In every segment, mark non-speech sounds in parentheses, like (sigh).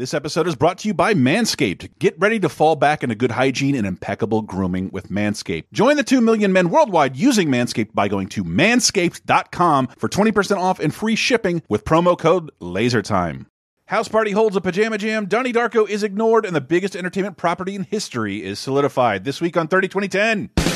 This episode is brought to you by Manscaped. Get ready to fall back into good hygiene and impeccable grooming with Manscaped. Join the 2 million men worldwide using Manscaped by going to manscaped.com for 20% off and free shipping with promo code LASERTIME. House Party holds a pajama jam, Donnie Darko is ignored, and the biggest entertainment property in history is solidified. This week on 30 2010.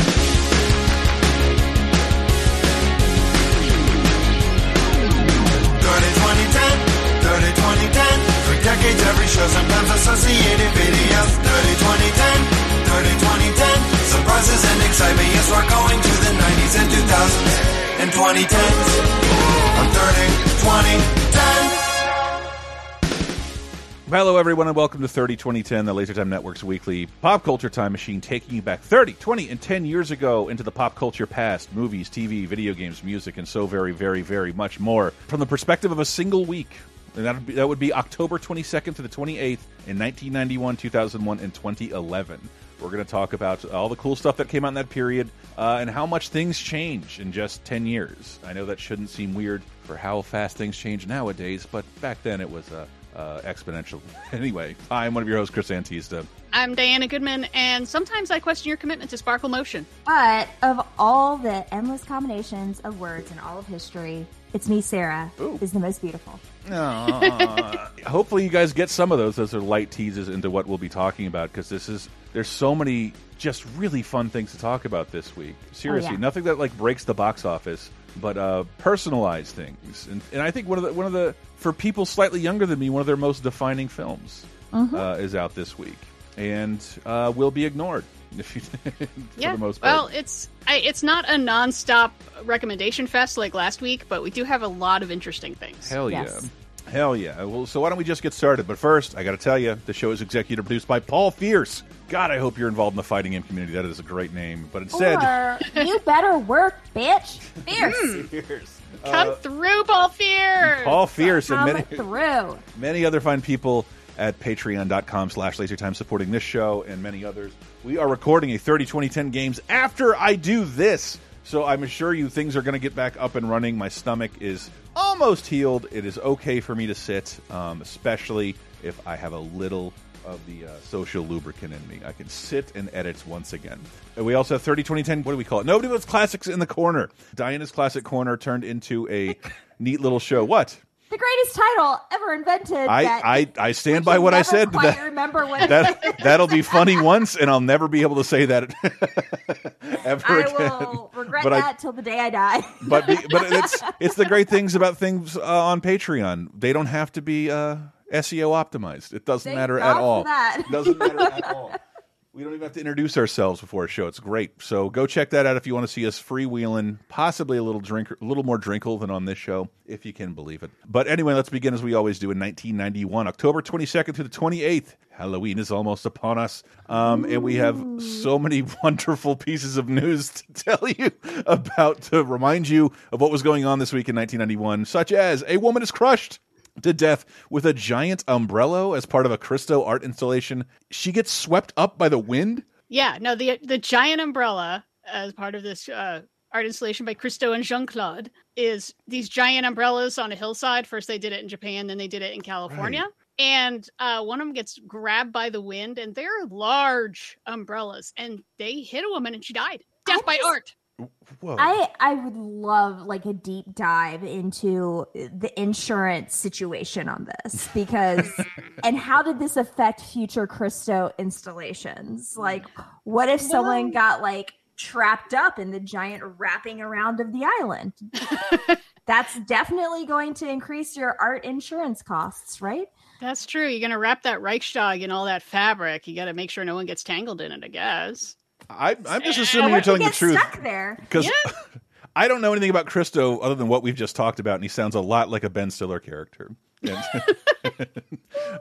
Hello, everyone, and welcome to 30 2010, the Laser Time Network's weekly pop culture time machine, taking you back 30, 20, and 10 years ago into the pop culture past movies, TV, video games, music, and so very, very, very much more from the perspective of a single week. And that would be, that would be October 22nd to the 28th in 1991, 2001, and 2011. We're going to talk about all the cool stuff that came out in that period uh, and how much things change in just 10 years. I know that shouldn't seem weird for how fast things change nowadays, but back then it was uh, uh, exponential. (laughs) Anyway, I'm one of your hosts, Chris Antista. I'm Diana Goodman, and sometimes I question your commitment to sparkle motion. But of all the endless combinations of words in all of history, it's me, Sarah, Ooh. is the most beautiful. Aw. (laughs) Hopefully, you guys get some of those. Those are light teases into what we'll be talking about because this is there's so many just really fun things to talk about this week. Seriously, yeah. nothing that like breaks the box office, but uh, personalized things. And, and I think one of the one of the for people slightly younger than me, one of their most defining films uh, is out this week, and uh, will be ignored (laughs) if you for yeah. the most part. Well, it's I, it's not a nonstop recommendation fest like last week, but we do have a lot of interesting things. Hell Yes. yeah. Hell yeah. Well, so why don't we just get started? But first, I got to tell you, the show is executive produced by Paul Fierce. God, I hope you're involved in the fighting game community. That is a great name. But instead, Or (laughs) you better work, bitch. Fierce. Fierce. Come through, Paul Fear. Uh, Paul Fierce and Come many, through. (laughs) many other fine people at patreon.com slash lasertime supporting this show and many others. We are recording a 30 2010 games after I do this. So I'm assure you things are going to get back up and running. My stomach is almost healed. It is okay for me to sit, um, especially if I have a little of the uh, social lubricant in me. I can sit and edit once again. And we also have 30 2010. What do we call it? Nobody puts classics in the corner. Diana's Classic Corner turned into a (laughs) neat little show. What? The greatest title ever invented. I, I, I stand by what I said. That, remember what that that'll be funny once, and I'll never be able to say that (laughs) ever I again. will regret But I- that till the day I die. (laughs) But be, but it's it's the great things about things uh, on Patreon. They don't have to be uh, SEO optimized. It doesn't Thank matter God at all. that. It doesn't matter at (laughs) all. We don't even have to introduce ourselves before a show. It's great. So go check that out if you want to see us freewheeling, possibly a little drink, a little more drinkle than on this show, if you can believe it. But anyway, let's begin as we always do in 1991, October 22nd through the 28th. Halloween is almost upon us, um, and we have so many (laughs) wonderful pieces of news to tell you about to remind you of what was going on this week in 1991, such as a woman is crushed to death with a giant umbrella as part of a Christo art installation. She gets swept up by the wind. Yeah, no, the the giant umbrella as part of this uh, art installation by Christo and Jeanne-Claude is these giant umbrellas on a hillside. First, they did it in Japan, then they did it in California. And uh, one of them gets grabbed by the wind, and they're large umbrellas, and they hit a woman, and she died. Death by art. Whoa. I I would love like a deep dive into the insurance situation on this because (laughs) and how did this affect future Christo installations? Like what if someone got like trapped up in the giant wrapping around of the island? (laughs) That's definitely going to increase your art insurance costs, right? That's true. You're gonna wrap that Reichstag in all that fabric. You got to make sure no one gets tangled in it. I guess. I, I'm just assuming you're what if you telling the truth Stuck there. because Yeah. (laughs) I don't know anything about Christo other than what we've just talked about, and he sounds a lot like a Ben Stiller character. (laughs)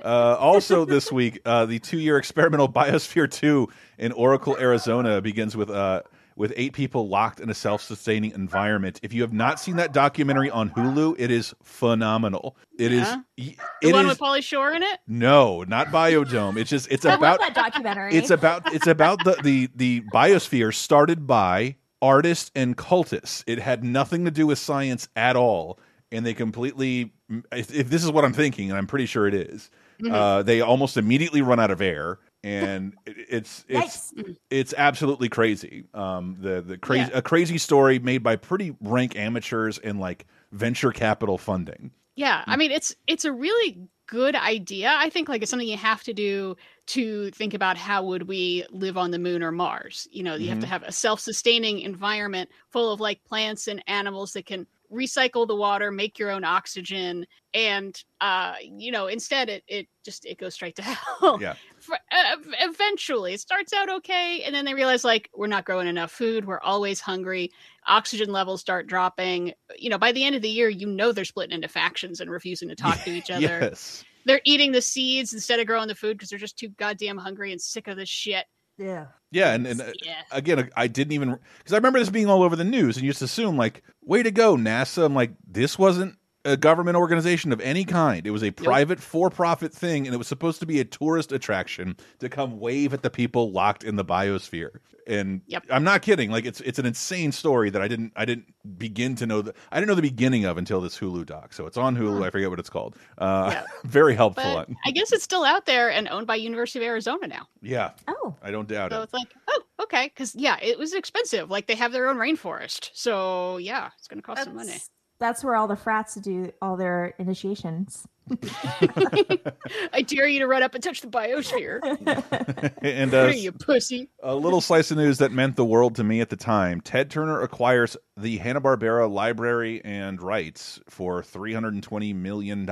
Uh, also, this week, uh, the two-year experimental (laughs) Biosphere 2 in Oracle, Arizona, begins with uh, with eight people locked in a self-sustaining environment. If you have not seen that documentary on Hulu, it is phenomenal. It is. Yeah? y- The It one is with Pauly Shore in it. no, not Biodome. It's just it's I love about that documentary. it's about it's about the the the biosphere started by artists and cultists. It had nothing to do with science at all, and they completely. If, if this is what I'm thinking, and I'm pretty sure it is, Mhm. Uh, they almost immediately run out of air, and it's (laughs) it's Yikes. it's absolutely crazy. Um, the the crazy Yeah. a crazy story made by pretty rank amateurs and like venture capital funding. Yeah, I mean it's it's a really good idea. I think like it's something you have to do to think about how would we live on the moon or Mars. You know, you have to have a self-sustaining environment full of like plants and animals that can recycle the water, make your own oxygen, and uh, you know, instead it it just it goes straight to (laughs) hell. Yeah. For, uh, eventually, it starts out okay, and then they realize like we're not growing enough food. We're always hungry. Oxygen levels start dropping. You know, by the end of the year, you know they're splitting into factions and refusing to talk to each (laughs) other. Yes. They're eating the seeds instead of growing the food because they're just too goddamn hungry and sick of this shit. Yeah. Yeah, and, and uh, Yeah. again, I didn't even because I remember this being all over the news, and you just assume like, way to go, NASA. I'm like, this wasn't a government organization of any kind. It was a private, for-profit thing, and it was supposed to be a tourist attraction to come wave at the people locked in the biosphere. And Yep. I'm not kidding. Like, it's it's an insane story that I didn't I didn't begin to know. The, I didn't know the beginning of until this Hulu doc. So it's on Hulu. I forget what it's called. Uh, Yeah. (laughs) very helpful. But I guess it's still out there and owned by University of Arizona now. yeah, Oh. I don't doubt So it. So it's like, oh, okay, because yeah, it was expensive. Like they have their own rainforest, so yeah, it's going to cost some money. That's, that's where all the frats do all their initiations. (laughs) I dare you to run up and touch the biosphere. (laughs) and uh, you pussy. A little slice of news that meant the world to me at the time. Ted Turner acquires the Hanna-Barbera library and rights for $320 million,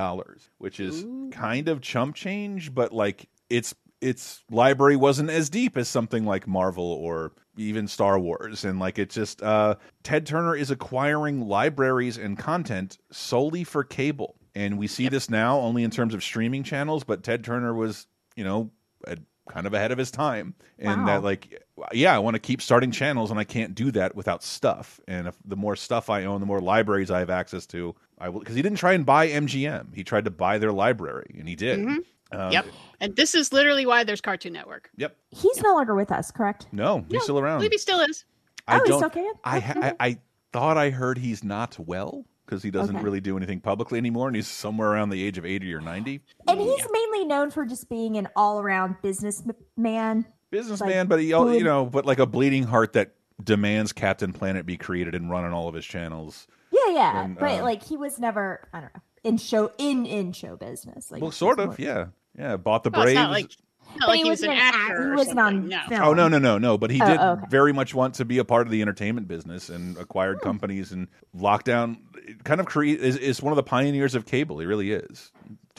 which is kind of chump change, but like its its library wasn't as deep as something like Marvel or even Star Wars. And like it's just uh Ted Turner is acquiring libraries and content solely for cable. And we see this now only in terms of streaming channels, but Ted Turner was, you know, a, kind of ahead of his time. And Wow. that like yeah, I want to keep starting channels and I can't do that without stuff. And if the more stuff I own, the more libraries I have access to, I will because he didn't try and buy MGM. He tried to buy their library and he did. Mhm. Um, Yep. And this is literally why there's Cartoon Network. Yep. He's no longer with us, correct? No, he's No, still I around. believe he still is. I oh, he's don't. still can? I, ha- I I thought I heard he's not well because he doesn't Okay. really do anything publicly anymore, and he's somewhere around the age of eighty or ninety. And he's mainly known for just being an all-around businessman. Businessman, Like, but he, al- you know, but like a bleeding heart that demands Captain Planet be created and run on all of his channels. Yeah, yeah, And, but uh, like he was never, I don't know, in show in in show business. Like Well, sort of, yeah, yeah. Bought the Well, Braves. it's not like, not But like he he was an an act- actor. he wasn't on no. film. Oh no no no no! But he Oh, did okay. very much want to be a part of the entertainment business and acquired Hmm. companies and lockdown. Kind of create is, is one of the pioneers of cable. He really is.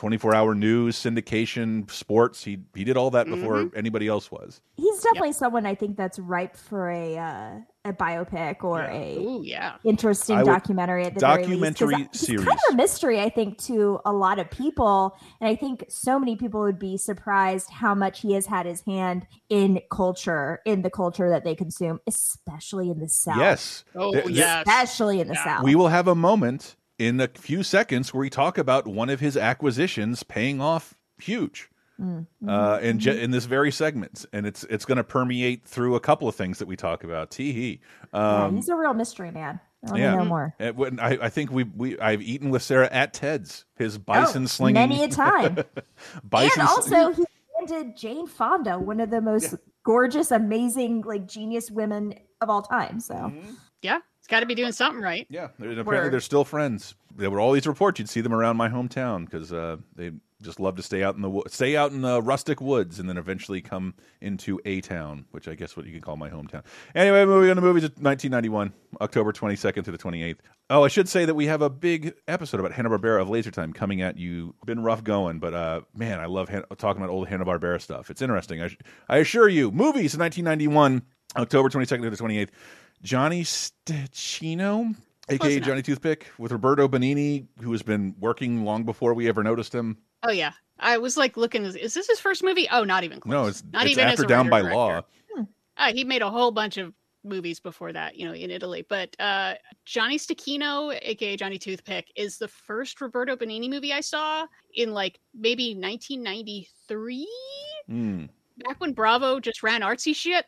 Twenty four hour news, syndication, sports. He he did all that before Mm-hmm. anybody else was. He's definitely someone I think that's ripe for a uh, a biopic or a Ooh, yeah. interesting I would- documentary at the very least. 'cause Documentary series. kind of a mystery, I think, to a lot of people, and I think so many people would be surprised how much he has had his hand in culture, in the culture that they consume, especially in the South. Yes. Oh, There- there- yes. especially in the Yeah. South. We will have a moment in a few seconds where we talk about one of his acquisitions paying off huge. Mm-hmm. Uh, in je- in this very segment, and it's it's going to permeate through a couple of things that we talk about. Tee hee. Yeah, Um, he's a real mystery man. I want yeah. to know more. It wouldn't- I, I think we we I've eaten with Sarah at Ted's his bison Oh, slinging many a time. (laughs) bison and sl- also he landed Jane Fonda, one of the most gorgeous, amazing, like genius women of all time. So Mm-hmm. Yeah. It's got to be doing something right. yeah, they're, apparently they're still friends. There were all these reports you'd see them around my hometown because uh, they just love to stay out in the stay out in the rustic woods and then eventually come into a town, which I guess what you can call my hometown. Anyway, moving on to movies. 1991, October 22nd to the 28th. Oh, I should say that we have a big episode about Hanna Barbera of Laser Time coming at you. Been rough going, but uh, man, I love Han- talking about old Hanna Barbera stuff. It's interesting. I, I assure you, movies 1991, October 22nd to the 28th. Johnny Stecchino, aka Johnny Toothpick, with Roberto Benigni, who has been working long before we ever noticed him. Oh yeah. I was like looking. Is is this his first movie? Oh, not even close. No, it's, not it's even as after a Down by writer Law. director. Uh, he made a whole bunch of movies before that, you know, in Italy. But uh, Johnny Stecchino, aka Johnny Toothpick, is the first Roberto Benigni movie I saw in like maybe 1993, Mm. back when Bravo just ran artsy shit.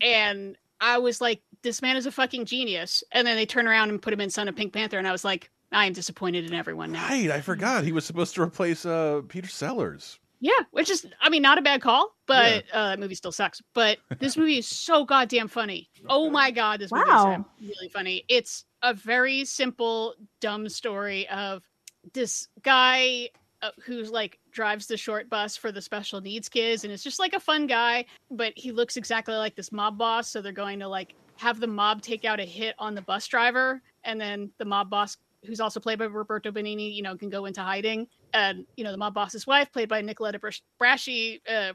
And I was like, this man is a fucking genius. And then they turn around and put him in Son of Pink Panther, and I was like, I am disappointed in everyone now. Right, I forgot he was supposed to replace uh, Peter Sellers. Yeah, which is, I mean, not a bad call, but uh, that movie still sucks. But (laughs) this movie is so goddamn funny. Oh my god, this movie Wow. is really funny. It's a very simple, dumb story of this guy who's like drives the short bus for the special needs kids, and it's just like a fun guy, but he looks exactly like this mob boss. So they're going to like have the mob take out a hit on the bus driver, and then the mob boss. Who's also played by Roberto Benigni, you know, can go into hiding and you know the mob boss's wife played by nicoletta Brash- braschi uh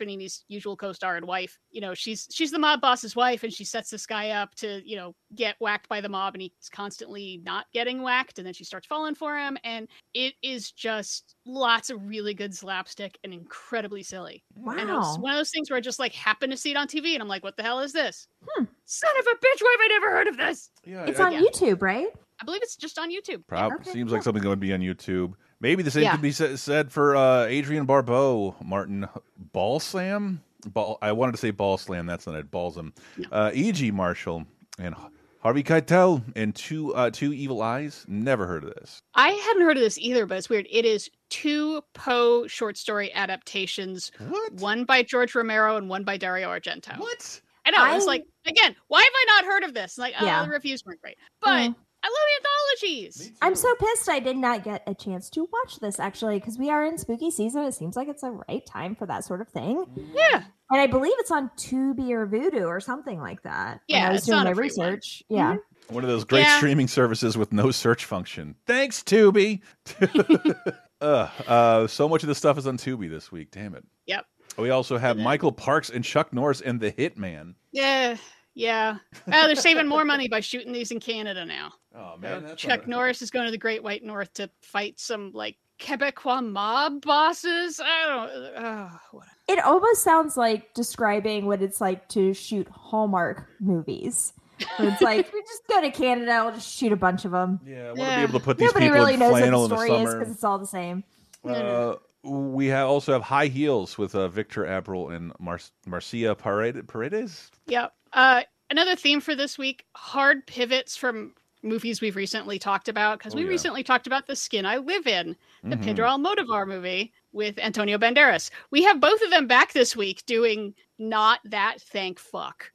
benigni's usual co-star and wife you know she's she's the mob boss's wife and she sets this guy up to you know get whacked by the mob and he's constantly not getting whacked and then she starts falling for him and it is just lots of really good slapstick and incredibly silly Wow. and it's one of those things where i just like happen to see it on tv and i'm like what the hell is this Hmm. son of a bitch why have i never heard of this Yeah, It's I- on yeah. YouTube, right? i believe it's just on youtube Prob- Okay, seems cool. like something going to be on YouTube. Maybe the same Yeah. could be said for uh, Adrienne Barbeau, Martin Ball Slam. Ball. I wanted to say Ball Slam. That's not it. Balsam. No. Uh, E.G. Marshall and Harvey Keitel and two uh, two Evil Eyes. Never heard of this. I hadn't heard of this either, but it's weird. It is two Poe short story adaptations, What? one by George Romero and one by Dario Argento. What? I know. It's I- like again, why have I not heard of this? Like, oh, Yeah. the reviews weren't great, but Mm. I love anthologies. I'm so pissed I did not get a chance to watch this actually because we are in spooky season. It seems like it's a right time for that sort of thing. Yeah, And I believe it's on Tubi or Vudu or something like that. when Yeah, I was it's doing my a free one. research. Yeah. One of those great Yeah. streaming services with no search function. Thanks, Tubi. (laughs) (laughs) uh, uh, so much of this stuff is on Tubi this week. Damn it. Yep. We also have then- Michael Parks and Chuck Norris and The Hitman. yeah, yeah. Uh, they're saving more money by shooting these in Canada now. Oh Uh, Chuck Norris is going to the Great White North to fight some like Quebecois mob bosses. I don't. Uh, what It almost sounds like describing what it's like to shoot Hallmark movies. Where it's like we just go to Canada, we'll just shoot a bunch of them. Yeah, I want to Yeah. be able to put these Nobody people really in knows what flannel the in the story is summer. because it's all the same. Uh, we have also have High Heels with uh, Victor Abril and Mar- Marcia Paredes. Paredes? Yep. Uh, another theme for this week: hard pivots from movies we've recently talked about. Because Oh, we yeah. recently talked about the skin I live in, the Mhm. Pedro Almodovar movie with Antonio Banderas. We have both of them back this week doing not that thank fuck.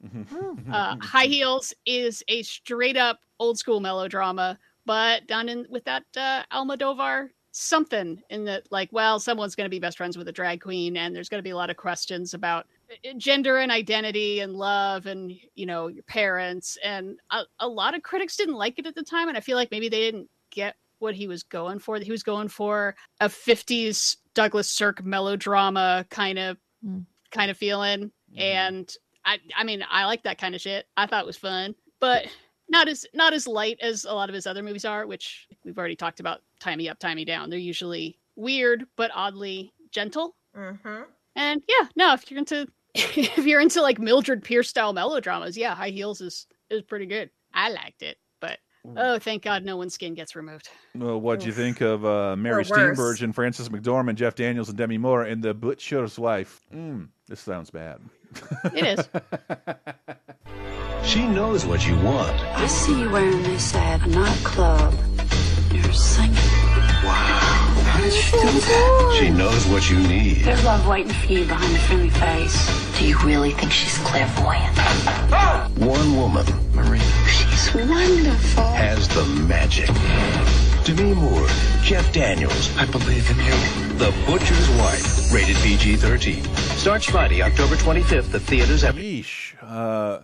Uh, (laughs) High Heels is a straight up old school melodrama, but done in with that uh, Almodovar something in that like, well, someone's going to be best friends with a drag queen, and there's going to be a lot of questions about gender and identity and love and you know your parents and a, a lot of critics didn't like it at the time and i feel like maybe they didn't get what he was going for he was going for a 50s douglas sirk melodrama kind of Mm. kind of feeling and I I mean I like that kind of shit. I thought it was fun, but not as not as light as a lot of his other movies are, which we've already talked about. timey me up, tie me down. They're usually weird but oddly gentle. Mm-hmm. And yeah, no, if you're into (laughs) if you're into like Mildred Pierce style melodramas, yeah, High Heels is is pretty good. I liked it, but oh, thank God, no one's skin gets removed. Well, what do you think of uh, Mary Or worse. Steenburgen, Frances McDormand, Jeff Daniels, and Demi Moore in The Butcher's Wife? Mm, this sounds bad. It is. (laughs) She knows what you want. I see you wearing this at a nightclub. You're singing. Wow. How did she do that? She knows what you need. There's love waiting for you behind the friendly face. Do you really think she's clairvoyant? One woman Marie. She's wonderful. has the magic. Demi Moore, Jeff Daniels, I believe in you. The Butcher's Wife, rated PG-13. Starts Friday, October 25th at theaters every... Yeesh. Uh.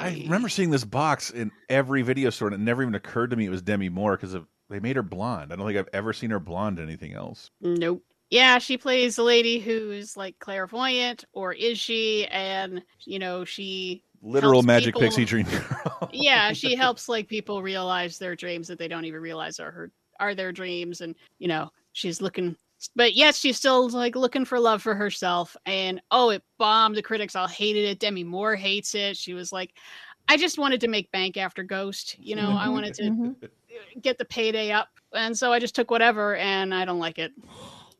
I remember seeing this box in every video store, and it never even occurred to me it was Demi Moore because they made her blonde. I don't think I've ever seen her blonde in anything else. Nope. Yeah, she plays a lady who's like clairvoyant, or is she? And you know, she Literal magic people- pixie dream girl. (laughs) yeah, she (laughs) helps like people realize their dreams that they don't even realize are her are their dreams, and you know, she's looking. But yes, she's still like looking for love for herself. And oh, it bombed. The critics all hated it. Demi Moore hates it. She was like, I just wanted to make bank after Ghost. You know, I wanted to mhm. (laughs) get the payday up, and so I just took whatever, and I don't like it. (gasps)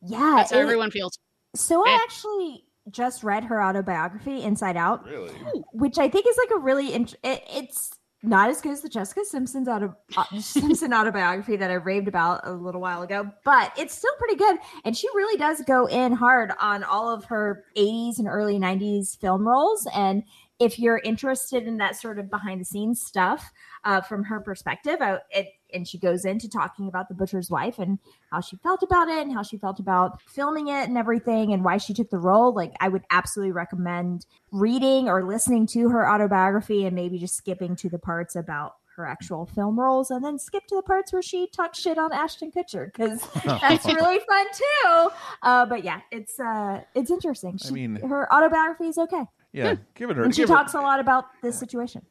Yeah, That's how it- everyone feels. So I Eh. actually just read her autobiography, Inside Out, really? which I think is like a really int- it, it's not as good as the Jessica Simpson's auto, uh, (laughs) Simpson autobiography that I raved about a little while ago, but it's still pretty good. And she really does go in hard on all of her 80s and early 90s film roles. And if you're interested in that sort of behind the scenes stuff uh, from her perspective, I, it, and she goes into talking about the butcher's wife and how she felt about it and how she felt about filming it and everything and why she took the role. Like, I would absolutely recommend reading or listening to her autobiography and maybe just skipping to the parts about her actual film roles and then skip to the parts where she talks shit on Ashton Kutcher because (laughs) that's really fun too. Uh, but yeah, it's uh, it's interesting. She, I mean- her autobiography is okay, Yeah, give it her. and she give her- talks a lot about this situation.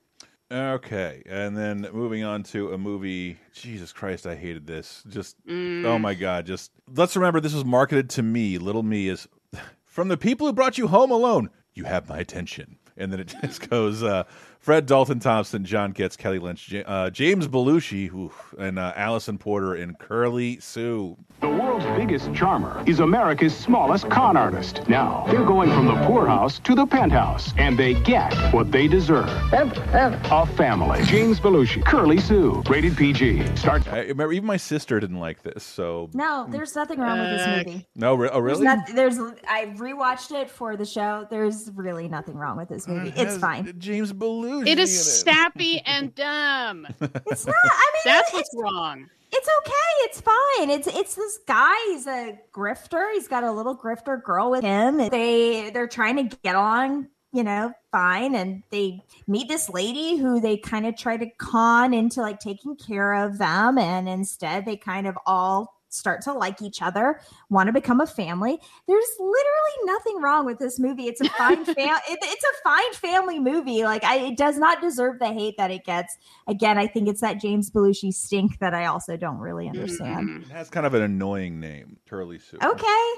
Okay, and then moving on to a movie. Jesus Christ, I hated this. Just oh my god. Just let's remember this was marketed to me. Little me is (laughs) from the people who brought you Home Alone. You have my attention, and then it (laughs) just goes. Uh, Fred Dalton Thompson, John Getz, Kelly Lynch, J- uh, James Belushi, oof, and uh, Alisan Porter and Curly Sue. The world's biggest charmer is America's smallest con artist. Now, they're going from the poorhouse to the penthouse, and they get what they deserve. A family. James Belushi, Curly Sue, rated PG. Starts I remember even my sister didn't like this. So No, there's nothing wrong with this movie. no, re- oh There's, really? not, there's I rewatched it for the show. There's really nothing wrong with this movie. It's fine. James Belushi. It is in sappy (laughs) and dumb. It's not. I mean, That's what's wrong. it's okay. It's fine. It's it's this guy. He's a grifter. He's got a little grifter girl with him. They they're trying to get along, you know, fine. And they meet this lady who they kind of try to con into like taking care of them. And instead, they kind of all start to like each other, want to become a family. There's literally nothing wrong with this movie. It's a fine (laughs) fam- it, it's a fine family movie. Like I, it does not deserve the hate that it gets. Again, I think it's that James Belushi stink that I also don't really understand. Mm. It has kind of an annoying name, Curly Sue. Okay.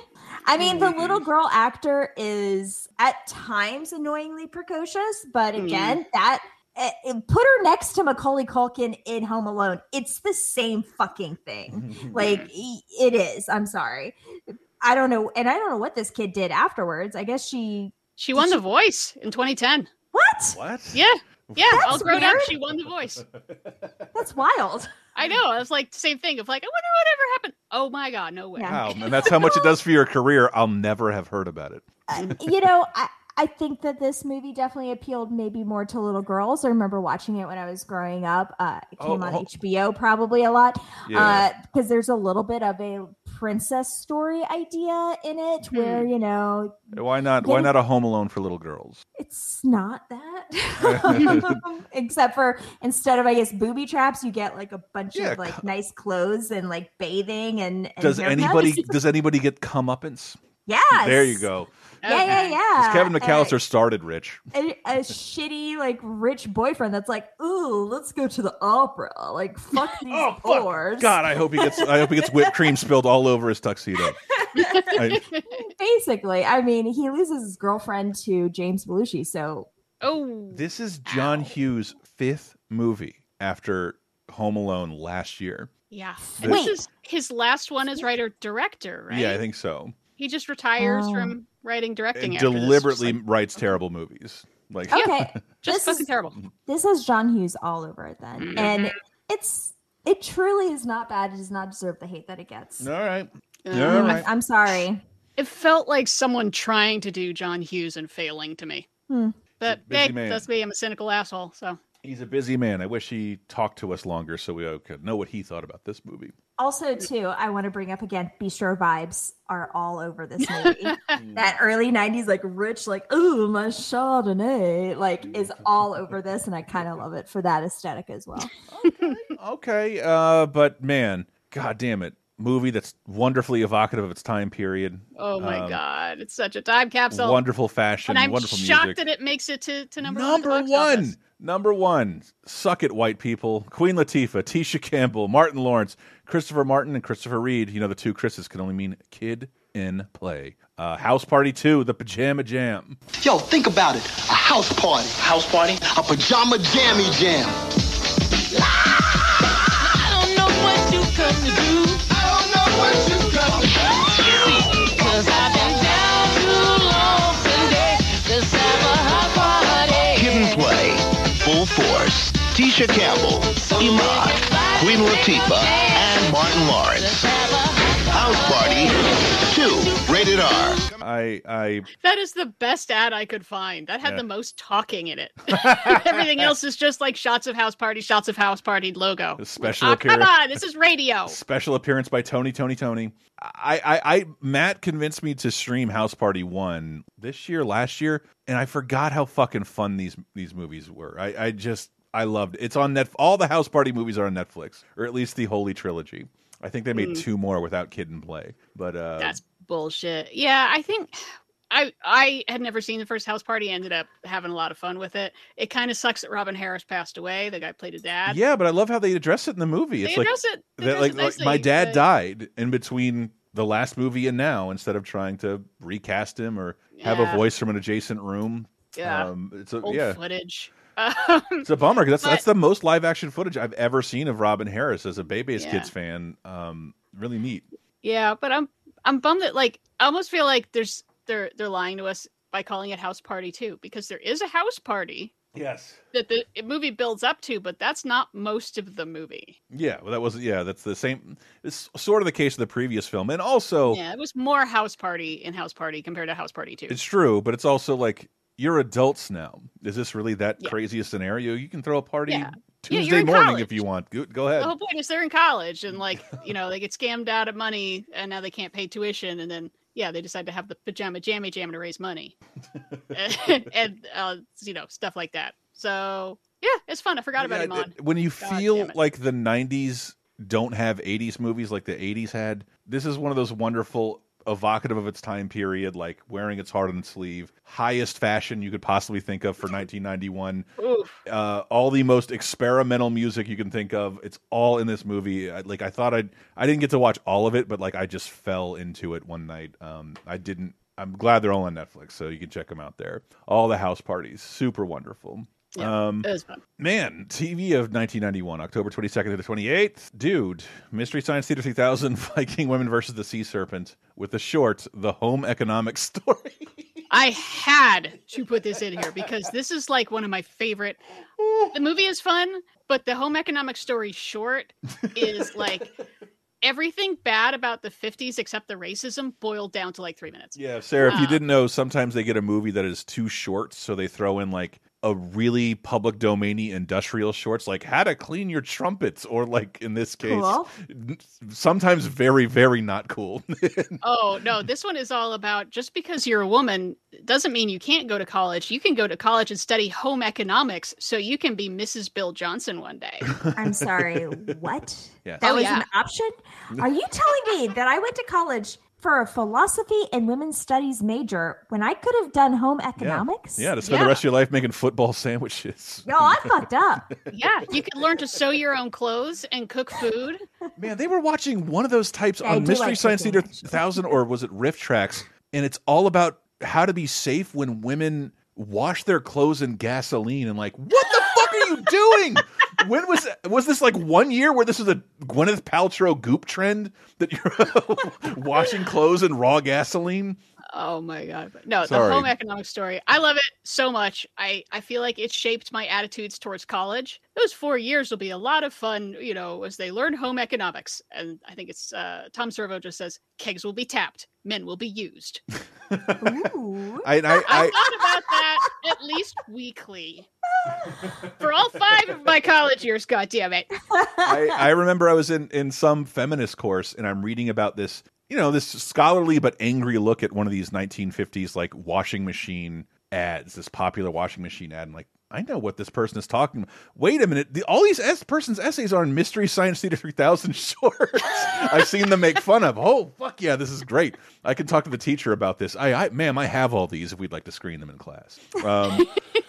I mean, the little girl actor is at times annoyingly precocious, but again, that eh, eh, put her next to Macaulay Culkin in Home Alone. It's the same fucking thing. (laughs) like it is. I'm sorry. I don't know, and I don't know what this kid did afterwards. I guess she She won The Voice in 2010. what? What? Yeah. Yeah, all That's grown up, she won The Voice. (laughs) That's wild. I know. I was like the same thing of like, I wonder whatever happened. Oh my god, no way. Yeah. Wow, and that's how much it does for your career. I'll never have heard about it. Uh, you know, I, I think that this movie definitely appealed maybe more to little girls. I remember watching it when I was growing up. Uh, it came Oh, on oh. HBO probably a lot Yeah. because there's a little bit of a princess story idea in it where, you know, Why not? Why not a Home Alone for little girls? it's not that. (laughs) (laughs) Except for instead of, I guess, booby traps, you get like a bunch Yeah, of like nice clothes and like bathing and, and Does anybody? Does anybody get comeuppance? Yes. There you go. Yeah, yeah, yeah. Kevin McAllister started rich. a, a shitty like rich boyfriend that's like, ooh, let's go to the opera. Like, fuck (laughs) these Oh, fuck. God, I hope he gets. I hope he gets whipped cream spilled all over his tuxedo. (laughs) I- Basically, I mean, he loses his girlfriend to James Belushi. So Oh, this is John Ow. Hughes' fifth movie after Home Alone last year. yeah. The- this Wait. is his last one as writer director, right? Yeah, I think so. he just retires Oh. from writing directing. And after this. deliberately like, writes terrible movies. Like okay, (laughs) just this fucking is terrible. this has John Hughes all over it then, Mhm. and it's it truly is not bad. It does not deserve the hate that it gets. all right. Yeah, all right. I'm sorry. It felt like someone trying to do John Hughes and failing to me. Hmm. But hey, man. that's me. I'm a cynical asshole. So He's a busy man. I wish he talked to us longer so we could know what he thought about this movie. Also, too, I want to bring up again, Bistro vibes are all over this (laughs) movie. that early 90s, like rich, like, ooh, my Chardonnay, like, is all over this. And I kind of love it for that aesthetic as well. Okay, uh, but man, god damn it, movie that's wonderfully evocative of its time period. oh my Um, god, it's such a time capsule. Wonderful fashion, and I'm wonderful shocked music. that it makes it to, to number, one Number box one. Office. Number one. Suck it, white people. Queen Latifah, Tisha Campbell, Martin Lawrence, Christopher Martin, and Christopher Reid. You know, the two Chris's can only mean kid in play. Uh, House Party 2, The Pajama Jam. Yo, think about it. A house party. House party? A pajama jammy jam. (laughs) I don't know what you come to do. I don't know what you Tisha Campbell, Iman, Queen Latifah, and Martin Lawrence. House Party 2, rated R. I I That is the best ad I could find. That had Yeah. the most talking in it. (laughs) Everything else is just like shots of house party, shots of house party logo. special Ah, come appearance. on, this is radio. (laughs) special appearance by Tony Toni Toné. I, I I Matt convinced me to stream House Party 1 this year, last year, and I forgot how fucking fun these these movies were. I I just I loved it. It's on net all the House Party movies are on Netflix, or at least the Holy Trilogy. I think they made Mm. two more without Kid and Play. But uh That's bullshit. Yeah, I think I I had never seen the first house party. Ended up having a lot of fun with it. It kind of sucks that Robin Harris passed away. The guy played a dad. Yeah, but I love how they address it in the movie. They It's like address it- they that, address like, it like my dad but- died in between the last movie and now instead of trying to recast him or have a voice from an adjacent room. Yeah. Um, it's a, Old yeah. footage. Um, It's a bummer 'cause that's that's the most live action footage I've ever seen of Robin Harris as a Bebe's Yeah. Kids fan. Um, really neat. Yeah, but I'm I'm bummed that like I almost feel like there's they're they're lying to us by calling it house party too because there is a house party Yes. that the movie builds up to, but that's not most of the movie. Yeah, well, that was yeah. That's the same. It's sort of the case of the previous film, and also Yeah, it was more house party in house party compared to house party two. it's true, but it's also like you're adults now. Is this really that Yeah. crazy a scenario? You can throw a party Yeah. Yeah, Tuesday you're morning college. if you want. Go, go ahead. The whole point is they're in college and like (laughs) you know they get scammed out of money and now they can't pay tuition and then yeah they decide to have the pajama jammy jam to raise money (laughs) (laughs) and, uh, you know stuff like that. So yeah, it's fun. I forgot about Yeah, it- when you God feel like the 90s don't have 80s movies like the 80s had this is one of those wonderful evocative of its time period like wearing its heart on its sleeve highest fashion you could possibly think of for 1991 uh, all the most experimental music you can think of. It's all in this movie. I, like i thought i'd i didn't get to watch all of it but like i just fell into it one night. Um i didn't i'm glad they're all on netflix so you can check them out there. All the house parties super wonderful Yeah, um it was fun. Man, TV of 1991, October 22nd to the 28th. Dude, Mystery Science Theater 3000, (laughs) Viking Women versus the Sea Serpent, with the short, The Home Economics (laughs) Story. I had to put this in here because this is like one of my favorite. The movie is fun, but the home economic story short is like everything bad about the 50s except the racism boiled down to like three minutes. Yeah, Sarah, if you Uh, didn't know, sometimes they get a movie that is too short, so they throw in like a really public domainy industrial shorts, like how to clean your trumpets, or like in this case, Cool. sometimes very, very not cool. (laughs) Oh, no, this one is all about just because you're a woman doesn't mean you can't go to college. You can go to college and study home economics so you can be Mrs. Bill Johnson one day. (laughs) I'm sorry, what? Yeah. That Oh, was yeah. an option? Are you telling me that I went to college for a philosophy and women's studies major when I could have done home economics? yeah, to spend Yeah. the rest of your life making football (laughs) sandwiches. Yo, I fucked up. (laughs) Yeah, you could learn to sew your own clothes and cook food. Man, they were watching one of those types Yeah, on Mystery like Science Theater 1000 or was it RiffTrax? And it's all about how to be safe when women wash their clothes in gasoline and like, what the fuck are doing? When was was this like one year where this was a Gwyneth Paltrow goop trend that you're (laughs) washing clothes in raw gasoline? Oh my god. No, Sorry. the home economics story. I love it so much. I I feel like it shaped my attitudes towards college. Those 4 years will be a lot of fun, you know, as they learn home economics. And I think it's uh Tom Servo just says kegs will be tapped, men will be used. Ooh. I, I, I I, thought about that at least weekly. For all 5 of my college years, god damn it. I, I remember I was in, in some feminist course and I'm reading about this, you know, this scholarly but angry look at one of these 1950s like washing machine ads, this popular washing machine ad. And like, I know what this person is talking about. Wait a minute. The, all these es- person's essays are in Mystery Science Theater 3000 (laughs) shorts. I've seen them make fun of. Oh, fuck yeah, this is great. I can talk to the teacher about this. I, I ma'am, I have all these if we'd like to screen them in class. Um,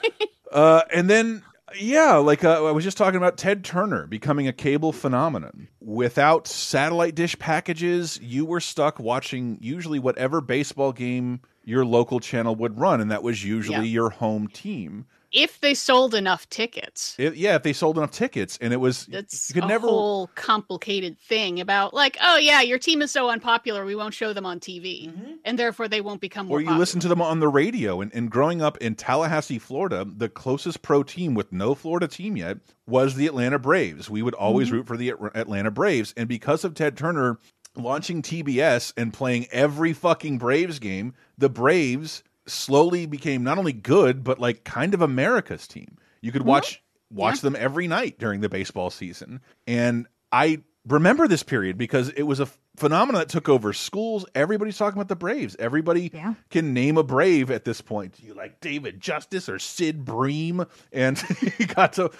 (laughs) uh, and then, yeah, like uh, I was just talking about Ted Turner becoming a cable phenomenon. Without satellite dish packages, you were stuck watching usually whatever baseball game your local channel would run, and that was usually Yeah. your home team. If they sold enough tickets. It- yeah, if they sold enough tickets, and it was That's you could a never. whole complicated thing about like, oh yeah, your team is so unpopular, we won't show them on TV, mm-hmm. and therefore they won't become more. or you listen to them on the radio. And, and growing up in Tallahassee, Florida, the closest pro team with no Florida team yet was the Atlanta Braves. We would always mm-hmm. root for the Atlanta Braves. And because of Ted Turner launching TBS and playing every fucking Braves game, the Braves slowly became not only good, but like kind of America's team. You could watch watch them every night during the baseball season. And I remember this period because it was a phenomenon that took over schools. Everybody's talking about the Braves. Everybody Yeah. can name a Brave at this point. You like David Justice or Sid Bream, and (laughs) you got to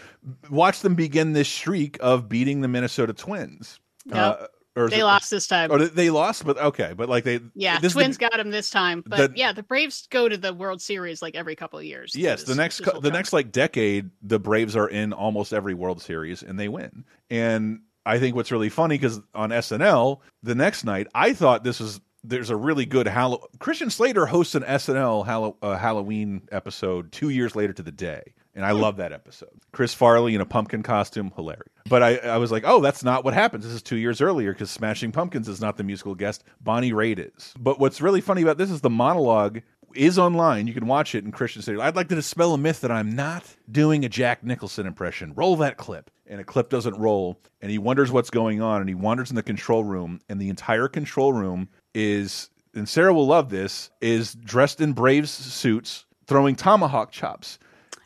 watch them begin this streak of beating the Minnesota Twins. Yep. Uh, or They it- lost this time. Or they- they lost, but okay, but like they yeah, this is the- Twins got them this time, but the- yeah, the Braves go to the World Series like every couple of years. Yes, This- the next this cou- whole the time. next like decade, the Braves are in almost every World Series and they win. And I think what's really funny because on SNL the next night, I thought this was there's a really good Hall- Christian Slater hosts an SNL Hall- uh, Halloween episode two years later to the day, and I love that episode. Chris Farley in a pumpkin costume, hilarious. But I, I was like, oh, that's not what happens. This is two years earlier because Smashing Pumpkins is not the musical guest. Bonnie Raitt is. But what's really funny about this is the monologue is online. You can watch it. And Christian said, I'd like to dispel a myth that I'm not doing a Jack Nicholson impression. Roll that clip. And a clip doesn't roll. And he wonders what's going on. And he wanders in the control room. And the entire control room is, and Sarah will love this, is dressed in Braves suits throwing tomahawk chops.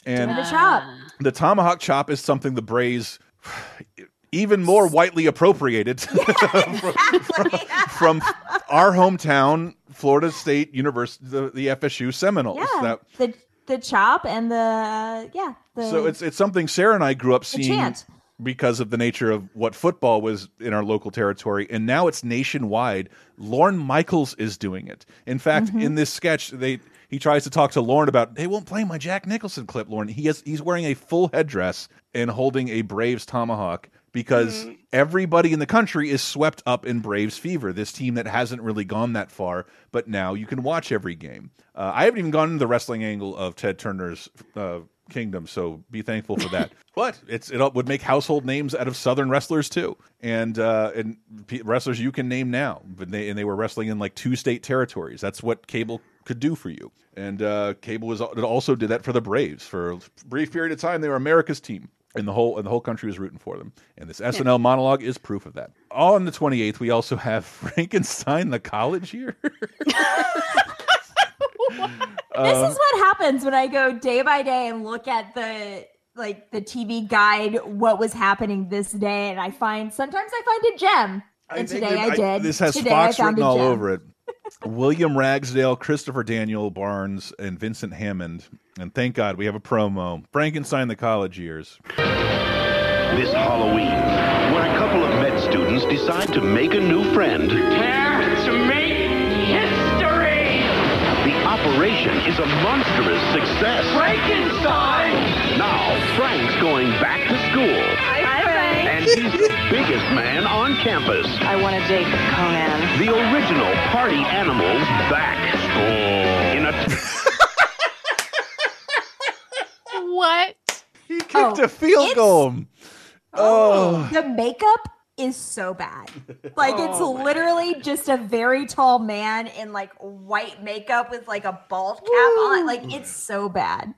And a shot. the tomahawk chop is something the Braves even more widely appropriated (laughs) from our hometown, Florida State University, the, the FSU Seminoles. Yeah, That- the the chop and the yeah. The, so it's it's something Sarah and I grew up seeing chant. because of the nature of what football was in our local territory, and now it's nationwide. Lorne Michaels is doing it. In fact, Mm-hmm. in this sketch, they he tries to talk to Lorne about they won't play my Jack Nicholson clip. Lorne, he has he's wearing a full headdress and holding a Braves tomahawk because everybody in the country is swept up in Braves fever. This team that hasn't really gone that far, but now you can watch every game. Uh, I haven't even gone into the wrestling angle of Ted Turner's uh, kingdom, so be thankful for that. (laughs) but it's it would make household names out of Southern wrestlers too, and uh, and wrestlers you can name now. But they and they were wrestling in like two state territories. That's what cable could do for you. And uh, cable was also did that for the Braves for a brief period of time. They were America's team. And the whole and the whole country was rooting for them. And this SNL monologue is proof of that. On the 28th, we also have (laughs) Frankenstein the college year. (laughs) this is what happens when I go day by day and look at the like the TV guide, what was happening this day, and I find sometimes I find a gem. And today that- I did. This has today Fox written all over it. William Ragsdale, Christopher Daniel Barnes, and Vincent Hammond. And thank God we have a promo. Frankenstein the college years. This Halloween, when a couple of med students decide to make a new friend, Prepare to make history! the operation is a monstrous success. Frankenstein! Now, Frank's going back to school, Hi, Frank. And he's the biggest man on campus. I want to date Conan. The original party animal's back. In a (laughs) What? He kicked Oh, a field goal. Oh, oh. The makeup is so bad. Like it's Oh, literally just a very tall man in like white makeup with like a bald cap on. Like it's so bad.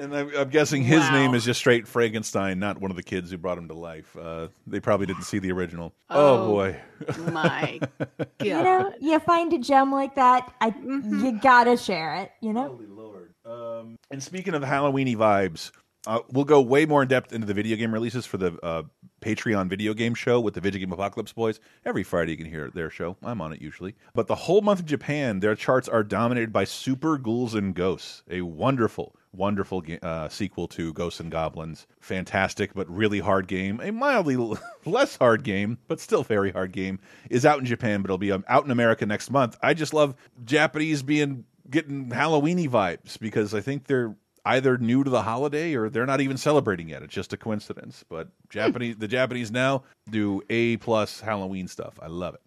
And I'm, I'm guessing his Wow. name is just straight Frankenstein, not one of the kids who brought him to life. Uh, they probably didn't see the original. Oh, Oh. boy. (laughs) My God. (laughs) You know, you find a gem like that, I Mm-hmm. you gotta share it. You know. Holy Lord. Um, and speaking of Halloweeny vibes, uh, we'll go way more in depth into the video game releases for the uh, Patreon video game show with the Video Game Apocalypse Boys. Every Friday you can hear their show. I'm on it usually. But the whole month of Japan, their charts are dominated by Super Ghouls and Ghosts, a wonderful, wonderful uh, sequel to Ghosts and Goblins. Fantastic, but really hard game. A mildly (laughs) less hard game, but still very hard game, is out in Japan, but it'll be um, out in America next month. I just love Japanese being getting Halloweeny vibes because I think they're either new to the holiday or they're not even celebrating yet. It's just a coincidence. But Japanese, the Japanese now do A plus Halloween stuff. I love it.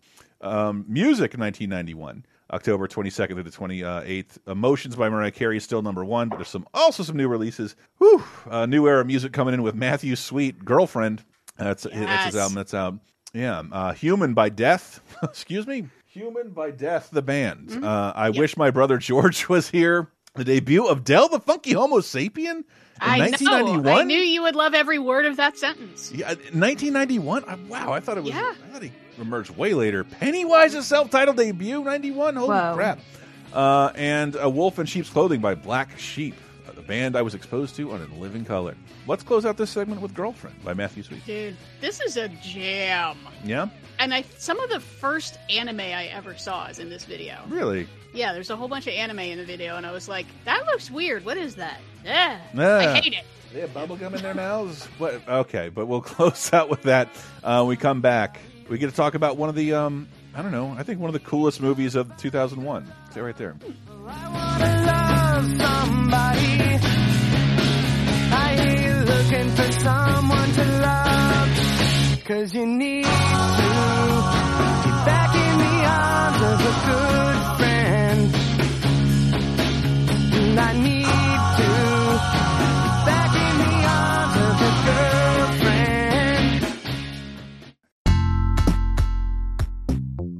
Um, music, 1991. October 22nd through the 28th. Emotions by Mariah Carey is still number one, but there's some also some new releases. Whew, uh, new era music coming in with Matthew Sweet, Girlfriend. That's that's his album. That's out. Yeah, uh, Human by Death. (laughs) Excuse me, Human by Death, the band. Mm-hmm. Uh, I wish my brother George (laughs) was here. The debut of Del the Funky Homosapien in I know. 1991. I knew you would love every word of that sentence. Yeah, 1991. Uh, Wow, I thought it was. Yeah. I thought he emerged way later. Pennywise's self-titled debut, 91. Holy Whoa. crap! Uh, and a Wolf in Sheep's Clothing by Black Sheep, uh, band I was exposed to on In Living Color. Let's close out this segment with "Girlfriend" by Matthew Sweet. Dude, this is a jam. Yeah, And I some of the first anime I ever saw is in this video. really. Yeah, there's a whole bunch of anime in the video, and I was like, that looks weird. What is that? Yeah. Ah. I hate it. They have bubblegum in their mouths. (laughs) What? Okay, but we'll (laughs) close out with that. Uh, we come back. We get to talk about one of the. Um, I don't know. I think one of the coolest movies of 2001. Stay right there. love somebody. Looking for someone to love. Cause you need to be back in the arms of a good friend. And I need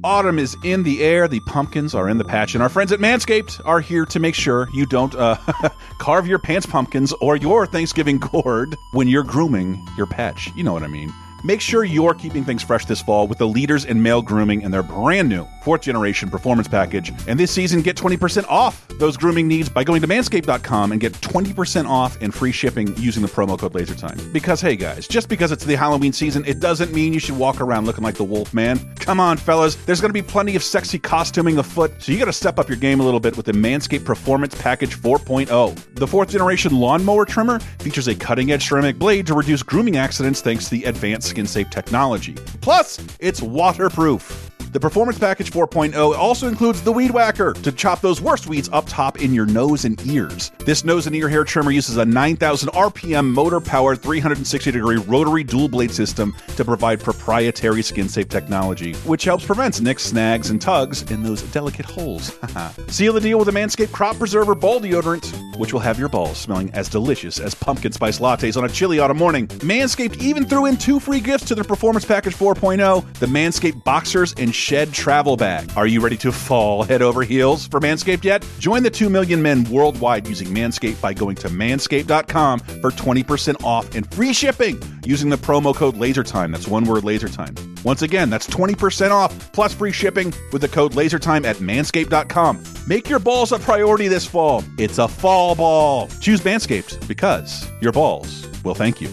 Autumn is in the air, the pumpkins are in the patch, and our friends at Manscaped are here to make sure you don't uh, (laughs) carve your pants pumpkins or your Thanksgiving gourd when you're grooming your patch. You know what I mean. Make sure you're keeping things fresh this fall with the leaders in male grooming and their brand new fourth generation performance package. And this season, get 20% off those grooming needs by going to manscaped.com and get 20% off and free shipping using the promo code LaserTime. Because, hey guys, just because it's the Halloween season, it doesn't mean you should walk around looking like the wolf man. Come on, fellas, there's going to be plenty of sexy costuming afoot, so you got to step up your game a little bit with the Manscaped Performance Package 4.0. The fourth generation lawnmower trimmer features a cutting edge ceramic blade to reduce grooming accidents thanks to the advanced skin safe technology. Plus, it's waterproof. The Performance Package 4.0 also includes the Weed Whacker to chop those worst weeds up top in your nose and ears. This nose and ear hair trimmer uses a 9,000 RPM motor powered 360 degree rotary dual blade system to provide proprietary skin safe technology, which helps prevent nicks, snags, and tugs in those delicate holes. (laughs) Seal the deal with a Manscaped Crop Preserver Ball Deodorant, which will have your balls smelling as delicious as pumpkin spice lattes on a chilly autumn morning. Manscaped even threw in two free gifts to their Performance Package 4.0 the Manscaped Boxers and Shed Travel Bag. Are you ready to fall head over heels for Manscaped yet? Join the 2 million men worldwide using Manscaped by going to manscaped.com for 20% off and free shipping using the promo code LASERTIME. That's one word LASERTIME. Once again, that's 20% off plus free shipping with the code LASERTIME at manscaped.com. Make your balls a priority this fall. It's a fall ball. Choose Manscaped because your balls will thank you.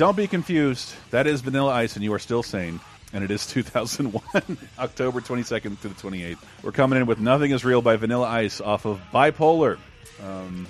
Don't be confused. That is Vanilla Ice, and you are still sane. And it is (laughs) 2001, October 22nd to the 28th. We're coming in with Nothing is Real by Vanilla Ice off of Bipolar. Um,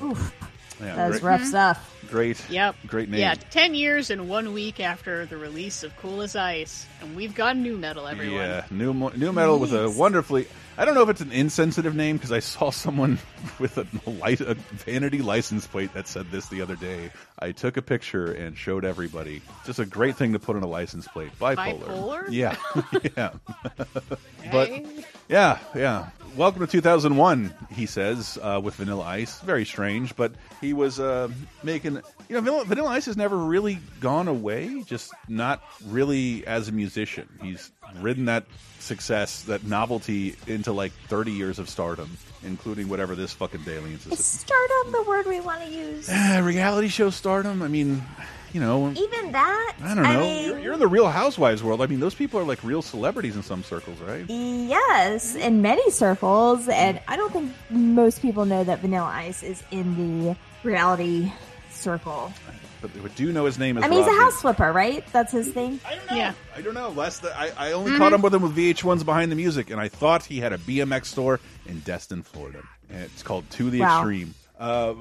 yeah, That's great, rough stuff. great, Yep. great name. Yeah, 10 years and one week after the release of Cool as Ice. And we've got new metal, everyone. Yeah, new new metal with a wonderfully. I don't know if it's an insensitive name because I saw someone (laughs) with a, li- a vanity license plate that said this the other day. I took a picture and showed everybody. Just a great thing to put on a license plate. Bipolar. Bipolar? Yeah, (laughs) yeah. (laughs) but yeah, yeah. Welcome to 2001, he says, uh, with Vanilla Ice. Very strange, but he was uh, making. You know, Vanilla, Vanilla Ice has never really gone away, just not really as a musician. He's ridden that success, that novelty, into like 30 years of stardom, including whatever this fucking Dalians Is is. stardom the word we want to use? Uh, (sighs) reality show stardom? I mean, you know. Even that? I don't know. mean, you're, you're in the Real Housewives world. I mean, those people are like real celebrities in some circles, right? Yes, in many circles, and I don't think most people know that Vanilla Ice is in the reality circle. But we do know his name is. I mean, he's a Rob house flipper, right? That's his thing. I don't know. Yeah. I don't know. Last I, I only Mm-hmm. caught him with him with VH1's Behind the Music, and I thought he had a BMX store in Destin, Florida, and it's called To the Wow. Extreme. Uh,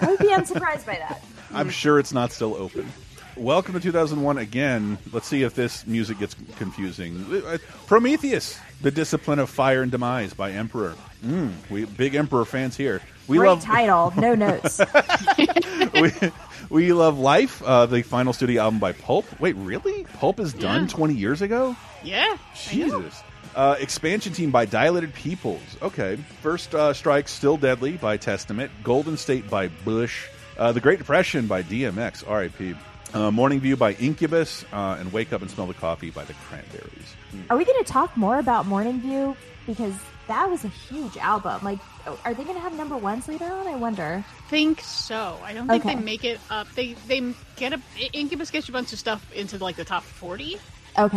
I would be (laughs) unsurprised by that. I'm sure it's not still open. Welcome to 2001 again. Let's see if this music gets confusing. Uh, Prometheus, the discipline of fire and demise by Emperor. Mm, we big Emperor fans here. We Great love title, no (laughs) notes. (laughs) we, we love life. Uh, the final studio album by Pulp. Wait, really? Pulp is done Yeah. 20 years ago. Yeah. Jesus. Uh, expansion team by Dilated Peoples. Okay. First uh, Strike, Still Deadly by Testament. Golden State by Bush. Uh, the Great Depression by DMX. R.I.P. Uh, Morning View by Incubus. Uh, and Wake Up and Smell the Coffee by the Cranberries. Are we going to talk more about Morning View? Because that was a huge album. Like, are they going to have number ones later on? I wonder. think so. I don't think Okay. they make it up. They they get a Incubus gets a bunch of stuff into like the top forty, Okay.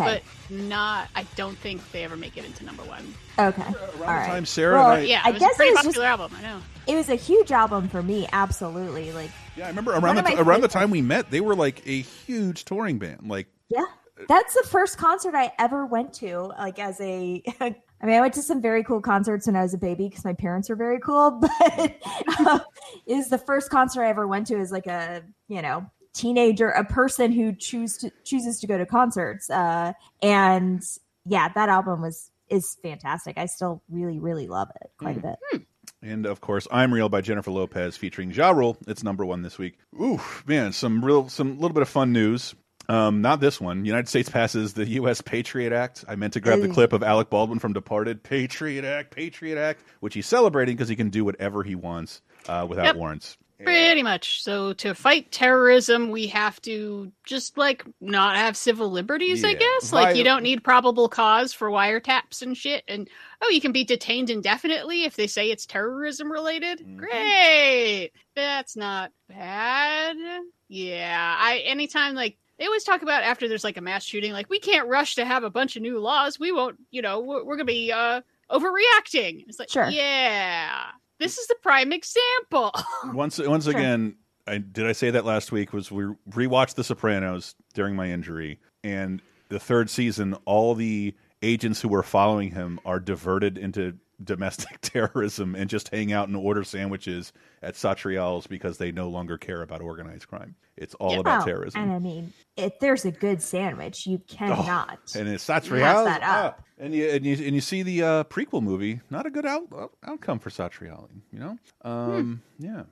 but not. I don't think they ever make it into number one. okay. Around All the right. time Sarah Well, and I. Yeah, I it was guess a pretty it was popular just- album. I know. It was a huge album for me. Absolutely. Like, Yeah, I remember One around the of my around the time we met, they were like a huge touring band. Like, yeah. That's the first concert I ever went to. Like, as a. (laughs) I mean, I went to some very cool concerts when I was a baby because my parents were very cool. (laughs) But uh, it was the first concert I ever went to as like a you know teenager, a person who choose to chooses to go to concerts. Uh, and yeah, that album was is fantastic. I still really really love it quite a bit. And of course, I'm Real by Jennifer Lopez featuring Ja Rule. It's number one this week. Ooh, man, some real, some little bit of fun news. Um, not this one. United States passes the U.S. Patriot Act. I meant to grab the clip of Alec Baldwin from Departed. Patriot Act, Patriot Act, which he's celebrating because he can do whatever he wants uh, without Yep. warrants. Pretty much. So to fight terrorism, we have to just like not have civil liberties. I guess. Like you don't need probable cause for wiretaps and shit. And oh, you can be detained indefinitely if they say it's terrorism related. Mhm. Great. That's not bad. Yeah. I anytime like they always talk about after there's like a mass shooting, like we can't rush to have a bunch of new laws. We won't. You know, we're, we're gonna be uh overreacting. It's like, Sure. yeah. This is the prime example. (laughs) Once, once again, I, did I say that last week? Was we rewatched The Sopranos during my injury, and the third season, all the agents who were following him are diverted into (laughs) domestic (laughs) terrorism and just hang out and order sandwiches at Satriale's because they no longer care about organized crime. It's all Yeah. about Oh, terrorism. And I mean, if there's a good sandwich, you cannot. and it's Pass Satriale's. that up. ah. and you and you and you see the uh, prequel movie. Not a good out, outcome for Satriale. You know, um, yeah.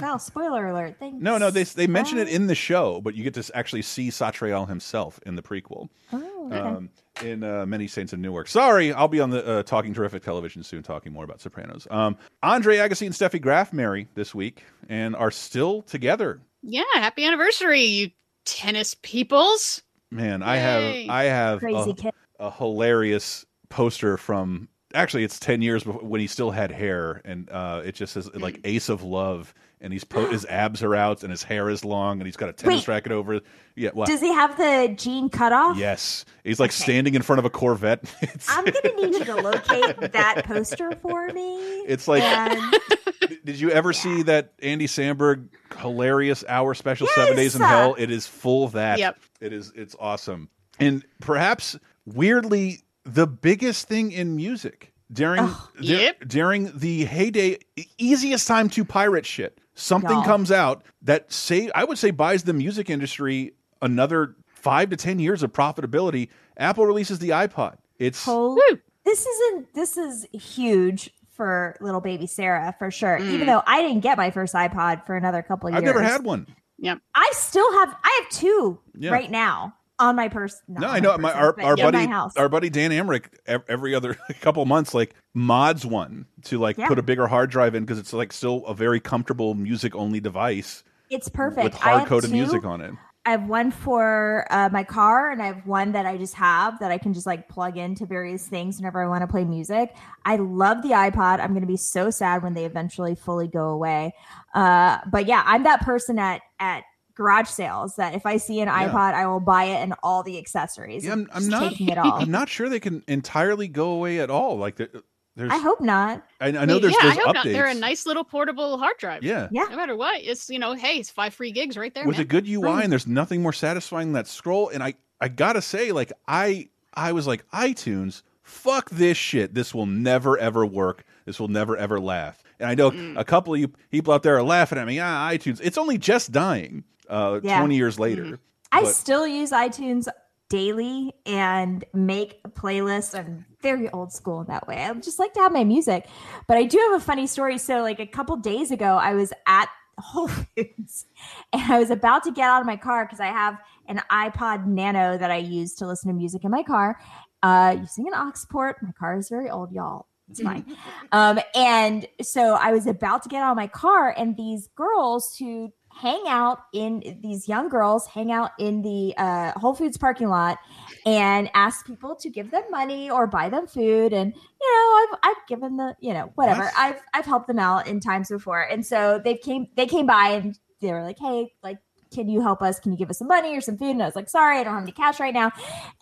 Well, spoiler alert. Thanks. No, no, they they mention it in the show, but you get to actually see Satrial himself in the prequel. Oh, okay. Um, in uh, Many Saints of Newark. Sorry, I'll be on the uh, Talking Terrific television soon, talking more about Sopranos. Um, Andre Agassi and Steffi Graf marry this week and are still together. Yeah, happy anniversary, you tennis peoples. Man, I have I have a, a hilarious poster from actually it's 10 years before when he still had hair and uh it just says like ace of love and he's po his (gasps) abs are out and his hair is long and he's got a tennis Wait. racket over yeah what Does he have the jean cutoff? yes he's like Okay. standing in front of a corvette (laughs) it's, I'm gonna need you to locate (laughs) that poster for me. it's like And (laughs) did you ever see that andy samberg hilarious hour special seven days in Yes! hell it is full of that Yep. it is it's awesome and perhaps weirdly the biggest thing in music during dur- Yep. during the heyday easiest time to pirate shit something Y'all. comes out that say i would say buys the music industry another five to ten years of profitability apple releases the ipod it's holy, this isn't. This is huge for little baby Sarah for sure. Mm. Even though I didn't get my first iPod for another couple of i've years. never had one Yeah, I still have. I have two Yeah. right now on my person. No, I know my our, our in buddy my house. our buddy Dan Emmerich ev- every other (laughs) couple months like mods one to like Yeah. put a bigger hard drive in because it's like still a very comfortable music only device it's perfect. with hard coded music on it. I have one for uh, my car, and I have one that I just have that I can just like plug into various things whenever I want to play music. I love the iPod. I'm going to be so sad when they eventually fully go away. Uh, but yeah, I'm that person at at garage sales that if I see an Yeah. iPod, I will buy it and all the accessories. Yeah, I'm, I'm not taking it all. I'm not sure they can entirely go away at all. Like there, there's I hope not. I, I know there's yeah, there's I hope updates. not. They're a nice little portable hard drive. yeah. Yeah. No matter what, it's you know, hey, it's five free gigs right there, with man. a good UI Right. and there's nothing more satisfying than that scroll. And I I gotta say, like I I was like iTunes, fuck this shit. This will never ever work. This will never ever laugh. And I know Mm. a couple of you people out there are laughing at me. Ah, iTunes. It's only just dying. Uh, Yeah. twenty years later. I still use iTunes daily and make a playlist. I'm very old school in that way. I just like to have my music. But I do have a funny story. So, like a couple days ago, I was at (laughs) Whole Foods and I was about to get out of my car because I have an iPod Nano that I use to listen to music in my car uh, using an aux port. My car is very old, y'all. It's fine. (laughs) um, and so I was about to get out of my car, and these girls who hang out in these young girls hang out in the uh, Whole Foods parking lot and ask people to give them money or buy them food. And you know, I've I've given the you know whatever. What? I've I've helped them out in times before, and so they came they came by and they were like, hey, like. Can you help us? Can you give us some money or some food? And I was like, sorry, I don't have any cash right now.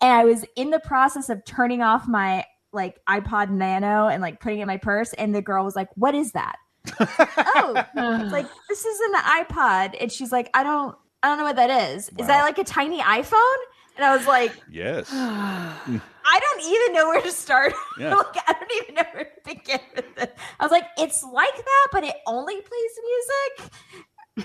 And I was in the process of turning off my like iPod Nano and like putting it in my purse. And the girl was like, What is that? Oh, it's like (laughs) this is an iPod. And she's like, I don't I don't know what that is. Is that like a tiny iPhone? And I was like, (laughs) Yes. (sighs) I don't even know where to start. (laughs) Yeah. like, I don't even know where to begin with this. I was like, it's like that, but it only plays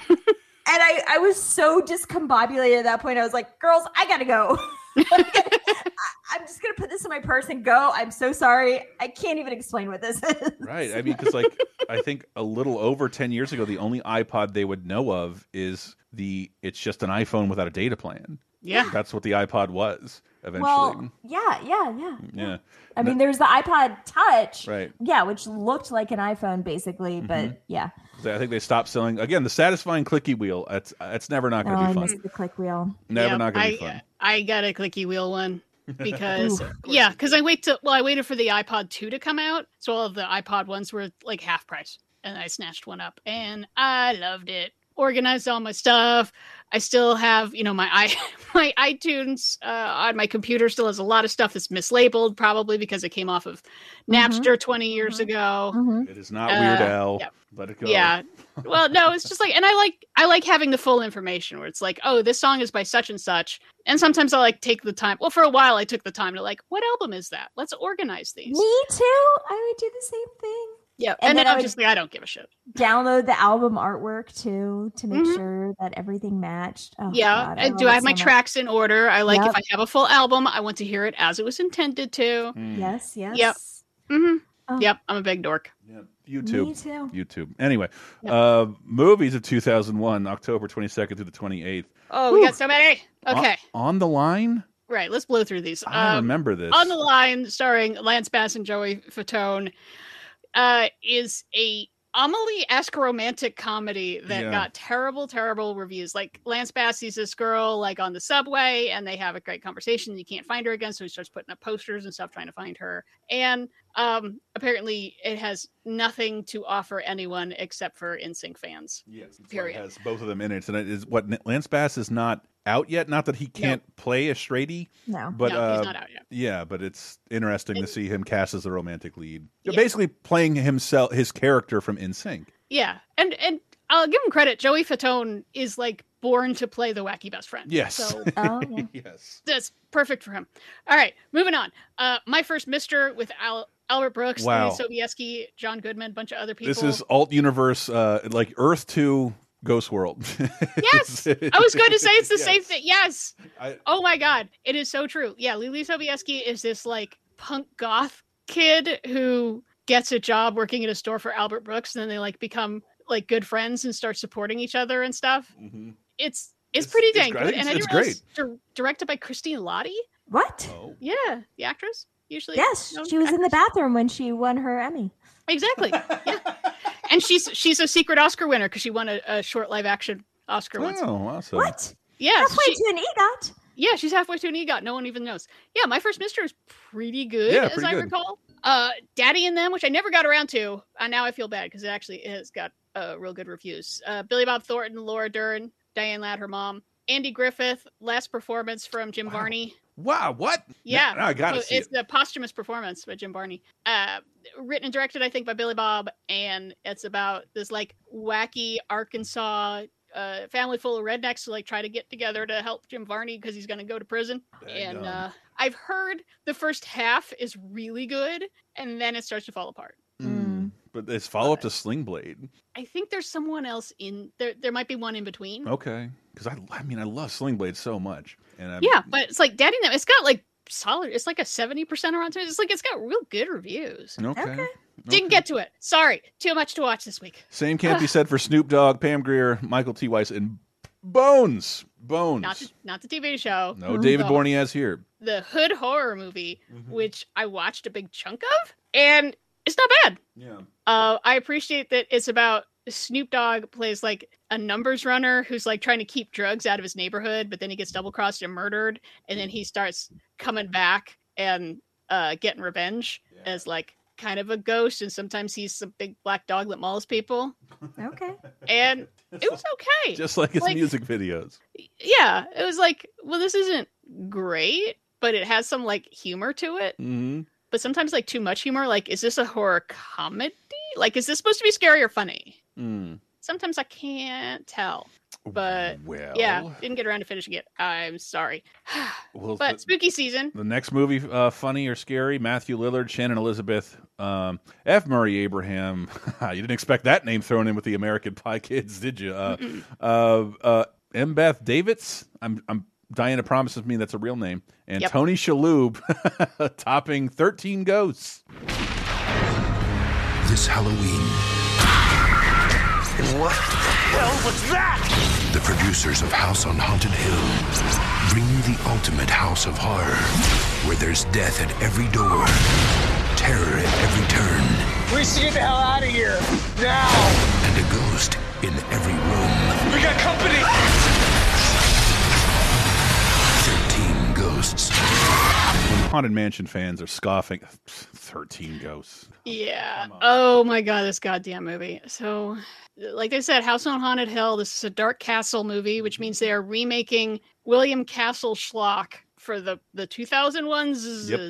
music. And I, I was so discombobulated at that point. I was like, girls, I gotta go. (laughs) I'm just gonna put this in my purse and go. I'm so sorry. I can't even explain what this is. Right. I mean, because like I think a little over ten years ago, the only iPod they would know of is the it's just an iPhone without a data plan. Yeah. That's what the iPod was eventually. Well, yeah, yeah, yeah. yeah. I mean, there's the iPod Touch, Right. Yeah, which looked like an iPhone basically, mm-hmm. but yeah. I think they stopped selling again the satisfying clicky wheel. That's that's never not Oh, going to I be missed fun. the click wheel. Never Yep, not going to I, be fun. I got a clicky wheel one (laughs) because Ooh. yeah, because I wait to well, I waited for the iPod two to come out, so all of the iPod ones were like half price, and I snatched one up, and I loved it. Organized all my stuff. I still have, you know, my i (laughs) my iTunes uh, on my computer still has a lot of stuff that's mislabeled, probably because it came off of Napster 20 years ago. Mhm. It is not Uh, Weird Al. yeah. Let it go. Yeah. (laughs) Well, no, it's just like, and I like, I like having the full information where it's like, oh, this song is by such and such. And sometimes I like take the time. Well, for a while, I took the time to like, what album is that? Let's organize these. Me too. I would do the same thing. Yeah. And And, then then I would- obviously, I don't give a shit. Download the album artwork too to make Mhm. sure that everything matched. Oh, yeah. God, and do I have so my much. tracks in order? I like Yep. if I have a full album, I want to hear it as it was intended to. Mm. Yes, yes. Yep. Mm-hmm. Oh. Yep. I'm a big dork. Yeah. YouTube. Me too. YouTube. Anyway, Yep. uh, movies of 2001, October 22nd through the 28th. Oh, we got so many. On- Okay. On, the line? Right. Let's blow through these. I Um, remember this. On the Line, starring Lance Bass and Joey Fatone, uh, is a Amelie esque romantic comedy that Yeah. got terrible, terrible reviews. Like Lance Bass sees this girl like on the subway, and they have a great conversation. You can't find her again, so he starts putting up posters and stuff trying to find her. And um, apparently, it has nothing to offer anyone except for NSYNC fans. Yes, Period. It has both of them in it, and it is what Lance Bass is not out yet. Not that he can't play a straighty, No. but no, uh, he's not out yet. yeah, but it's interesting to see him cast as the romantic lead, Yeah. basically playing himself, his character from NSYNC. Yeah, and and I'll give him credit. Joey Fatone is like born to play the wacky best friend. Yes. So (laughs) Oh, yeah. (laughs) yes. that's perfect for him. All right, moving on. Uh, my first Mister with Al- Albert Brooks, Wow. Leelee Sobieski, John Goodman, bunch of other people. This is alt universe, uh, like Earth to Ghost World. yes. (laughs) I was going to say it's the same thing. Yes. I- Oh my god, it is so true. Yeah, Leelee Sobieski is this like punk goth kid who gets a job working at a store for Albert Brooks, and then they like become like good friends and start supporting each other and stuff. Mhm. It's it's, It's- pretty dang great. Good, and I it's- didn't realize dir- directed by Christine Lahti. What? Oh. Yeah, the actress usually. Yes, she was in the bathroom when she won her Emmy. Exactly. Yeah, (laughs) and she's she's a secret Oscar winner because she won a, a short live action Oscar once. Oh, awesome. What? Yeah, Halfway she- to an EGOT. yeah, she's halfway to an EGOT. No one even knows. Yeah, my first Mister is pretty good, Yeah, as I good. recall. Uh, Daddy and Them, which I never got around to, and now I feel bad because it actually has got uh, real good reviews. Uh, Billy Bob Thornton, Laura Dern, Diane Ladd, her mom, Andy Griffith, last performance from Jim Wow. Varney. Wow, what? Yeah, Now I so see it's it. the posthumous performance by Jim Varney. Uh, written and directed, I think, by Billy Bob, and it's about this like wacky Arkansas uh, family full of rednecks who like try to get together to help Jim Varney because he's going to go to prison. And uh, I've heard the first half is really good, and then it starts to fall apart. But it's follow up to Sling Blade. I think there's someone else in there. There might be one in between. Okay, because I, I mean, I love Sling Blade so much, and I'm, Yeah, but it's like Daddy. Now it's got like solid. It's like a seventy percent around. It's like it's got real good reviews. okay. Didn't get to it. Sorry, too much to watch this week. Same can't be (sighs) said for Snoop Dogg, Pam Grier, Michael T. Weiss, and Bones. Bones. Not the, not the TV show. no David The- Borneaz here. The Hood horror movie, Mm-hmm. which I watched a big chunk of, and it's not bad. Yeah. Uh, I appreciate that it's about Snoop Dogg plays like a numbers runner who's like trying to keep drugs out of his neighborhood, but then he gets double crossed and murdered, and then he starts coming back and uh, getting revenge as like kind of a ghost, and sometimes he's a big black dog that mauls people, Okay. and (laughs) it was okay. Just like his Like- music videos. yeah, it was like, well, this isn't great, but it has some like humor to it. hmm But sometimes like too much humor. Like, is this a horror comedy? Like, is this supposed to be scary or funny? Mm. Sometimes I can't tell. But Well, yeah, didn't get around to finishing it. I'm sorry. (sighs) Well, but the- spooky season. The next movie, uh, funny or scary? Matthew Lillard, Shannon Elizabeth, um, F. Murray Abraham. (laughs) you didn't expect that name thrown in with the American Pie kids, did you? Uh, uh, uh, Embeth Davidtz. I'm, I'm. Diana promises me that's a real name. And Yep. Tony Shalhoub, (laughs) topping thirteen ghosts. This Halloween, What the hell was that? the producers of House on Haunted Hill bring you the ultimate house of horror, where there's death at every door, terror at every turn, We should get the hell out of here now. and a ghost in every room. We got company. 13 ghosts. Haunted Mansion fans are scoffing. Thirteen ghosts. Yeah. Oh my god, this goddamn movie. So, like I said, House on Haunted Hill. This is a Dark Castle movie, which means they are remaking William Castle schlock for the the 2000 ones. Yep.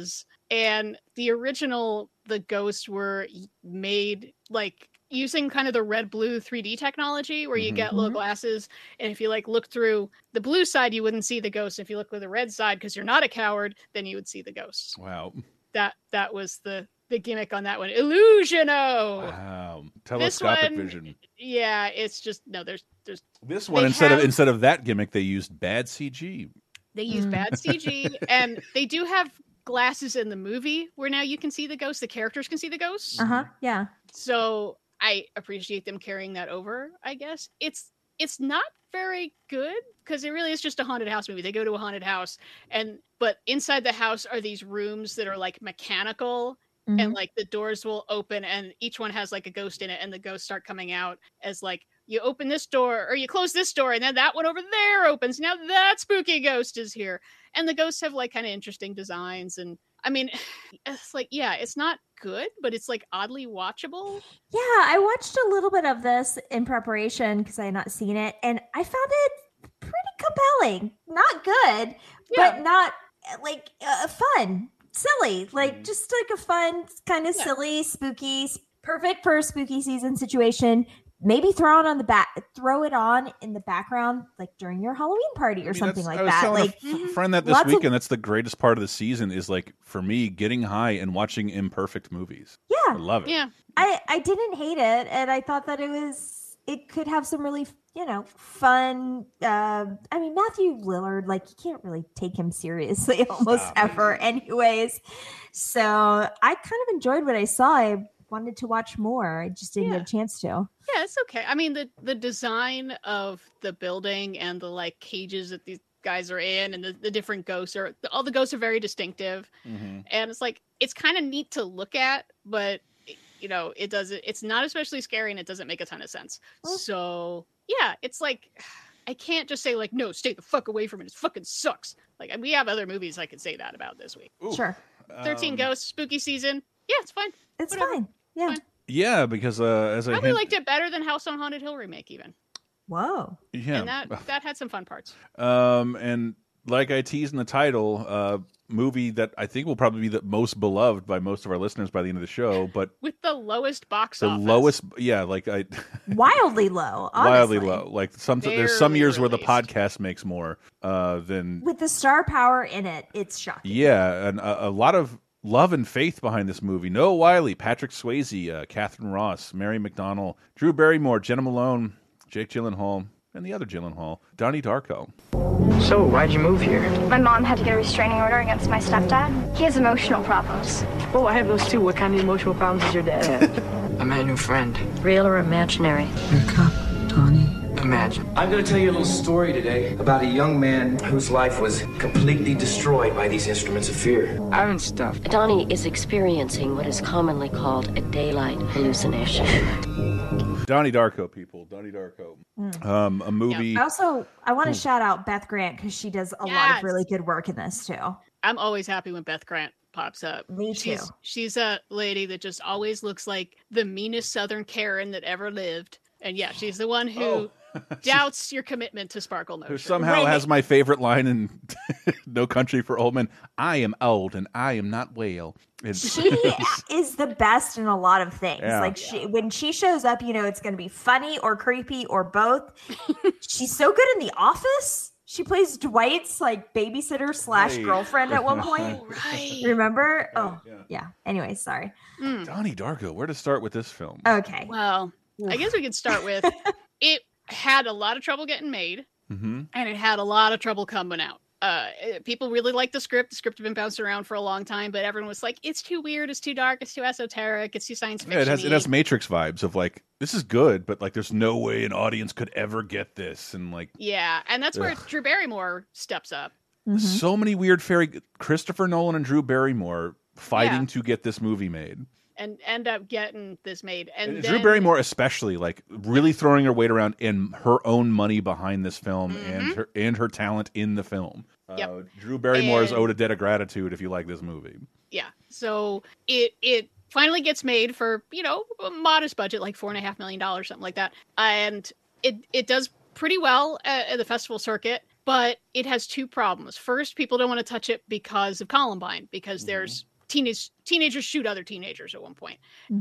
And the original, the ghosts were made like using kind of the red blue 3D technology where you Mhm. get little glasses and if you like look through the blue side you wouldn't see the ghost if you look with the red side because you're not a coward then you would see the ghosts Wow. that that was the the gimmick on that one. Illusion-O. Wow. This Telescopic one- vision. Yeah, it's just no. There's there's This one They instead of instead of that gimmick, they used bad CG. they use bad CG (laughs) and they do have glasses in the movie where now you can see the ghosts. The characters can see the ghosts. Uh huh. Yeah. So I appreciate them carrying that over. I guess it's it's not very good because it really is just a haunted house movie. They go to a haunted house and but inside the house are these rooms that are like mechanical Mhm. and like the doors will open and each one has like a ghost in it and the ghosts start coming out as like you open this door or you close this door and then that one over there opens now that spooky ghost is here and the ghosts have like kind of interesting designs and i mean (sighs) it's like yeah it's not good but it's like oddly watchable Yeah, I watched a little bit of this in preparation because I had not seen it, and I found it pretty compelling. Not good, but not like uh, fun, silly, like just like a fun, kind of Yeah. silly, spooky, perfect for a spooky season situation. Maybe throw it on the back, throw it on in the background, like during your Halloween party or I mean, something like I was that. Like f- friend that this lots of- weekend. That's the greatest part of the season. Is like for me getting high and watching imperfect movies. Yeah i love it. yeah I I didn't hate it, and I thought that it was it could have some really you know fun. Uh, I mean Matthew Lillard, like you can't really take him seriously (laughs) almost Stop it. ever, anyways. So I kind of enjoyed what I saw. I wanted to watch more. I just didn't Yeah. get a chance to. yeah it's okay i mean the the design of the building and the like cages that these guys are in and the, the different ghosts are all the ghosts are very distinctive Mhm. and it's like it's kind of neat to look at but you know it doesn't it's not especially scary and it doesn't make a ton of sense Well- so yeah it's like i can't just say like no stay the fuck away from it it fucking sucks like we have other movies i could say that about this week Ooh. Sure, 13 Um, ghosts spooky season yeah it's fine it's Whatever. fine. Yeah. Fine. Yeah, because uh, as I probably hint- liked it better than house on haunted hill remake even Whoa. yeah, and that that had some fun parts Um, and like I teased in the title, uh, movie that I think will probably be the most beloved by most of our listeners by the end of the show, but (laughs) with the lowest box the office. lowest, yeah, like I (laughs) Wildly low. wildly low. Like some there's some Barely years where the podcast makes more uh, than With the star power in it, it's shocking. yeah, and a, a lot of love and faith behind this movie. Noah Wyle, Patrick Swayze, uh, Katharine Ross, Mary McDonnell, Drew Barrymore, Jena Malone, Jake Gyllenhaal, and the other Gyllenhaal, Donnie Darko. So, why'd you move here? My mom had to get a restraining order against my stepdad. He has emotional problems. Oh, I have those too. What kind of emotional problems does your dad have? (laughs) I met a new friend. Real or imaginary? You're a cop, Tony. Imagine. I'm going to tell you a little story today about a young man whose life was completely destroyed by these instruments of fear. Iron stuff. Donnie is experiencing what is commonly called a daylight hallucination. (laughs) Donnie Darko, people. Donnie Darko. Mm. Um, a movie. I also I want to Hmm. shout out Beth Grant because she does a lot of really good work in this too. I'm always happy when Beth Grant pops up. Me She's, too. she's a lady that just always looks like the meanest Southern Karen that ever lived. And yeah, she's the one who (laughs) doubts your commitment to Sparkle Who Motion. somehow has my favorite line in (laughs) No Country for Old Men. I am old and I am not well. It's- She is the best in a lot of things. Yeah. Like she when she shows up, you know it's going to be funny or creepy or both. (laughs) She's so good in The Office. She plays Dwight's like babysitter slash Right. girlfriend at one point. Oh, right. Remember? Oh, yeah. Anyway, sorry. Hmm. Donnie Darko. Where to start with this film? Okay. Well, I guess we could start with it had a lot of trouble getting made Mm-hmm. and it had a lot of trouble coming out. Uh, people really liked the script. The script had been bouncing around for a long time, but everyone was like, "It's too weird. It's too dark. It's too esoteric. It's too science fiction." Yeah, it has it has Matrix vibes of like this is good, but like there's no way an audience could ever get this, and like Yeah, and that's where Ugh. Drew Barrymore steps up. Mm-hmm. so many weird fairy. Christopher Nolan and Drew Barrymore fighting Yeah. to get this movie made. And end up getting this made. And, And then, Drew Barrymore, especially, like really throwing her weight around and her own money behind this film and her and her talent in the film. Mm-hmm. Yep. Uh, Drew Barrymore is owed a debt of gratitude if you like this movie. yeah. So it it finally gets made for you know a modest budget, like four and a half million dollars, something like that, and it it does pretty well at, at the festival circuit. But it has two problems. First, people don't want to touch it because of Columbine, because there's teenage teenagers shoot other teenagers at one point.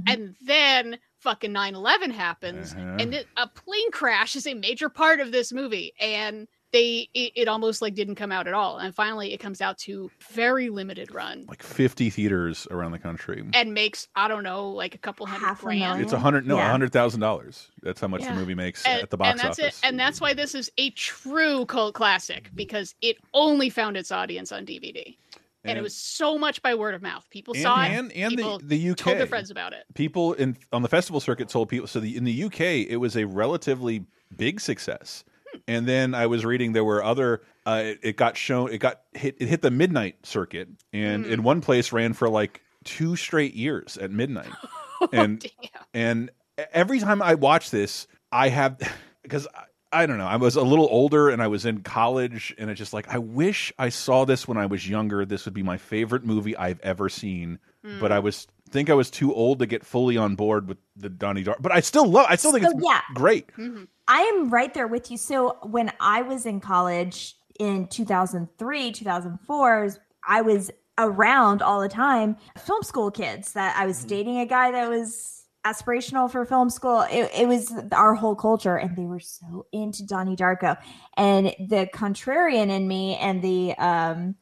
and then fucking 9-11 happens Uh-huh. and it, a plane crash is a major part of this movie and they it, it almost like didn't come out at all and finally it comes out to very limited run Like 50 theaters around the country. and makes i don't know like a couple hundred Half a grand million? It's a hundred no, a Yeah. hundred thousand dollars. That's how much Yeah. the movie makes and, at the box and that's office. it and that's why this is a true cult classic because it only found its audience on dvd and, it was so much by word of mouth people And- saw and- it and the- people the UK. told their friends about it people in on the festival circuit told people so the, in the UK it was a relatively big success. Hmm. And then I was reading there were other uh, it, it got shown it got hit it hit the midnight circuit and Hmm. in one place ran for like two straight years at midnight. (laughs) and and every time I watch this I have (laughs) because I, don't know I was a little older and I was in college and it's just like I wish I saw this when I was younger this would be my favorite movie I've ever seen but I was think I was too old to get fully on board with the Donnie Darko. But I still love. I still think So, it's yeah. great. Mm-hmm. I am right there with you. So when I was in college in 2003, 2004, I was around all the time film school kids that I was mm-hmm. dating a guy that was aspirational for film school. It, it was our whole culture and they were so into Donnie Darko and the contrarian in me and the um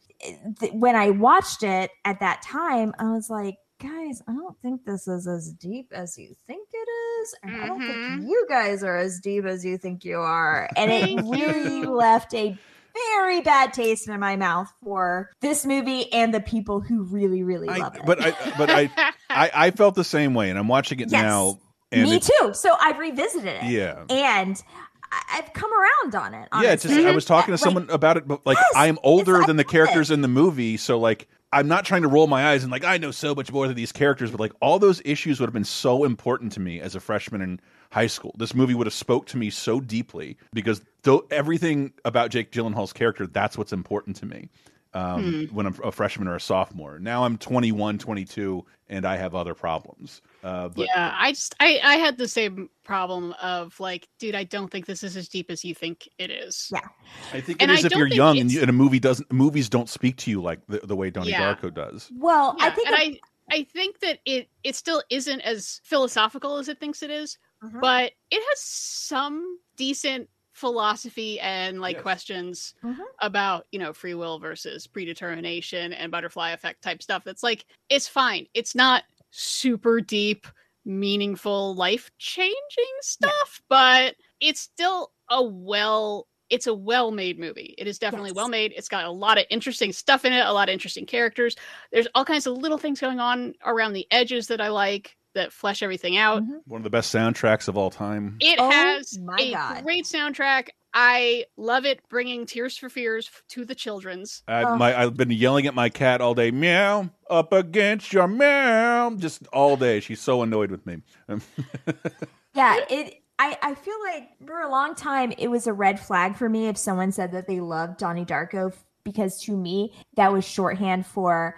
th- when I watched it at that time, I was like, guys, I don't think this is as deep as you think it is. And I don't think you guys are as deep as you think you are. And it really left a very bad taste in my mouth for this movie and the people who really, really love it. But I but I, (laughs) I I felt the same way, and I'm watching it Yes. now. And Me too. So I've revisited it. Yeah. And I- I've come around on it. Yeah, it's just honestly. I was talking to Like, someone about it, but like Yes, I am older than the characters in the movie, so like I'm not trying to roll my eyes and like I know so much more than these characters, but like all those issues would have been so important to me as a freshman in high school. This movie would have spoke to me so deeply because though everything about Jake Gyllenhaal's character, that's what's important to me. Um, Hmm. when I'm a freshman or a sophomore. Now I'm 21, 22, and I have other problems. Uh, but yeah, I just I I had the same problem of like, dude, I don't think this is as deep as you think it is. Yeah. I think And it is I if you're young and, you, and a movie doesn't movies don't speak to you like the, the way Donnie Yeah. Darko does. Well, I think and it- I I think that it it still isn't as philosophical as it thinks it is, Mhm. but it has some decent philosophy and like Yes. questions Mhm. about you know free will versus predetermination and butterfly effect type stuff that's like it's fine it's not super deep meaningful life changing stuff but it's still a well it's a well made movie it is definitely Yes. well made it's got a lot of interesting stuff in it a lot of interesting characters there's all kinds of little things going on around the edges that i like that flesh everything out mm-hmm. One of the best soundtracks of all time. it Oh has my a God. great soundtrack. I love it bringing Tears for Fears to the children's. I, Oh. my, I've been yelling at my cat all day. Meow, up against your meow, just all day. She's so annoyed with me. (laughs) Yeah, it. I, I feel like for a long time it was a red flag for me if someone said that they loved Donnie Darko because to me that was shorthand for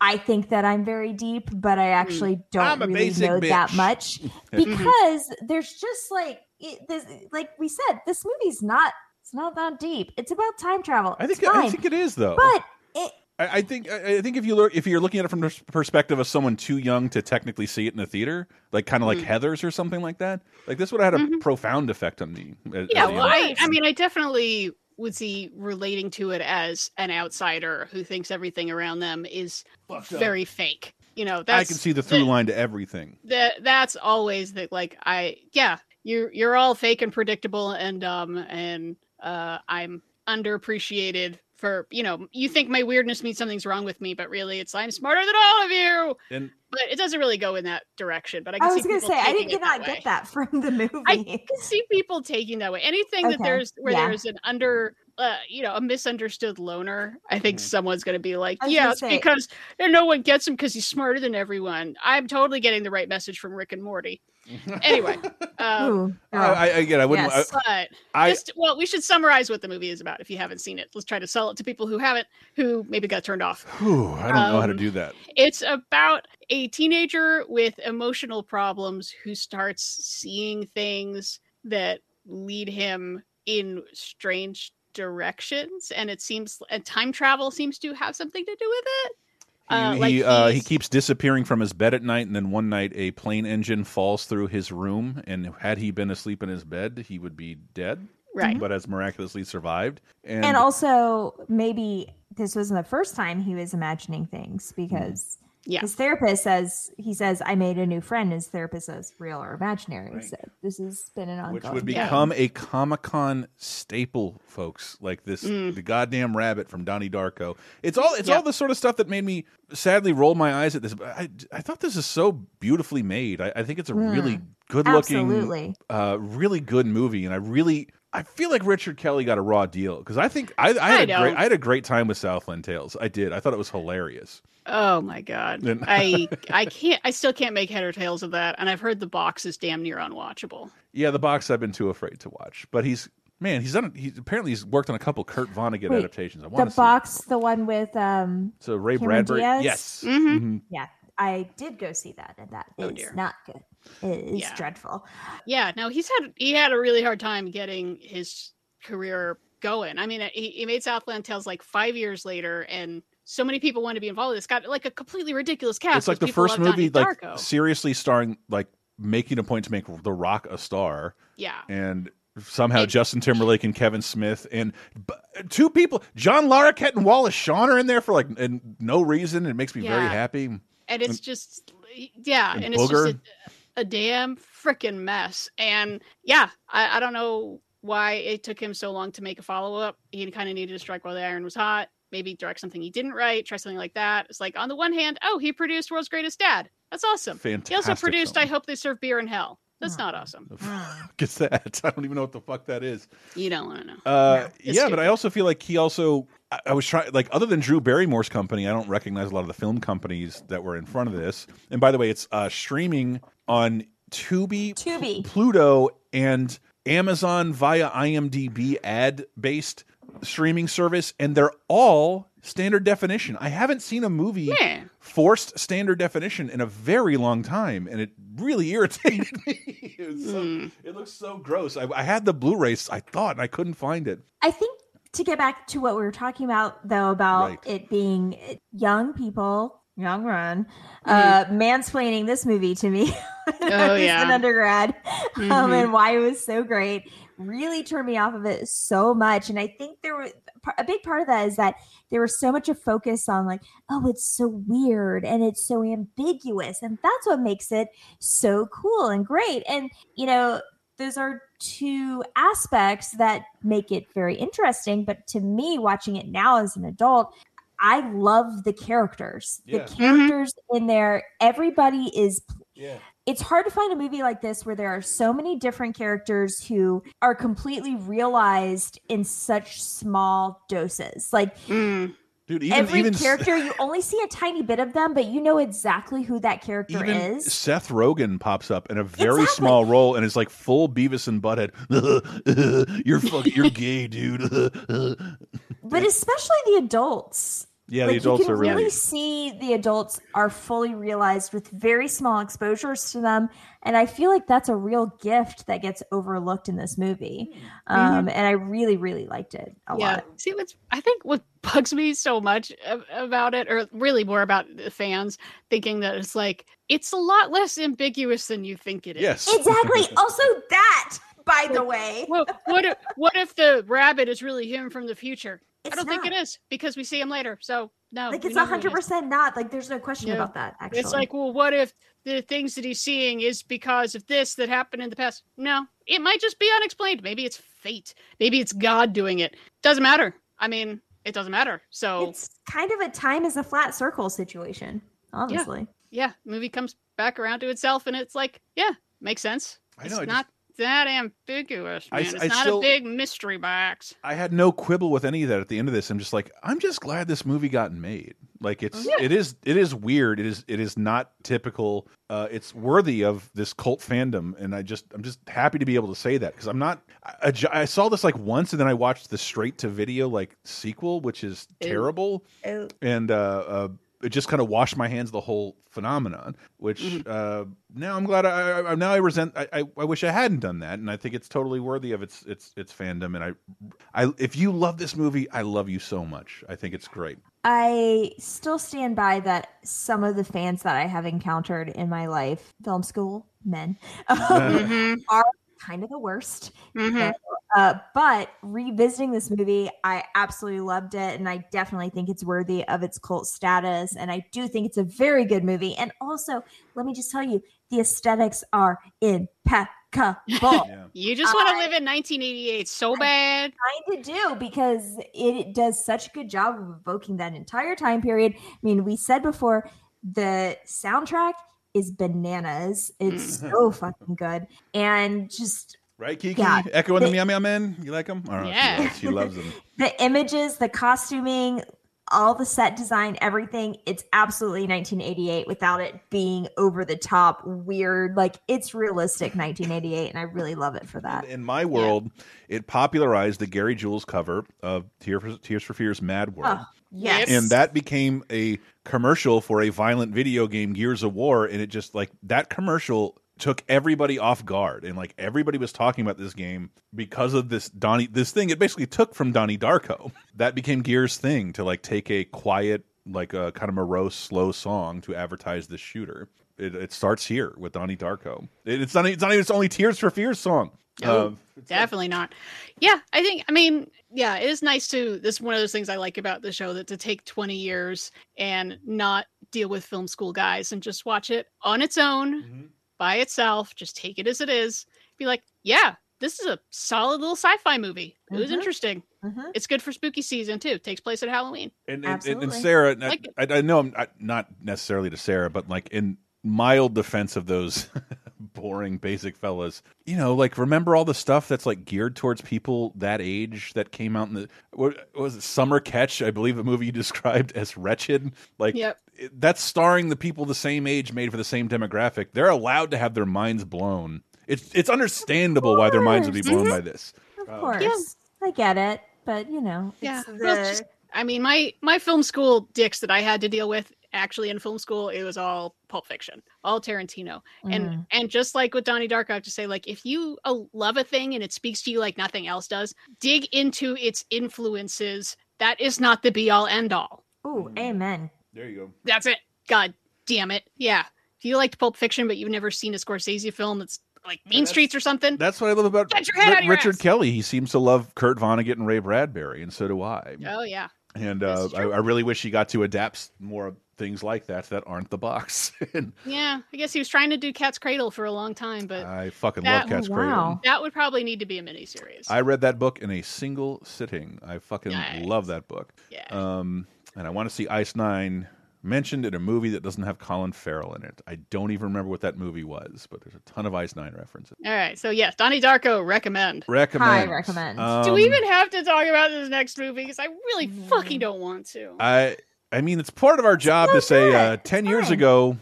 I think that I'm very deep, but I actually mm. don't really basic know that much (laughs) because there's just like it, this, like we said, this movie's not it's not that deep. It's about time travel. I think it's I think it is though. but it, I, I think I I think if you look if you're looking at it from the perspective of someone too young to technically see it in the theater, like kind of like Mm. Heather's or something like that, like this would have had a mm-hmm. profound effect on me. Uh, yeah, well, I, I mean, I definitely would see relating to it as an outsider who thinks everything around them is very fake. You know, that's I can see the through line to everything. that that's always the like I yeah you're you're all fake and predictable and um and uh I'm underappreciated for you know you think my weirdness means something's wrong with me but really it's I'm smarter than all of you And but it doesn't really go in that direction but I can I was see gonna people say I taking did not that get way. that (laughs) from the movie. I can see people taking that way. Anything that there's where yeah. there's an under, uh, you know, a misunderstood loner. I think someone's going to be like, I was yeah, it's say- because no one gets him because he's smarter than everyone. I'm totally getting the right message from Rick and Morty. (laughs) Anyway, um, Ooh, I, I again, I wouldn't. Yes. I, but I- just well, we should summarize what the movie is about if you haven't seen it. Let's try to sell it to people who haven't, who maybe got turned off. whew, I don't know how to Um, do that. It's about a teenager with emotional problems who starts seeing things that lead him in strange directions, and it seems and time travel seems to have something to do with it. He Uh, he, uh, he keeps disappearing from his bed at night, and then one night a plane engine falls through his room. And had he been asleep in his bed, he would be dead. Right. But has miraculously survived. And, and also maybe this wasn't the first time he was imagining things because Yeah. his therapist says he says I made a new friend. His therapist says real or imaginary. So this has been an ongoing. which would thing. become a Comic Con staple, folks. Like this, Mm. the goddamn rabbit from Donnie Darko. It's all it's Yeah. all the sort of stuff that made me sadly roll my eyes at this. But I, I thought this is so beautifully made. I, I think it's a really good looking, Mm. Absolutely. uh, really good movie, and I really. I feel like Richard Kelly got a raw deal because I think I, I had I a great. I had a great time with Southland Tales. I did. I thought it was hilarious. Oh my god, Then- (laughs) I I can't. I still can't make head or tails of that, and I've heard the box is damn near unwatchable. Yeah, the box I've been too afraid to watch, but he's man. He's done. He's apparently he's worked on a couple Kurt Vonnegut Wait, adaptations. I the want to see. box, the one with um So Ray Cameron Bradbury, Diaz? yes, Mhm. Mhm. yeah, I did go see that and that Oh, dear. not good. It is Yeah. dreadful. Yeah, no, he's had he had a really hard time getting his career going. I mean, he, he made Southland Tales like five years later, and so many people want to be involved with this. Got like a completely ridiculous cast. It's like the first movie, Donnie like seriously starring, like making a point to make The Rock a star, yeah, and somehow And- Justin Timberlake and Kevin Smith and b- two people, John Larroquette and Wallace Shawn are in there for like and no reason. It makes me very happy. and it's just yeah, and and, it's just Booger. a, a damn freaking mess. And yeah, I, I don't know why it took him so long to make a follow up. He kind of needed to strike while the iron was hot. Maybe direct something he didn't write, try something like that. It's like on the one hand, oh, he produced World's Greatest Dad. That's awesome. he also produced film. I Hope They Serve Beer in Hell. That's not awesome. Gets (laughs) that? I don't even know what the fuck that is. You don't want to know. Uh, it's yeah, but I also feel like he also. I, I was trying, like, other than Drew Barrymore's company, I don't recognize a lot of the film companies that were in front of this. And by the way, it's uh, streaming on Tubi, Tubi. Pluto, and Amazon via IMDb ad based streaming service, and they're all standard definition. I haven't seen a movie Yeah. forced standard definition in a very long time, and it really irritated (laughs) me. it, so, Hmm. it looks so gross. I, I had the Blu-rays, I thought, and I couldn't find it. I think to get back to what we were talking about though about Right. it being young people, young run, uh mansplaining this movie to me. (laughs) when Oh, yeah. an undergrad, um, Mhm. and why it was so great. really turned me off of it so much. And I think there was a big part of that is that there was so much of focus on like, oh, it's so weird and it's so ambiguous. And that's what makes it so cool and great. And, you know, those are two aspects that make it very interesting. But to me, watching it now as an adult, I love the characters. Yeah. The characters in there, everybody is Yeah. it's hard to find a movie like this where there are so many different characters who are completely realized in such small doses. Like mm. Dude, even every even character, you only see a tiny bit of them, but you know exactly who that character even is. Seth Rogen pops up in a very Exactly. small role and is like full Beavis and Butthead. (laughs) you're fuck, you're gay, dude. (laughs) But especially the adults. Yeah, the Like, adults you can are really- really see the adults are fully realized with very small exposures to them, and I feel like that's a real gift that gets overlooked in this movie. Um, and I really, really liked it a yeah. lot. See, what's I think what bugs me so much about it, or really more about the fans thinking that it's like it's a lot less ambiguous than you think it is. Yes. Exactly. (laughs) also, that, by the way. Well, what if what if the rabbit is really him from the future? I don't think it is because we see him later. So no, like it's know who it hundred is. percent not. Like there's no question Yeah. about that. Actually, It's like, well, what if the things that he's seeing is because of this that happened in the past? No, it might just be unexplained. Maybe it's fate. Maybe it's God doing it. Doesn't matter. I mean, it doesn't matter. So it's kind of a time is a flat circle situation. Honestly, yeah, movie comes back around to itself, and it's like, yeah, makes sense. I It's know, I not that ambiguous, man. s- it's I not still- a big mystery box. I had no quibble with any of that at the end of this. I'm just like, I'm just glad this movie got made. Like it's Yeah. it is it is weird. It is it is not typical. Uh, it's worthy of this cult fandom, and I just I'm just happy to be able to say that because I'm not. I, I- saw this like once, and then I watched the straight to video like sequel, which is terrible, Ew. and uh, uh, it just kind of washed my hands of the whole phenomenon. Which Mm-hmm. uh, now I'm glad I, I now I resent. I, I I wish I hadn't done that, and I think it's totally worthy of its its its fandom. And I I if you love this movie, I love you so much. I think it's great. I still stand by that. Some of the fans that I have encountered in my life, film school men, um, (laughs) Mhm. are kind of the worst. Mhm. Uh, but revisiting this movie, I absolutely loved it, and I definitely think it's worthy of its cult status. And I do think it's a very good movie. And also, let me just tell you, the aesthetics are impeccable. You just want to live in 1988 so bad. kind of do because it does such a good job of evoking that entire time period. I mean, we said before the soundtrack is bananas. It's Mm. so fucking good, and just Right, Kiki? Yeah, Echo and the the- Meow Meow Men. You like them? All right, Yeah. she, loves, she loves them. the images, the costuming, all the set design, everything. It's absolutely 1988 without it being over the top, weird. Like it's realistic 1988, and I really love it for that. In my world, it popularized the Gary Jules cover of for, Tears for Fears Mad World. Oh, yes. And that became a commercial for a violent video game, Gears of War. And it just like that commercial took everybody off guard. And like everybody was talking about this game because of this Donnie, this thing it basically took from Donnie Darko. (laughs) That became Gears' thing to like take a quiet, like a kind of morose, slow song to advertise the shooter. It, it starts here with Donnie Darko. It, it's not. It's not even its only Tears for Fears song. No, Um, definitely not. Yeah, I think. I mean, yeah, it is nice to. This is one of those things I like about the show that to take twenty years and not deal with film school guys and just watch it on its own Mm-hmm. By itself. Just take it as it is. Be like, yeah, this is a solid little sci-fi movie. It was Mhm. interesting. Mhm. It's good for spooky season too. Takes place at Halloween. And, and, and, and Sarah, I, Like I, I know I'm not, not necessarily to Sarah, but like in mild defense of those (laughs) boring basic fellas, you know, like remember all the stuff that's like geared towards people that age that came out in the what, what was it Summer Catch? I believe a movie you (laughs) described as wretched. Like Yep. it- that's starring the people the same age, made for the same demographic. They're allowed to have their minds blown. It's it's understandable why their minds would be blown by mm-hmm. this. Of um, course, I get it, but you know, Yeah, it's well, the- I mean, my my film school dicks that I had to deal with actually in film school, it was all Pulp Fiction, all Tarantino, and Mm. and just like with Donnie Darko, I have to say, like, if you uh, love a thing and it speaks to you like nothing else does, dig into its influences. That is not the be all end all. Ooh, amen. There you go. That's it. God damn it. Yeah. If you liked Pulp Fiction, but you've never seen a Scorsese film that's like Mean Streets or something. That's what I love about Get your head out of your Richard ass. Kelly. He seems to love Kurt Vonnegut and Ray Bradbury, and so do I. Oh yeah. And uh, I, I really wish he got to adapt more things like that that aren't the box. (laughs) and Yeah, I guess he was trying to do Cat's Cradle for a long time, but I fucking that, love Cat's Cradle. That would probably need to be a miniseries. I read that book in a single sitting. I fucking Nice. love that book. Yeah. Um, and I want to see Ice Nine mentioned in a movie that doesn't have Colin Farrell in it. I don't even remember what that movie was, but there's a ton of Ice Nine references. All right, so yes, Donnie Darko recommend. Recommend. recommend. Do we Um, even have to talk about this next movie? Because I really Mm. fucking don't want to. I I mean, it's part of our job to say uh, ten years ago,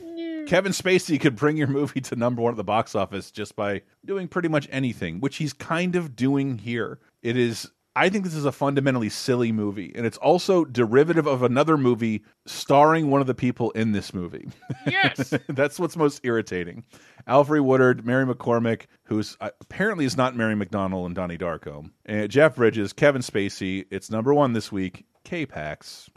Kevin Spacey could bring your movie to number one at the box office just by doing pretty much anything, which he's kind of doing here. It is. I think this is a fundamentally silly movie, and it's also derivative of another movie starring one of the people in this movie. Yes, (laughs) that's what's most irritating. Alfre Woodard, Mary McCormack, who's uh, apparently is not Mary McDonnell and Donnie Darko, and Jeff Bridges, Kevin Spacey. It's number one this week. K-Pax.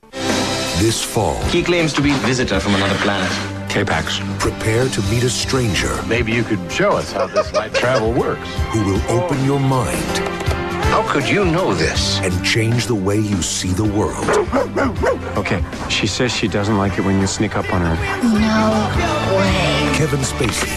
This fall, He claims to be a visitor from another planet. K-Pax. Prepare to meet a stranger. Maybe you could show us how this (laughs) light travel works. Who will open your mind. How could you know this? And change the way you see the world. Okay, she says she doesn't like it when you sneak up on her. No way. Kevin Spacey,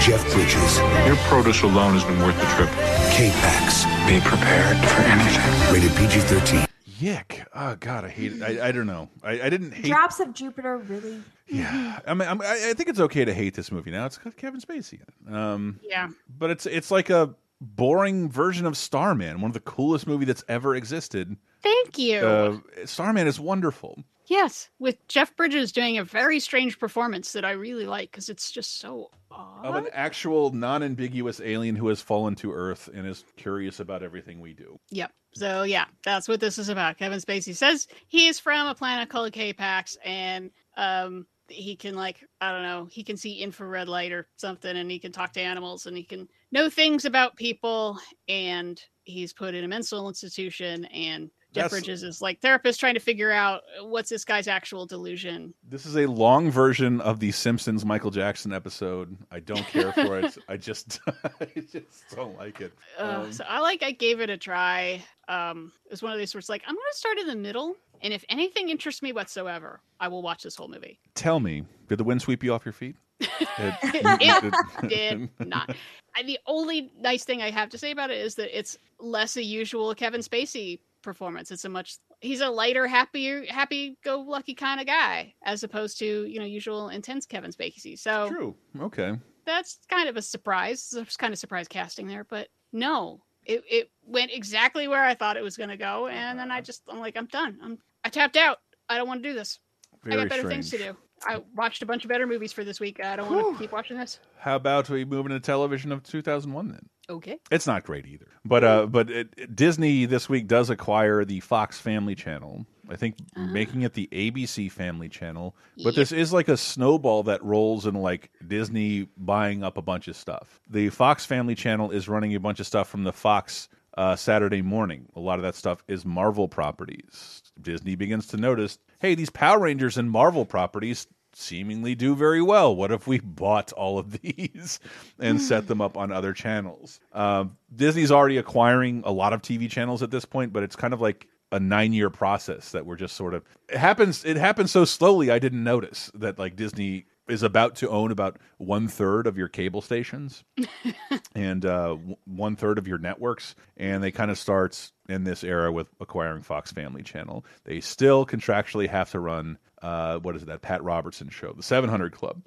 Jeff Bridges. Your produce alone has been worth the trip. K-Pax. Be prepared for anything. Rated PG-13. Yick. Oh God, I hate it. I, I don't know. I, I didn't hate. Drops of Jupiter really. Yeah, I mean, I'm, I I think it's okay to hate this movie now. It's got Kevin Spacey. In it. Um, Yeah. but it's it's like a boring version of Starman, one of the coolest movie that's ever existed. Thank you. Uh, Starman is wonderful. yes, with Jeff Bridges doing a very strange performance that I really like because it's just so odd. Of an actual non-ambiguous alien who has fallen to Earth and is curious about everything we do. Yep. So yeah, that's what this is about. Kevin Spacey says he is from a planet called K-Pax, and um, he can like I don't know, he can see infrared light or something, and he can talk to animals, and he can know things about people, and he's put in a mental institution, and Jeff That's- Bridges is like therapist trying to figure out what's this guy's actual delusion. This is a long version of the Simpsons Michael Jackson episode. I don't care for it. (laughs) I just, (laughs) I just don't like it. Uh, Um, so I like I gave it a try. Um, it was one of these where it's like I'm going to start in the middle, and if anything interests me whatsoever, I will watch this whole movie. tell me, did the wind sweep you off your feet? (laughs) It- it did not. I, the only nice thing I have to say about it is that it's less a usual Kevin Spacey performance. It's a much he's a lighter, happier, happy-go-lucky kind of guy, as opposed to you know usual intense Kevin Spacey. So True. Okay. that's kind of a surprise. It's kind of surprise casting there, but no, it it went exactly where I thought it was going to go, and then I uh-huh. just I'm like I'm done. I'm I tapped out. I don't want to do this. I got better things to do. I watched a bunch of better movies for this week. I don't want to keep watching this. How about we move into television of 2001 then? Okay. It's not great either. But uh, but it, Disney this week does acquire the Fox Family Channel. I think making it the ABC Family Channel. But this is like a snowball that rolls in like Disney buying up a bunch of stuff. The Fox Family Channel is running a bunch of stuff from the Fox uh, Saturday morning. A lot of that stuff is Marvel properties. Disney begins to notice, hey, these Power Rangers and Marvel properties seemingly do very well. What if we bought all of (laughs) these and set them up on other channels? Um, Disney's already acquiring a lot of TV channels at this point, but it's kind of like a nine year process that we're just sort of it happens it happens so slowly I didn't notice that like Disney is about to own about one third of your cable stations (laughs) and uh, one third of your networks. And they kind of starts in this era with acquiring Fox Family Channel. They still contractually have to run uh, what is it, that Pat Robertson show, the 700 Club,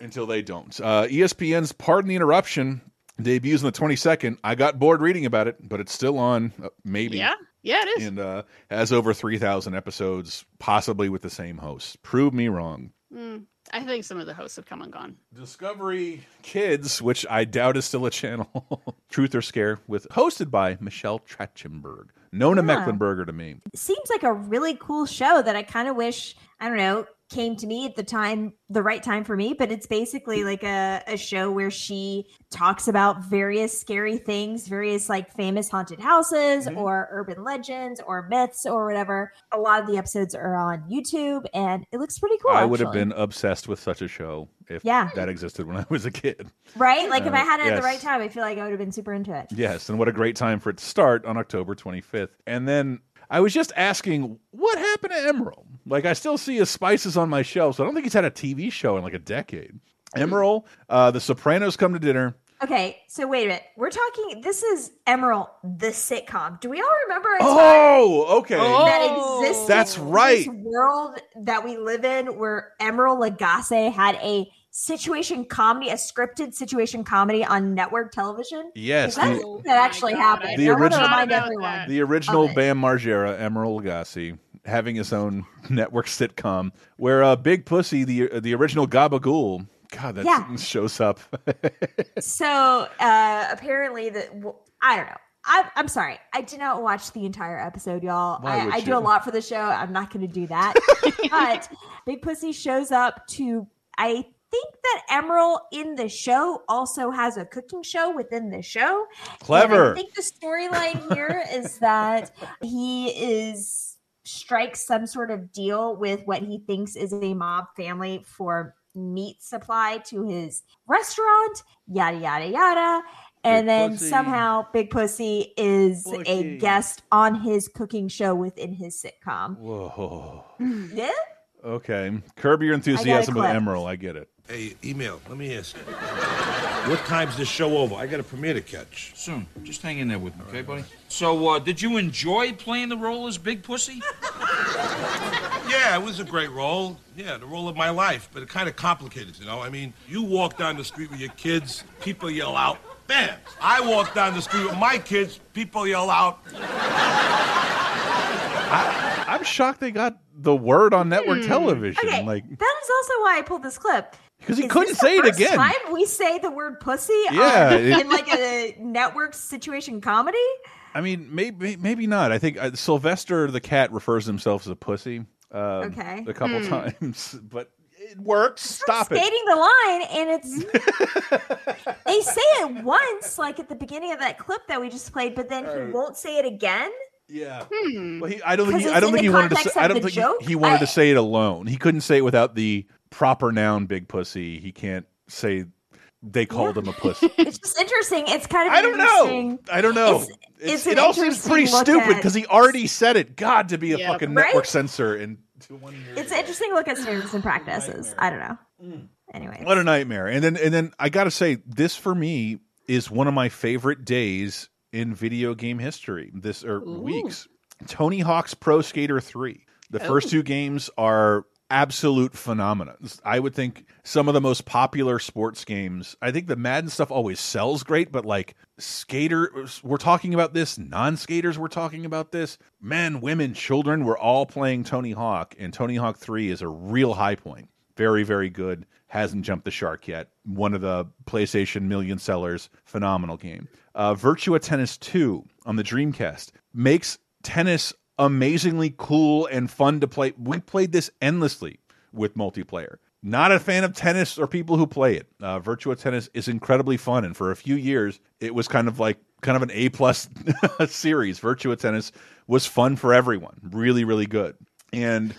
until they don't. Uh, ESPN's Pardon the Interruption debuts on the 22nd. I got bored reading about it, but it's still on, uh, maybe. Yeah. Yeah, it is. And uh, has over 3,000 episodes, possibly with the same hosts. Prove me wrong. Mm, I think some of the hosts have come and gone. Discovery Kids, which I doubt is still a channel. (laughs) Truth or Scare, with hosted by Michelle Trachtenberg. Nona Yeah. Mecklenburger to me. seems like a really cool show that I kind of wish I don't know came to me at the time, the right time for me. But it's basically like a, a show where she talks about various scary things, various like famous haunted houses Mm-hmm. or urban legends or myths or whatever. A lot of the episodes are on YouTube and it looks pretty cool. I would have been obsessed with such a show if Yeah. that existed when I was a kid. right. Like if Uh, I had it at the right time, I feel like I would have been super into it. Yes, and what a great time for it to start on October 25th. And then I was just asking, what happened to Emeril? Like, I still see his spices on my shelf, so I don't think he's had a TV show in like a decade. Emeril, uh, The Sopranos come to dinner. Okay, so wait a minute. We're talking. This is Emeril, the sitcom. Do we all remember a time Oh, okay. that existed? That's right. This world that we live in, where Emeril Lagasse had a situation comedy, a scripted situation comedy on network television. Yes, Because the- that, that actually happened. The I want to original- remind everyone. The original of. Bam Margera, Emeril Lagasse, having his own (laughs) network sitcom, where uh, Big Pussy, the the original Gabagool, God, that Yeah. shows up. (laughs) So uh apparently, the well, I don't know. I, I'm sorry. I did not watch the entire episode, y'all. I, I do a lot for the show. I'm not going to do that. (laughs) but Big Pussy shows up to. I think that Emeril in the show also has a cooking show within the show. And Clever. I think the storyline here is that he is strikes some sort of deal with what he thinks is a mob family for meat supply to his restaurant, yada yada yada. And Big then Pussy. somehow Big Pussy is Pussy. a guest on his cooking show within his sitcom. Whoa. Yeah. Okay. Curb your enthusiasm with. Emeril. I get it. Hey, Emeril, let me ask you. What time's this show over? I got a premiere to catch. Soon. Just hang in there with me, okay, buddy? So, uh, did you enjoy playing the role as Big Pussy? (laughs) Yeah, it was a great role. Yeah, the role of my life, but it kind of complicated, you know? I mean, you walk down the street with your kids, people yell out, bam! I walk down the street with my kids, people yell out. I'm shocked they got the word on network Hmm. television. Okay, Like, that is also why I pulled this clip. 'Because he Is couldn't this the say it first again. Time we say the word pussy Yeah, on- (laughs) it- in like a network situation comedy. I mean, maybe maybe not. I think uh, Sylvester the cat refers to himself as a pussy. Um, Okay. A couple Hmm. times, (laughs) but it works. Stop it. skating the line and it's (laughs) they say it once like at the beginning of that clip that we just played but then he won't say it again yeah hmm. Well, he, I don't think. He, I don't think he wanted to. Say, I don't think he- he, wanted I- to say it alone. He couldn't say it without the proper noun, big pussy. He can't say they called him a pussy. (laughs) it's just interesting it's kind of I don't know. I don't know. it's, It's- it's it an all seems pretty look stupid at- because he already said it. God, to be a Yeah. fucking Right? network censor and it's an interesting look at standards and practices i don't know Mm. anyway What a nightmare. And then and then I got to say this for me is one of my favorite days in video game history. This or weeks. Tony Hawk's Pro Skater 3. The first two games are absolute phenomena. I would think some of the most popular sports games. I think the Madden stuff always sells great, but like skaters we're talking about this, non-skaters we're talking about this. Men, women, children, we're all playing Tony Hawk and Tony Hawk 3 is a real high point. Very, very good. Hasn't jumped the shark yet. One of the PlayStation million sellers. Phenomenal game. Uh, Virtua Tennis 2 on the Dreamcast makes tennis amazingly cool and fun to play. We played this endlessly with multiplayer. Not a fan of tennis or people who play it. Uh, Virtua Tennis is incredibly fun, and for a few years, it was kind of like kind of an A plus (laughs) series. Virtua Tennis was fun for everyone. Really, really good. And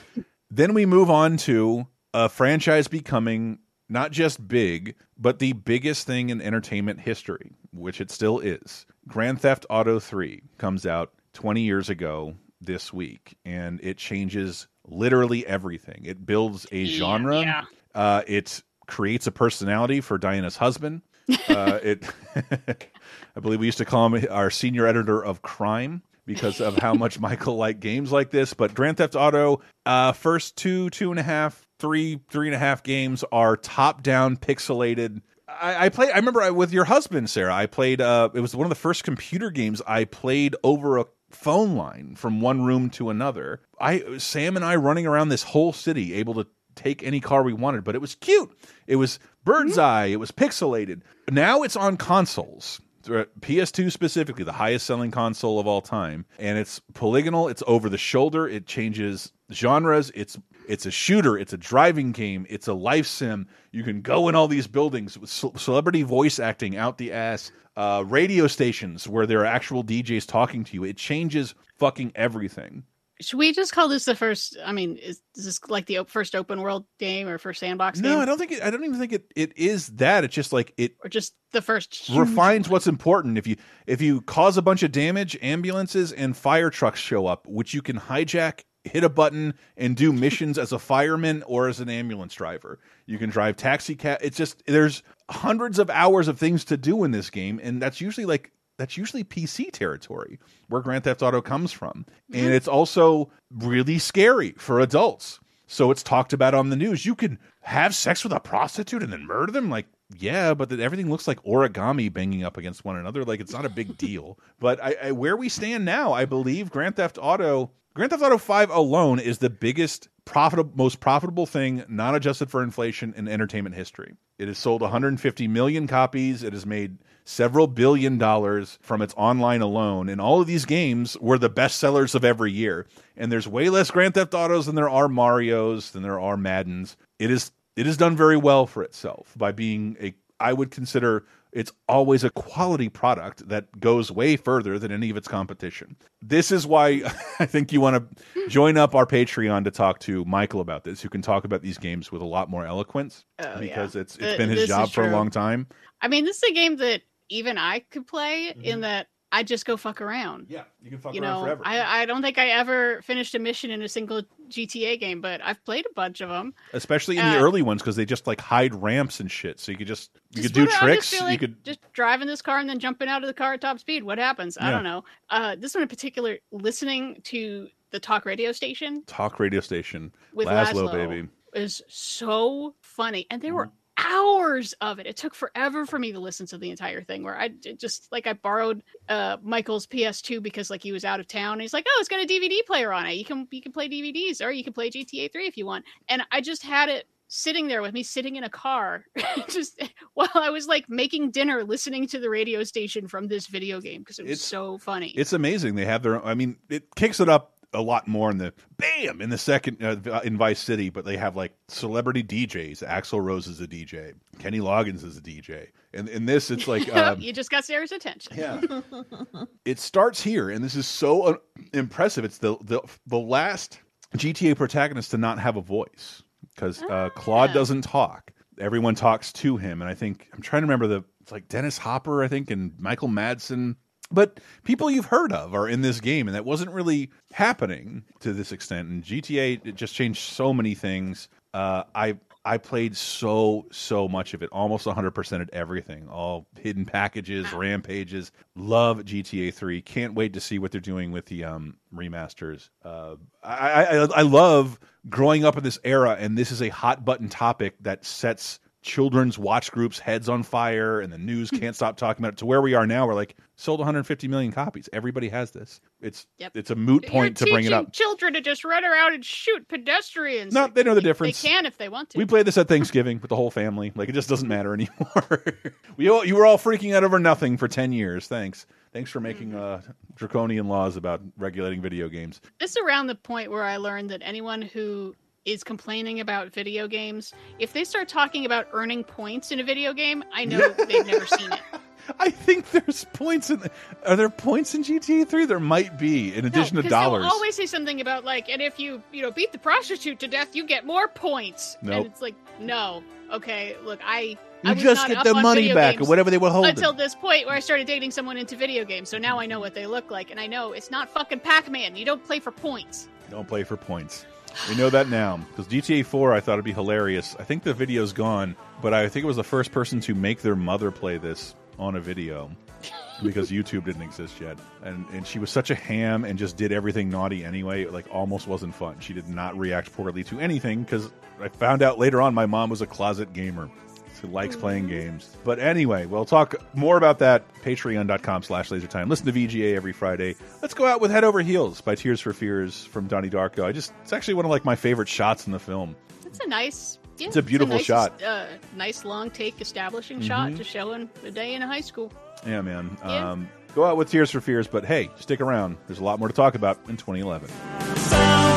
then we move on to a franchise becoming not just big, but the biggest thing in entertainment history, which it still is. Grand Theft Auto 3 comes out 20 years ago this week, and it changes literally everything. It builds a genre. yeah. Uh, it creates a personality for Diana's husband. (laughs) Uh, it, (laughs) I believe we used to call him our senior editor of crime because of how much (laughs) Michael liked games like this. But Grand Theft Auto, uh, first two, two and a half, three, three and a half games are top down, pixelated. I, I played. I remember I, with your husband, Sarah. I played. Uh, it was one of the first computer games I played over a phone line from one room to another. I Sam and I running around this whole city, able to take any car we wanted. But it was cute. It was bird's eye. It was pixelated. Now it's on consoles. Uh, PS2 specifically, the highest selling console of all time, and it's polygonal. It's over the shoulder. It changes genres. It's it's a shooter. It's a driving game. It's a life sim. You can go in all these buildings with celebrity voice acting out the ass. Uh, radio stations where there are actual DJs talking to you. It changes fucking everything. Should we just call this the first? I mean, is, is this like the first open world game or first sandbox No, game? I don't think it, I don't even think it, it is that. It's just like it Or just the first refines what's important. If you if you cause a bunch of damage, ambulances and fire trucks show up, which you can hijack, hit a button, and do (laughs) missions as a fireman or as an ambulance driver. You can drive taxi cab. It's just there's hundreds of hours of things to do in this game, and that's usually like that's usually PC territory where Grand Theft Auto comes from, and mm-hmm. it's also really scary for adults. So it's talked about on the news. You can have sex with a prostitute and then murder them. Like, yeah, but everything looks like origami banging up against one another. Like, it's not a big deal. (laughs) But I, I, where we stand now, I believe Grand Theft Auto, Grand Theft Auto Five alone is the biggest profitable, most profitable thing, not adjusted for inflation in entertainment history. It has sold 150 million copies. It has made several billion dollars from its online alone. And all of these games were the best sellers of every year. And there's way less Grand Theft Autos than there are Marios, than there are Maddens. It is it has done very well for itself by being a I would consider it's always a quality product that goes way further than any of its competition. This is why (laughs) I think you want to join up our Patreon to talk to Michael about this, who can talk about these games with a lot more eloquence Oh, because yeah. it's it's been his this job for a long time. I mean, this is a game that even I could play in that I just go fuck around. Yeah, you can fuck you around know, forever. I, I don't think I ever finished a mission in a single GTA game, but I've played a bunch of them. Especially in the Uh, early ones because they just like hide ramps and shit. So you could just you Just could do tricks. feel you could just driving this car and then jumping out of the car at top speed. What happens? I don't know. Uh, this one in particular, listening to the talk radio station talk radio station. with Lazlow, Lazlow, baby. is so funny, and they were Mm-hmm. Hours of it. It took forever for me to listen to the entire thing. Where I just like I borrowed uh, Michael's PS2 because like he was out of town. And he's like, "Oh, it's got a DVD player on it. You can you can play DVDs, or you can play GTA 3 if you want." And I just had it sitting there with me sitting in a car (laughs) just while I was like making dinner listening to the radio station from this video game because it was It's- so funny. It's amazing. They have their. I mean, it kicks it up a lot more in the bam in the second uh, in Vice City, but they have like celebrity DJs. Axl Rose is a DJ. Kenny Loggins is a DJ. And in this, it's (laughs) like (laughs) um, you just got Sarah's attention. Yeah. (laughs) it starts here, and this is so uh, impressive. It's the the the last GTA protagonist to not have a voice because uh, Claude doesn't talk. Everyone talks to him, and I think I'm trying to remember the it's like Dennis Hopper, I think, and Michael Madsen. But people you've heard of are in this game, and that wasn't really happening to this extent. And GTA it just changed so many things. Uh, I I played so so much of it, almost 100 percent of everything, all hidden packages, rampages. Love GTA 3. Can't wait to see what they're doing with the um, remasters. Uh, I, I I love growing up in this era, and this is a hot button topic that sets children's watch groups heads on fire and the news can't stop talking about it to where we are now we're like sold 150 million copies everybody has this it's Yep. it's a moot point You're to bring it up Children to just run around and shoot pedestrians. no Like, they know the difference They can if they want to. we played this at Thanksgiving with the whole family. Like it just doesn't matter anymore. (laughs) we all, you were all freaking out over nothing for ten years. Thanks, thanks for making uh, draconian laws about regulating video games. This is around the point where I learned that anyone who is complaining about video games, if they start talking about earning points in a video game, I know they've never seen it. (laughs) I think there's points in. Are there points in GTA Three? There might be, in addition to dollars. They'll always say something about like, and if you you know beat the prostitute to death, you get more points. Nope. And it's like, no, okay, look, I. You I just not get the money back or whatever they were holding. Until this point where I started dating someone into video games, so now I know what they look like, and I know it's not fucking Pac-Man. You don't play for points. Don't play for points. We know that now because GTA 4 I thought it'd be hilarious. I think the video's gone, but I think it was the first person to make their mother play this on a video (laughs) because YouTube didn't exist yet. And and she was such a ham and just did everything naughty anyway. It, like almost wasn't fun. She did not react poorly to anything because I found out later on my mom was a closet gamer. She likes playing games. But anyway, we'll talk more about that. Patreon.com slash lasertime. Listen to VGA every Friday. Let's go out with Head Over Heels by Tears for Fears from Donnie Darko. I just it's actually one of like my favorite shots in the film. It's a nice. Yeah, It's a beautiful nice, shot. Uh, nice long take establishing shot Mhm. to showing a day in high school. Yeah, man. Yeah. Um, go out with Tears for Fears, but hey, stick around. There's a lot more to talk about in 2011.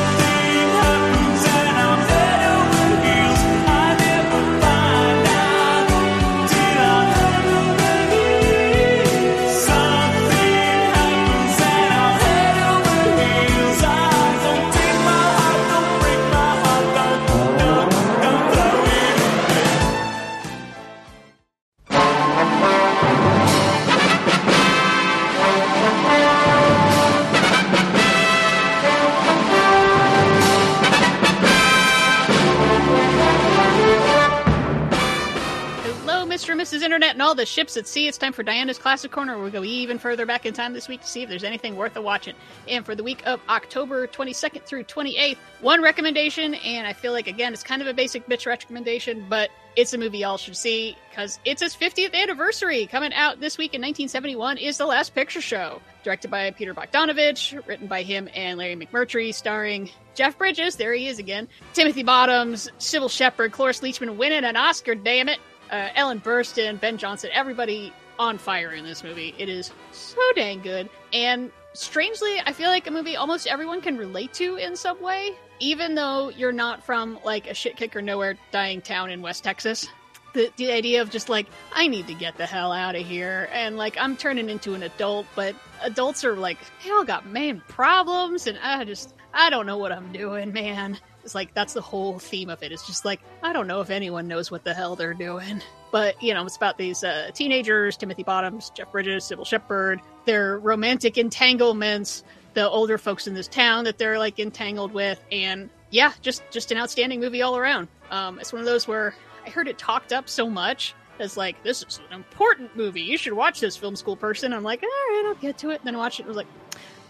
Mr. and Mrs. Internet and all the ships at sea. It's time for Diana's Classic Corner. We'll go even further back in time this week to see if there's anything worth a watching. And for the week of October 22nd through 28th, one recommendation, and I feel like, again, it's kind of a basic bitch recommendation, but it's a movie y'all should see because it's its 50th anniversary. Coming out this week in 1971 is The Last Picture Show, directed by Peter Bogdanovich, written by him and Larry McMurtry, starring Jeff Bridges, there he is again, Timothy Bottoms, Cybill Shepherd, Cloris Leachman winning an Oscar, damn it, uh, Ellen Burstyn, Ben Johnson, everybody on fire in this movie. It is so dang good. And strangely, I feel like a movie almost everyone can relate to in some way, even though you're not from like a shit kicker nowhere dying town in West Texas. The, the idea of just like, I need to get the hell out of here. And like, I'm turning into an adult, but adults are like, they all got main problems. And I just, I don't know what I'm doing, man. It's like that's the whole theme of it. It's just like I don't know if anyone knows what the hell they're doing. But you know, it's about these uh, teenagers: Timothy Bottoms, Jeff Bridges, Cybill Shepherd. Their romantic entanglements. The older folks in this town that they're like entangled with, and yeah, just just an outstanding movie all around. Um, it's one of those where I heard it talked up so much as like this is an important movie. You should watch this, film school person. I'm like, all right, I'll get to it. And then watch it. and was like,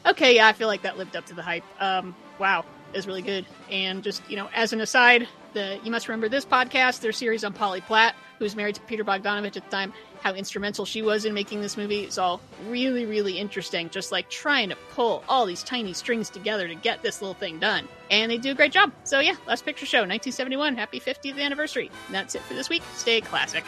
okay, yeah, I feel like that lived up to the hype. Um, wow, is really good. And just you know, as an aside, the you must remember this podcast, their series on Polly Platt, who's married to Peter Bogdanovich at the time, how instrumental she was in making this movie. It's all really, really interesting. Just like trying to pull all these tiny strings together to get this little thing done, and they do a great job. So yeah, Last Picture Show, 1971, happy 50th anniversary. And that's it for this week. Stay classic.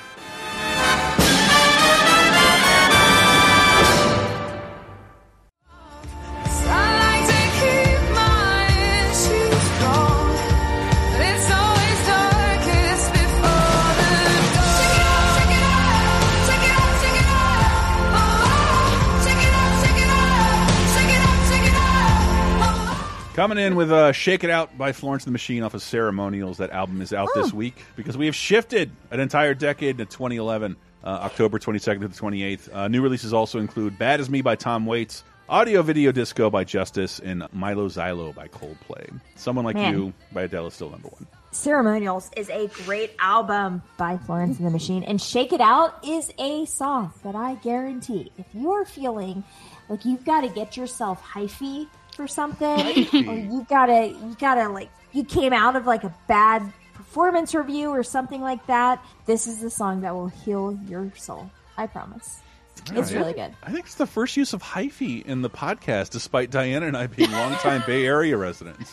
Coming in with uh, "Shake It Out" by Florence and the Machine off of Ceremonials. That album is out this week because we have shifted an entire decade to 2011, uh, October 22nd to the 28th. Uh, new releases also include "Bad as Me" by Tom Waits, "Audio Video Disco" by Justice, and "Milo Xylo" by Coldplay. "Someone Like Man. You" by Adele is still number one. Ceremonials is a great album by Florence and the Machine, and Shake It Out is a song that I guarantee if you are feeling like you've got to get yourself hyphy for something, or you gotta, you gotta like, you came out of like a bad performance review or something like that, this is the song that will heal your soul. I promise. All It's right. really good. I think it's the first use of hyphy in the podcast, despite Diana and I being (laughs) longtime Bay Area residents.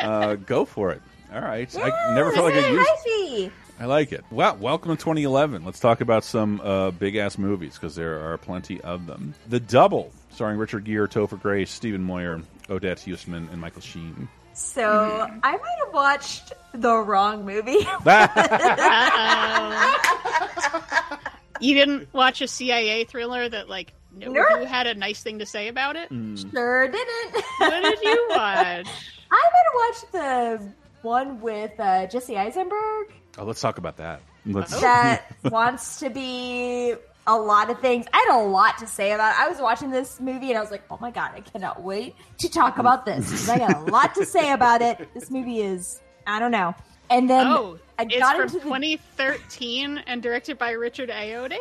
Uh, go for it. All right. I never felt like I used. Hyphy. I like it. Well, welcome to 2011. Let's talk about some uh, big ass movies because there are plenty of them. The Double, starring Richard Gere, Topher Grace, Stephen Moyer, Odette Yustman, and Michael Sheen. So I might have watched the wrong movie. (laughs) (laughs) You didn't watch a CIA thriller that like no Nope. had a nice thing to say about it? Sure didn't. What did you (laughs) watch? I might have watched the one with uh, Jesse Eisenberg Oh, let's talk about that. Let's. that wants to be a lot of things. I had a lot to say about it. I was watching this movie and I was like, oh my god, I cannot wait to talk about this I got a lot to say about it. This movie is, I don't know. And then oh, I it's got from the 2013 and directed by Richard Ayoade.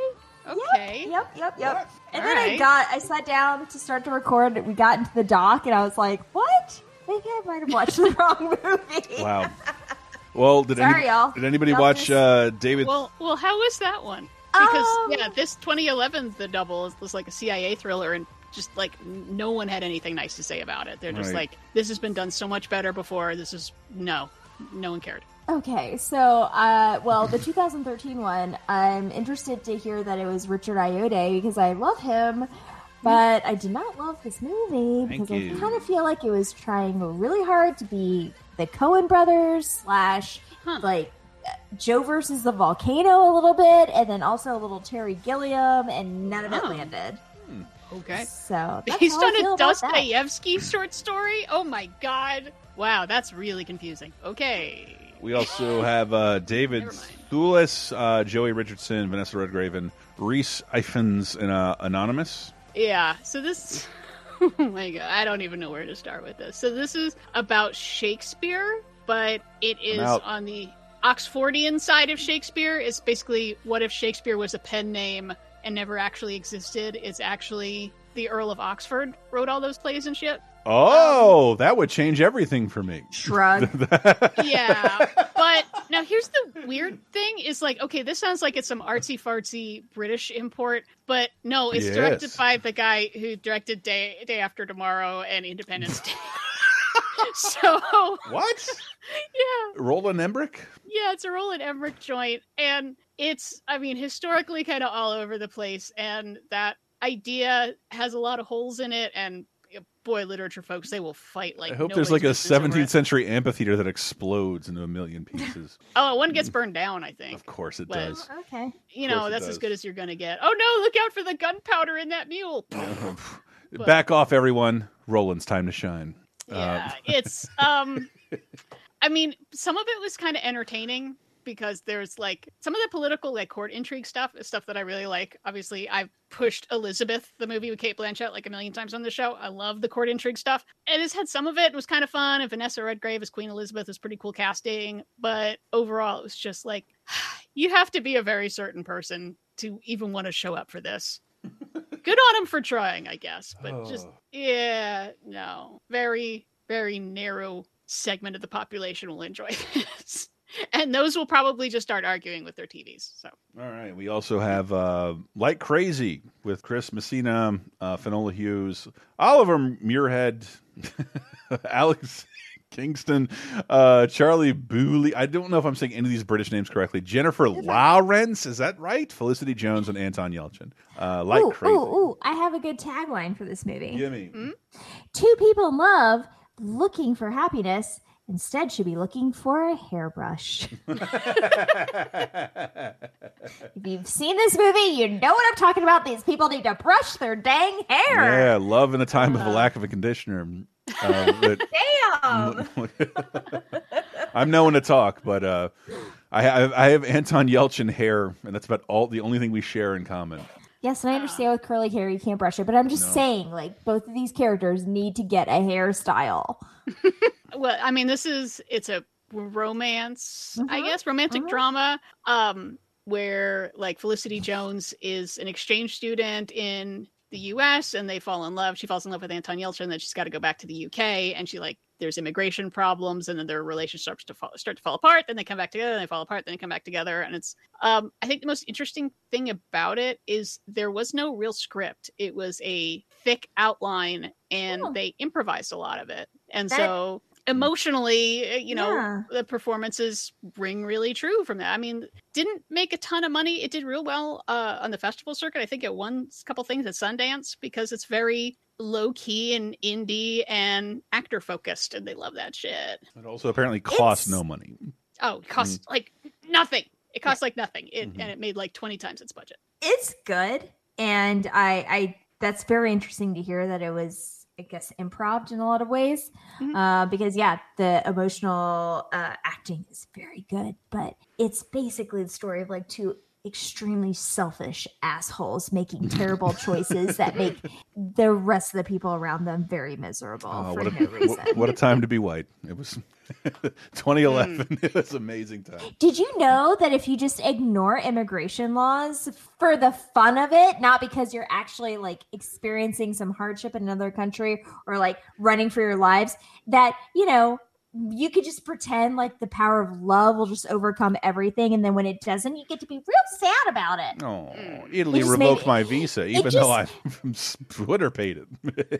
Okay. Yep, yep, yep. And then I got, I sat down to start to record. We got into the dock, and I was like, "What? Maybe I might have watched the wrong movie." Wow. Well, did, Sorry, any- y'all. did anybody Y'all watch just- uh, David? Well, well, how was that one? Because Um, yeah, this 2011 The Double was like a CIA thriller, and just like no one had anything nice to say about it. They're just Right. like, this has been done so much better before. This is no, no one cared. Okay, so uh, well, the 2013 one, I'm interested to hear that it was Richard Ayoade because I love him, but I did not love this movie Thank because I kind of feel like it was trying really hard to be the Coen brothers slash like uh, Joe versus the volcano a little bit, and then also a little Terry Gilliam, and none of it Oh. landed. Okay. So that's Based how on a about that. Dostoevsky short story? Oh my god. Wow, that's really confusing. Okay. We also have uh, David Thewlis, uh, Joely Richardson, Vanessa Redgrave, and Rhys Ifans and uh, Anonymous. Yeah, so this. (laughs) Oh my god, I don't even know where to start with this. So this is about Shakespeare, but it is on the Oxfordian side of Shakespeare. is basically what if Shakespeare was a pen name and never actually existed? It's actually the Earl of Oxford wrote all those plays and shit. Oh, um, that would change everything for me. Shrug. (laughs) yeah but (laughs) now here's the weird thing is like okay this sounds like it's some artsy fartsy british import but no it's Yes. directed by the guy who directed day day after tomorrow and independence (laughs) day (laughs) (laughs) so what (laughs) yeah Roland Emmerich? yeah it's a roland emmerich joint and it's i mean historically kind of all over the place and that idea has a lot of holes in it and boy literature folks they will fight like I hope there's like a business over 17th it. century amphitheater that explodes into a million pieces. oh one gets mm. burned down i think of course it But- does. Oh, okay. you know it that's as good as you're gonna get oh no look out for the gunpowder in that mule Back off, everyone. Roland's time to shine. Yeah Uh, it's um (laughs) i mean some of it was kind of entertaining because there's like some of the political like court intrigue stuff is stuff that i really like. Obviously i've pushed elizabeth the movie with cate blanchett like a million times on the show. I love the court intrigue stuff. And it's had some of it it was kind of fun and vanessa redgrave as queen elizabeth is pretty cool casting but overall it was just like (sighs) you have to be a very certain person to even want to show up for this good on him for trying i guess but just Oh. yeah no very very narrow segment of the population will enjoy (laughs) this and those will probably just start arguing with their tvs so All right. We also have uh, Like Crazy with Chris Messina, uh, Finola Hughes, Oliver Muirhead, (laughs) Alex Kingston, uh, Charlie Bewley. I don't know if I'm saying any of these British names correctly. Jennifer Lawrence, is that right? Felicity Jones and Anton Yelchin. Uh, like ooh, Crazy. ooh, ooh! I have a good tagline for this movie. Gimme. Two people in love looking for happiness instead should be looking for a hairbrush. (laughs) if you've seen this movie, you know what I'm talking about. These people need to brush their dang hair. Yeah, love in a time of a lack of a conditioner. Uh, but- (laughs) Damn. (laughs) I'm known to talk, but uh, I have I have Anton Yelchin hair, and that's about all the only thing we share in common. Yes, and I understand with curly hair you can't brush it, but I'm just No. saying, like, both of these characters need to get a hairstyle. (laughs) well i mean this is it's a romance i Mhm, guess romantic mhm. drama um where like felicity jones is an exchange student in the us and they fall in love. She falls in love with anton yelchin then she's got to go back to the uk and she like there's immigration problems and then their relationship starts to fall, start to fall apart. Then they come back together and they fall apart then they come back together. And it's um i think the most interesting thing about it is there was no real script. It was a thick outline and Oh. they improvised a lot of it. And That- so emotionally uh, you know Yeah. the performances ring really true from that. I mean didn't make a ton of money. It did real well uh, on the festival circuit. I think it won a couple things at sundance because it's very low key and indie and actor focused and they love that shit. It also apparently costs It's- no money. oh it costs like nothing. It costs like nothing. It, Mhm. and it made like 20 times its budget. It's good, and I, I that's very interesting to hear that it was, I guess, improv in a lot of ways, Mhm. uh, because yeah, the emotional uh, acting is very good, but it's basically the story of like two extremely selfish assholes making (laughs) terrible choices that make the rest of the people around them very miserable Oh, for what, a, no reason. (laughs) what, what a time to be white! It was (laughs) 2011. Mm. It was amazing time. Did you know that if you just ignore immigration laws for the fun of it, not because you're actually like experiencing some hardship in another country or like running for your lives, that, you know, you could just pretend like the power of love will just overcome everything. And then when it doesn't, you get to be real sad about it. Oh. Italy It revoked made- my visa, even just- though I (laughs) Twitter paid it.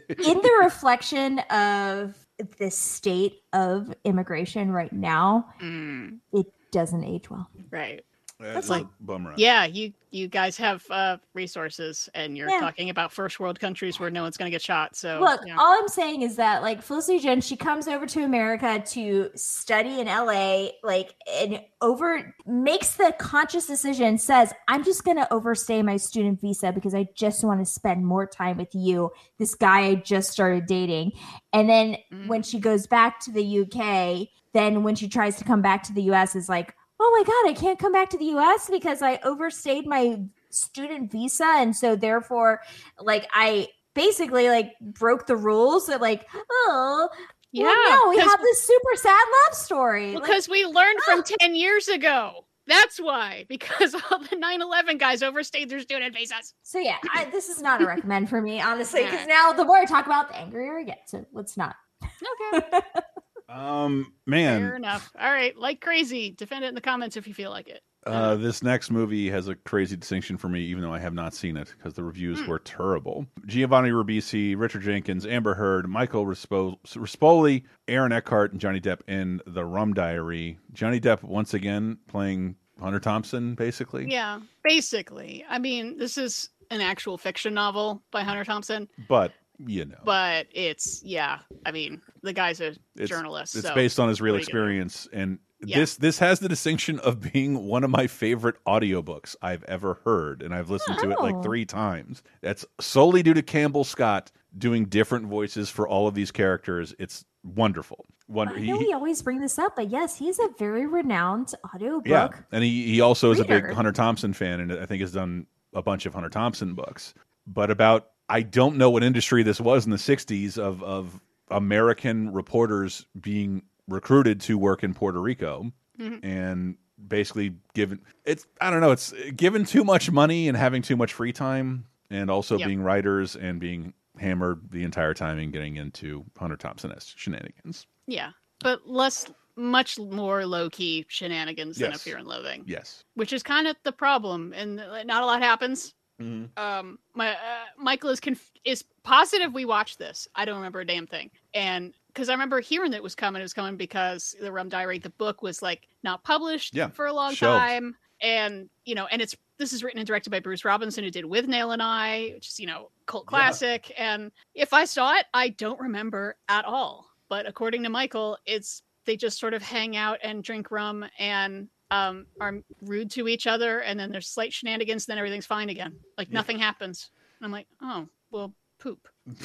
in the reflection of the state of immigration right now, Mm, it doesn't age well. right. That's like- a bummer. Yeah, you you guys have uh, resources, and you're Yeah. talking about first world countries where no one's going to get shot. So Look, yeah. all I'm saying is that like Felicity Jones, she comes over to America to study in LA, like and over makes the conscious decision, says, I'm just gonna overstay my student visa because I just want to spend more time with you, this guy I just started dating. And then when she goes back to the UK, then when she tries to come back to the US is like, oh my god, I can't come back to the US because I overstayed my student visa and so therefore like I basically like broke the rules that like oh Yeah, well, no we have this super sad love story Like, because we learned from ah. 10 years ago. That's why, because (laughs) all the 9 11 guys overstayed their student visas. so yeah I, this is not a (laughs) recommend for me honestly because Alright. now the more I talk about it, the angrier I get so let's not Okay. (laughs) Um, man. Fair enough. All right. Like crazy. Defend it in the comments if you feel like it. uh, this next movie has a crazy distinction for me, even though I have not seen it because the reviews Hmm. were terrible. Giovanni Ribisi, Richard Jenkins, Amber Heard, Michael Rispo- Rispoli, Aaron Eckhart, and Johnny Depp in The Rum Diary. Johnny Depp once again playing Hunter Thompson, basically. Yeah. Basically. I mean, this is an actual fiction novel by Hunter Thompson, But you know, but it's, yeah. I mean, the guy's a it's, journalist. It's so based on his real what are you gonna do? experience, and Yeah. this this has the distinction of being one of my favorite audiobooks I've ever heard, and I've listened to it like Oh. three times. That's solely due to Campbell Scott doing different voices for all of these characters. It's wonderful. Wonder I know he- we always bring this up but yes he's a very renowned audiobook yeah, and he he also is a big. Hunter Thompson fan, and I think has done a bunch of Hunter Thompson books. But about I don't know what industry this was in the '60s of of American reporters being recruited to work in Puerto Rico Mhm. and basically given it's I don't know it's given too much money and having too much free time and also Yep. being writers and being hammered the entire time and getting into Hunter Thompson shenanigans. Yeah. But less, much more low key shenanigans than a Yes. Fear and Loathing, Yes. which is kind of the problem. And not a lot happens. Mm-hmm. um my uh, michael is conf- is positive we watched this. I don't remember a damn thing. And because i remember hearing that it was coming it was coming because the rum diary the book was like not published Yeah, for a long shelved. time. And you know and it's this is written and directed by bruce robinson who did Withnail and i which is you know cult classic. And if i saw it i don't remember at all. But according to michael it's they just sort of hang out and drink rum and um, are rude to each other, and then there's slight shenanigans, then everything's fine again. Like nothing happens. And I'm like, oh, well, poop. (laughs)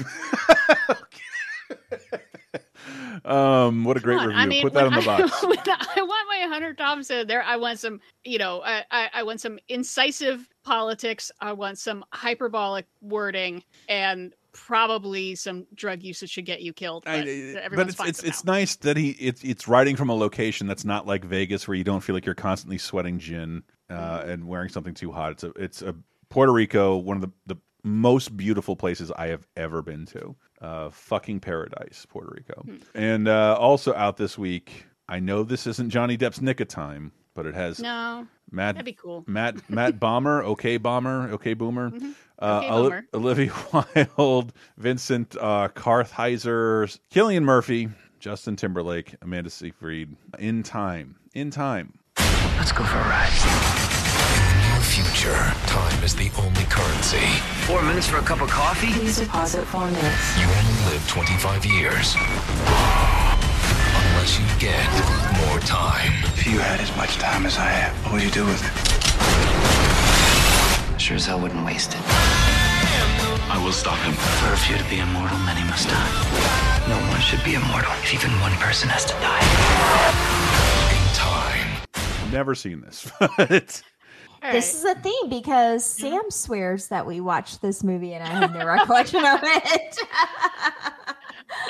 Um, what a great review. I mean, Put that in the box. (laughs) I, I want my Hunter Thompson there. I want some, you know, I, I, I want some incisive politics. I want some hyperbolic wording, and probably some drug usage should get you killed. But, I- but it's it's it's nice that he it's it's writing from a location that's not like Vegas where you don't feel like you're constantly sweating gin uh, Mm-hmm. and wearing something too hot. It's a it's a Puerto Rico, one of the the most beautiful places I have ever been to. Uh, fucking paradise, Puerto Rico. Hmm. And uh, also out this week, I know this isn't Johnny Depp's Nick of Time, but it has no, Matt that'd be cool. Matt Matt (laughs) Bomer, okay Bomer, okay Boomer, Mhm. uh, Okay, Oli- Boomer. Olivia (laughs) Wilde, Vincent uh, Kartheiser, Cillian Murphy, Justin Timberlake, Amanda Seyfried. In time, in time. Let's go for a ride. Future. Time is the only currency. Four minutes for a cup of coffee? Please deposit four minutes. You only live 25 years. Unless you get more time. If you had as much time as I have, what would you do with it? Sure as hell wouldn't waste it. I will stop him. For a few to be immortal, many must die. No one should be immortal if even one person has to die. In time. Never seen this. (laughs) It's- This is a theme because Sam swears that we watched this movie and I have no (laughs) recollection of it.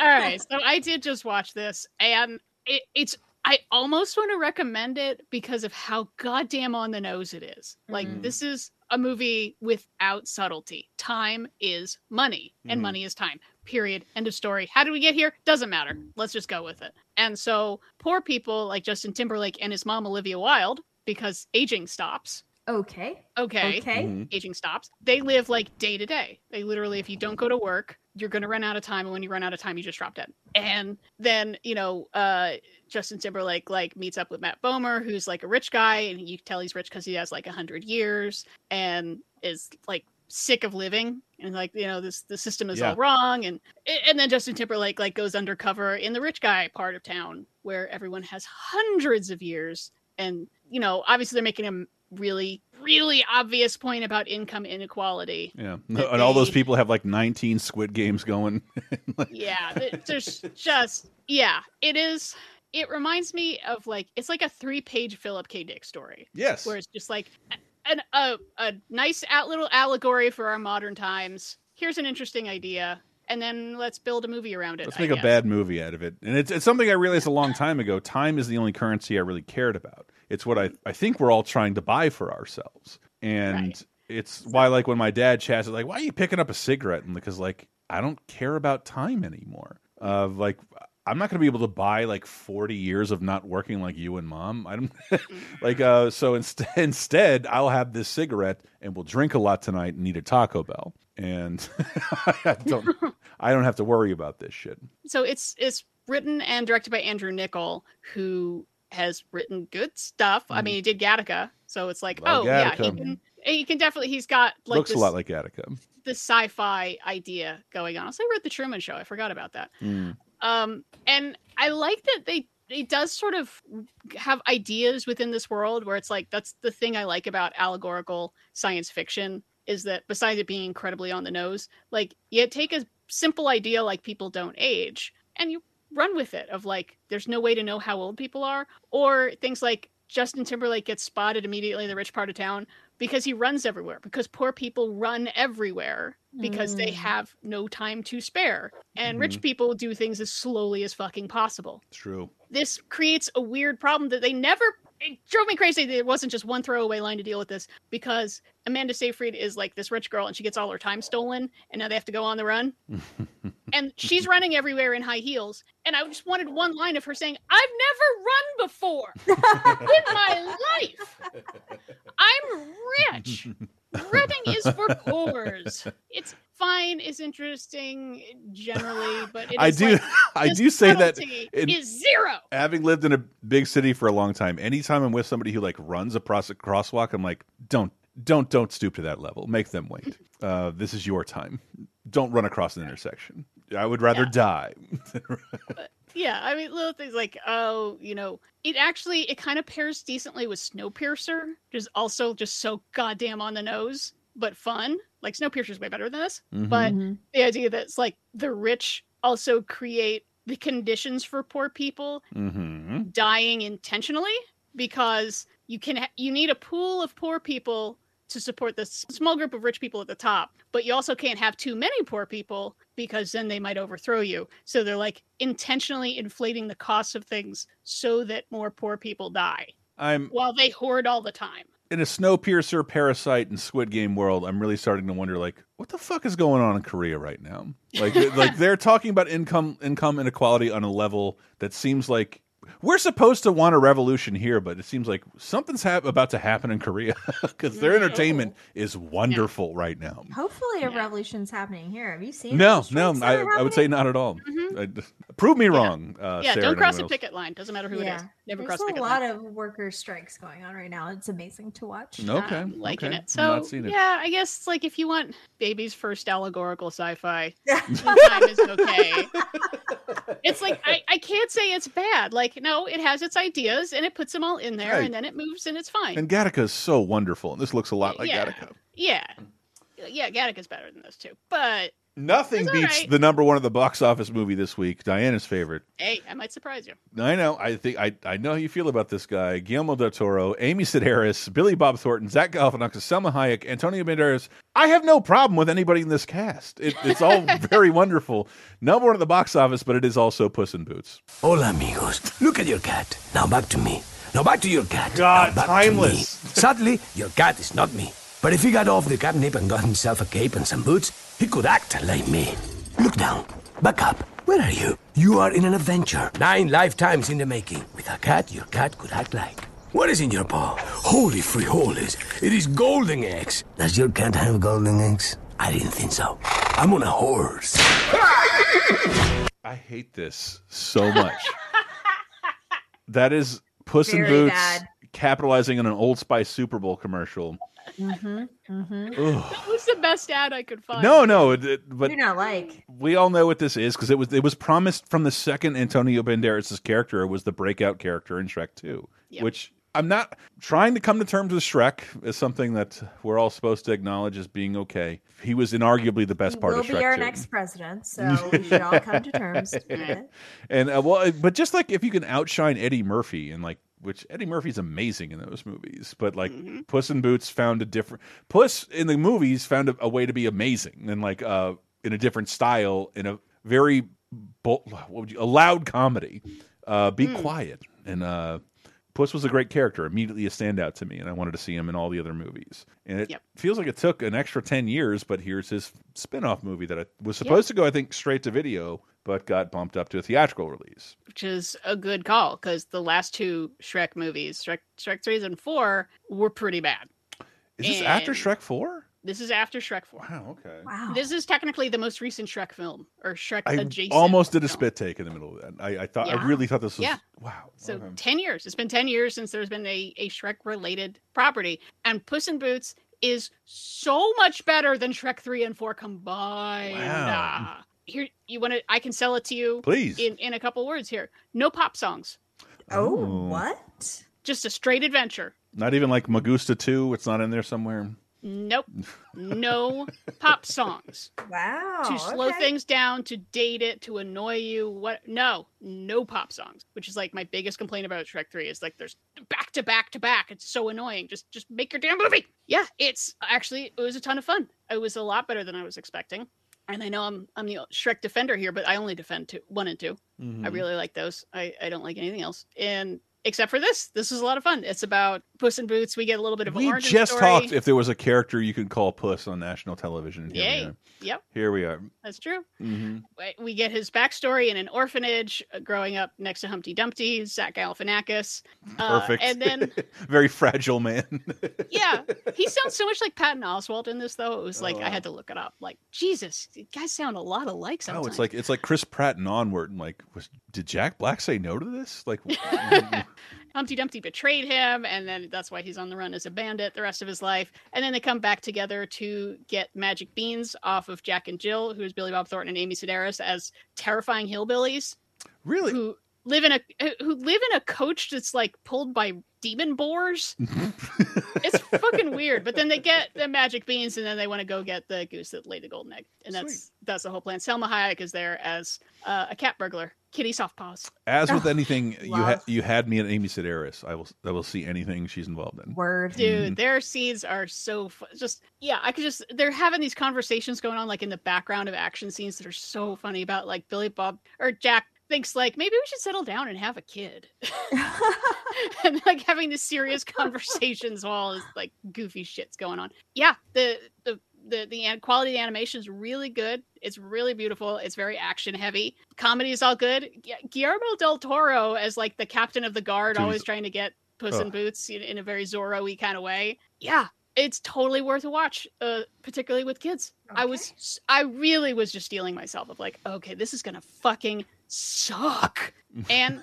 All right, so I did just watch this, and it, it's I almost want to recommend it because of how goddamn on the nose it is. Like Mm-hmm. this is a movie without subtlety. Time is money, and Mm-hmm. Mhm. money is time. Period. End of story. How did we get here? Doesn't matter. Let's just go with it. And so poor people like Justin Timberlake and his mom Olivia Wilde, because aging stops. okay. Okay. Okay. Mhm. Aging stops. They live like day to day. They literally, if you don't go to work, you're going to run out of time, and when you run out of time, you just drop dead. And then you know, uh, Justin Timberlake like meets up with Matt Bomer, who's like a rich guy, and you can tell he's rich because he has like a hundred years and is like sick of living. And like you know this the system is Yeah. all wrong. And and then Justin Timberlake like goes undercover in the rich guy part of town where everyone has hundreds of years. And you know obviously they're making a really really obvious point about income inequality. Yeah, (laughs) and all those people have like 19 Squid Games going. (laughs) yeah there's just yeah it is it reminds me of like it's like a three page philip k dick story Yes. where it's just like an, a, a nice out little allegory for our modern times here's an interesting idea and then let's build a movie around it Let's make a guess. bad movie out of it. And it's, it's something I realized a long time ago. Time is the only currency I really cared about. It's what I, I think we're all trying to buy for ourselves. And it's why, like, when my dad chats, like, why are you picking up a cigarette? And because, like, I don't care about time anymore. Uh, like, I'm not going to be able to buy like 40 years of not working like you and mom. I don't (laughs) like, uh, so instead, (laughs) instead, I'll have this cigarette and we'll drink a lot tonight and eat a Taco Bell. And (laughs) I don't, I don't have to worry about this shit. so it's it's written and directed by andrew niccol who has written good stuff i mean he did gattaca so it's like Mm. Love oh yeah he can he can definitely he's got like Looks this, a lot like Attica. The sci-fi idea going on also wrote the truman show i forgot about that um and i like that they it does sort of have ideas within this world where it's like that's the thing i like about allegorical science fiction is that besides it being incredibly on the nose like you take a simple idea like people don't age and you run with it of like there's no way to know how old people are or things like justin timberlake gets spotted immediately in the rich part of town because he runs everywhere because poor people run everywhere because they Mm. have no time to spare and rich Mhm. people do things as slowly as fucking possible True. this creates a weird problem that they never it drove me crazy that it wasn't just one throwaway line to deal with this because Amanda Seyfried is like this rich girl and she gets all her time stolen and now they have to go on the run (laughs) and she's running everywhere in high heels and I just wanted one line of her saying I've never run before (laughs) in my life I'm rich (laughs) running is for (laughs) poors it's fine It's interesting generally but it I do, like, (laughs) I do say that in- is zero having lived in a big city for a long time, anytime I'm with somebody who like runs across a crosswalk, I'm like, don't, don't, don't stoop to that level. Make them wait. Uh, this is your time. Don't run across an intersection. I would rather die. (laughs) Yeah, I mean little things like oh, you know, it actually it kind of pairs decently with Snowpiercer, which is also just so goddamn on the nose, but fun. Like Snowpiercer is way better than this. But Mhm. the idea that it's like the rich also create the conditions for poor people mm-hmm. dying intentionally because you can ha- you need a pool of poor people to support this small group of rich people at the top but you also can't have too many poor people because then they might overthrow you so they're like intentionally inflating the cost of things so that more poor people die I'm while they hoard all the time in a Snowpiercer, Parasite, and Squid Game world. I'm really starting to wonder, like, what the fuck is going on in Korea right now? Like, like (laughs) they're talking about income income inequality on a level that seems like we're supposed to want a revolution here, but it seems like something's hap about to happen in Korea (laughs) because their entertainment is wonderful right now. Hopefully, a revolution's happening here. Have you seen? No, no, I, I would say not at all. I- prove me wrong. Uh, yeah Sarah don't cross the picket line doesn't matter who it is never There's cross the a picket lot line of worker strikes going on right now. It's amazing to watch. Okay, I'm liking okay. it so not seen it. yeah i guess it's like if you want baby's first allegorical sci-fi (laughs) time is okay it's like I, I can't say it's bad like no it has its ideas and it puts them all in there Right. and then it moves and it's fine And Gattaca is so wonderful, and this looks a lot like Yeah. Gattaca. yeah yeah Gattaca's better than those two. but Nothing It's beats right. the number one of the box office movie this week. Diana's favorite. hey i might surprise you I know. I think I I know how you feel about this guy. Guillermo del Toro, Amy Sedaris, Billy Bob Thornton, Zach Galifianakis, Salma Hayek, Antonio Banderas. I have no problem with anybody in this cast. It, it's all (laughs) very wonderful. Number one at the box office, but it is also Puss in Boots. Hola, amigos. Look at your cat. Now back to me. Now back to your cat. God, back timeless. To me. Sadly, your cat is not me. But if he got off the catnip and got himself a cape and some boots, he could act like me. Look down. Back up. Where are you? You are in an adventure. Nine lifetimes in the making. With a cat, your cat could act like. What is in your paw? Holy frijoles. It is golden eggs. Does your cat have golden eggs? I didn't think so. I'm on a horse. (laughs) I hate this so much. that is Puss in Boots bad. capitalizing on an Old Spice Super Bowl commercial. Mm-hmm. Mm-hmm. That was the best ad I could find. No, no, it, it- but You're not like. we all know what this is because it was it was promised from the second Antonio Banderas' character was the breakout character in Shrek 2, Yep. which I'm not trying to come to terms with Shrek is something that we're all supposed to acknowledge as being okay. He was inarguably the best He part will of be Shrek our 2. next president, so (laughs) we should all come to terms with it. and uh, well, but just like if you can outshine Eddie Murphy and like which Eddie Murphy's amazing in those movies, but like Puss in Boots found a different Puss in the movies found a, a way to be amazing and like uh in a different style in a very bo- what would you a loud comedy. Uh, be quiet and uh. Puss was a great character, immediately a standout to me, and I wanted to see him in all the other movies. And it Yep. feels like it took an extra 10 years, but here's his spin off movie that I, was supposed to go, I think, straight to video, but got bumped up to a theatrical release. which is a good call because the last two Shrek movies, Shrek, Shrek 3 and 4, were pretty bad. Is this after Shrek 4? This is after Shrek 4. Wow, okay. Wow. This is technically the most recent Shrek film or Shrek I adjacent. almost did a film. spit take in the middle of that. I, I thought, I really thought this was, Yeah. wow. So okay. 10 years. It's been 10 years since there's been a, a Shrek related property. And Puss in Boots is so much better than Shrek 3 and 4 combined. Wow. Ah. Here you want to I can sell it to you Please. in in a couple words here. No pop songs. Oh, Oh. what? Just a straight adventure. Not even like Magusta 2, it's not in there somewhere. Nope. (laughs) No pop songs. Wow. to slow okay. things down, to date it, to annoy you. What? No, no pop songs. Which is like my biggest complaint about Shrek Three is like there's back to back to back. It's so annoying. Just just make your damn movie. Yeah, it's actually it was a ton of fun. It was a lot better than I was expecting. And I know I'm I'm the Shrek defender here, but I only defend two, one and 2 I Mhm. really like those. I I don't like anything else. And except for this, this was a lot of fun. It's about Puss in Boots. We get a little bit of We origin just story. talked if there was a character you could call Puss on national television. Here Yay! Yep, Here we are. that's true. hmm we- get his backstory in an orphanage, uh, growing up next to Humpty Dumpty, Zach Galifianakis. Uh, Perfect. and then, (laughs) Very fragile man. (laughs) yeah, he sounds so much like Patton Oswalt in this, though. It was like Oh, I had to look it up. Like Jesus, you guys sound a lot alike sometimes. Oh, it's like it's like Chris Pratt and onward. And like, was did Jack Black say no to this? Like, (laughs) Humpty Dumpty betrayed him, and then that's why he's on the run as a bandit the rest of his life. And then they come back together to get magic beans off of Jack and Jill, who is Billy Bob Thornton and Amy Sedaris, as terrifying hillbillies. Really? Who live in a who live in a coach that's like pulled by demon boars. (laughs) it's fucking weird. But then they get the magic beans, and then they want to go get the goose that laid the golden egg, and that's that's the whole plan. Salma Hayek is there as uh, a cat burglar, Kitty Softpaws. as with (laughs) anything, you had you had me at Amy Sedaris. I will I will see anything she's involved in. Word. Dude, mm-hmm. their scenes are so fu- just yeah. I could just they're having these conversations going on like in the background of action scenes that are so funny about like Billy Bob or Jack thinks like maybe we should settle down and have a kid, (laughs) (laughs) and like having these serious conversations while this like goofy shit's going on. Yeah, the the the the quality of the animation is really good. It's really beautiful. It's very action heavy. Comedy is all good. Guillermo del Toro as like the captain of the guard, Dude, always trying to get Puss in Ugh. Boots in, in a very Zorro-y kind of way. Yeah, it's totally worth a watch, uh, particularly with kids. I was, I really was just steeling myself of like, okay, this is gonna fucking suck, (laughs) and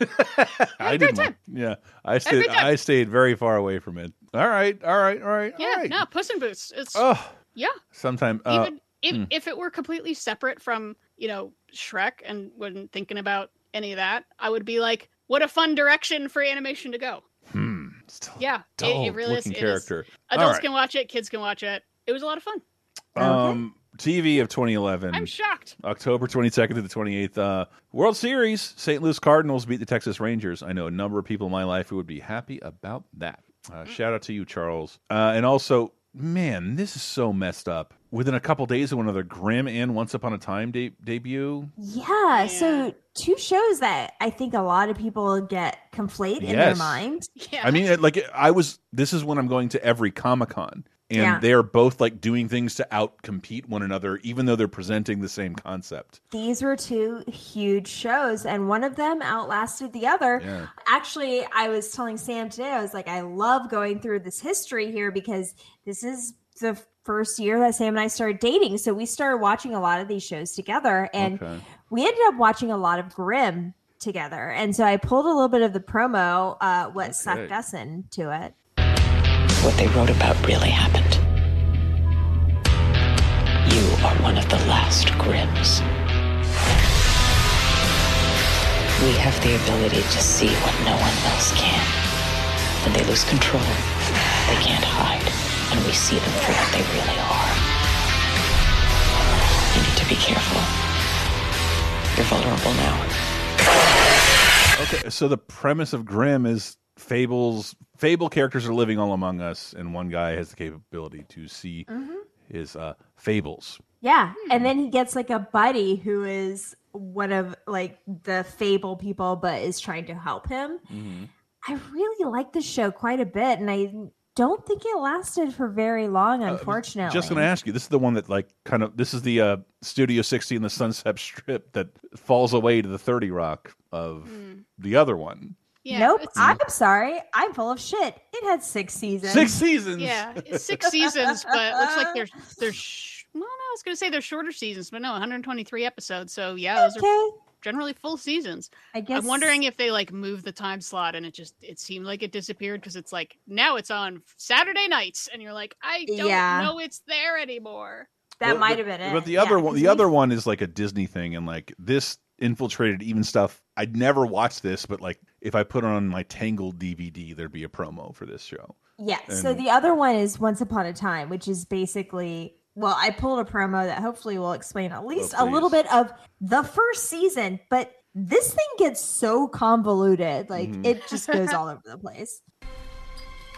I great didn't. Yeah, I a stayed. I stayed very far away from it. All right, all right, all right. yeah, all right. no, Puss in Boots. It's Oh, yeah. sometime. Uh, Even if, hmm. if it were completely separate from you know Shrek and wasn't thinking about any of that, I would be like, what a fun direction for animation to go. hmm. Yeah, it, dull it really is. looking it is. character. All Adults right. can watch it. Kids can watch it. It was a lot of fun. Um, TV of 2011. I'm shocked. October 22nd to the 28th. Uh, World Series. St. Louis Cardinals beat the Texas Rangers. I know a number of people in my life who would be happy about that. Uh, shout out to you, Charles. Uh, and also, man, this is so messed up. Within a couple days of one another, Grimm and Once Upon a Time de- debut. Yeah, so two shows that I think a lot of people get conflate in their Yes. mind. I mean, like I was. This is when I'm going to every Comic Con, and Yeah. they're both like doing things to out compete one another, even though they're presenting the same concept. These were two huge shows, and one of them outlasted the other. Yeah. Actually, I was telling Sam today, I was like, I love going through this history here because this is the first year that Sam and I started dating. So we started watching a lot of these shows together and Okay. we ended up watching a lot of Grimm together. And so I pulled a little bit of the promo, uh, what sucked us into it. What they wrote about really happened. You are one of the last Grimms. We have the ability to see what no one else can. When they lose control, they can't hide, and we see them for what they really are. You need to be careful. You're vulnerable now. Okay, so the premise of Grimm is fables. Fable characters are living all among us, and one guy has the capability to see Mhm. his uh, fables. Yeah. And then he gets like a buddy who is one of like the fable people, but is trying to help him. I really like the show quite a bit, and I don't think it lasted for very long, unfortunately. Uh, Just going to ask you, this is the one that like kind of this is the uh, Studio 60 and the Sunset Strip that falls away to the 30 Rock of the other one. nope. I'm sorry. I'm full of shit. It had six seasons. Six seasons. Yeah, it's six seasons, but it looks like there's there's sh- well, no, I was gonna say they're shorter seasons, but no, 123 episodes. So yeah, those are generally full seasons. I guess I'm wondering if they like moved the time slot and it just it seemed like it disappeared because it's like now it's on Saturday nights and you're like I don't Yeah. know it's there anymore. That But- might have been it. But the Yeah, other one, 'cause the we- other one is like a Disney thing, and like this infiltrated even stuff. I'd never watched this, but like if I put on my Tangled DVD, there'd be a promo for this show. Yeah. so the other one is Once Upon a Time, which is basically well, I pulled a promo that hopefully will explain at least a little bit of the first season, but this thing gets so convoluted. Like Mhm. it just goes (laughs) all over the place.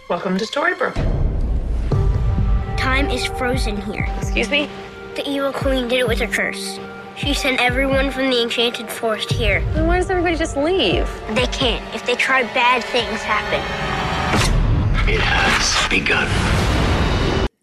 Welcome to Storybrooke. Time is frozen here. Excuse me? The evil queen did it with her curse. She sent everyone from the enchanted forest here. Then why does everybody just leave? They can't. If they try, bad things happen. It has begun.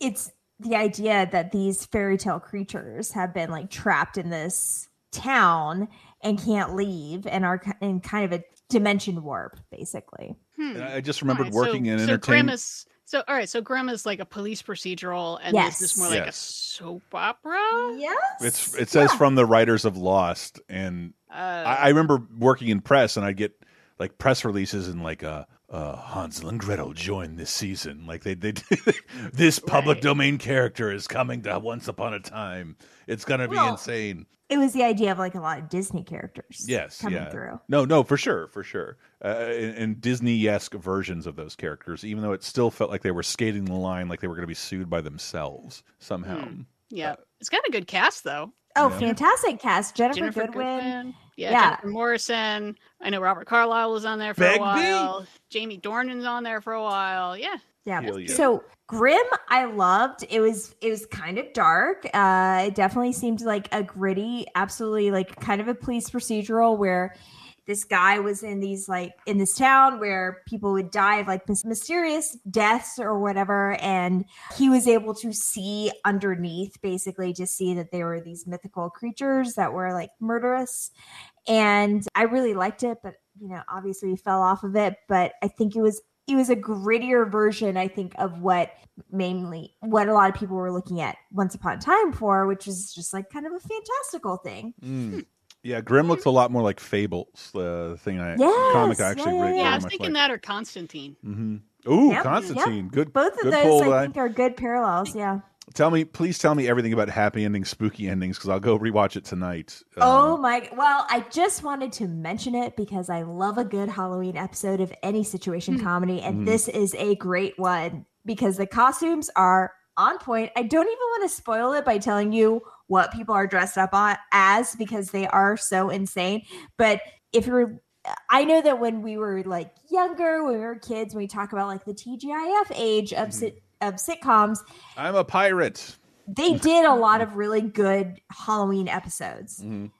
It's the idea that these fairy tale creatures have been like trapped in this town and can't leave and are in kind of a dimension warp, basically. And I just remembered Alright, working so, in so Grimm entertainment. is so all right. So grandma's like a police procedural, and Yes. this is more like a soap opera. Yes, It's it says from the writers of Lost, and Uh, I, I remember working in press, and I'd get like press releases and like uh, uh, Hansel and Gretel join this season. Like they they (laughs) this public domain character is coming to Once Upon a Time. It's gonna be insane. It was the idea of like a lot of Disney characters. Yes, coming yeah. through. No, no, for sure, for sure. Uh, and, and Disney-esque versions of those characters, even though it still felt like they were skating the line, like they were going to be sued by themselves somehow. Hmm. yeah, it's got a good cast though. Oh, Yeah. fantastic cast. Ginnifer, Ginnifer Goodwin. Goodwin. Yeah, Yeah. Jennifer Morrison. I know Robert Carlyle was on there for Begbie. a while. Jamie Dornan's on there for a while. Yeah. Yeah. Yeah. So Grimm, I loved. It was it was kind of dark. Uh, it definitely seemed like a gritty, absolutely like kind of a police procedural where this guy was in these like in this town where people would die of like mysterious deaths or whatever and he was able to see underneath basically to see that there were these mythical creatures that were like murderous. And i really liked it but you know obviously fell off of it. But i think it was it was a grittier version i think of what mainly what a lot of people were looking at once upon a time for which is just like kind of a fantastical thing. Mm. Yeah, Grimm looks a lot more like Fables, the thing I Yes, comic I actually yeah, really Yeah, I was thinking like. that or Constantine. hmm Ooh, Yep, Constantine, yep. good. both of good those pull i that think are good parallels yeah Tell me, please tell me everything about happy endings, spooky endings, because I'll go rewatch it tonight. Um, Oh my! Well, I just wanted to mention it because I love a good Halloween episode of any situation comedy, and Mhm. this is a great one because the costumes are on point. I don't even want to spoil it by telling you what people are dressed up on as because they are so insane. But if you're I know that when we were like younger, when we were kids, when we talk about like the TGIF age of sit- of sitcoms, I'm a pirate. they (laughs) did a lot of really good Halloween episodes. Mhm.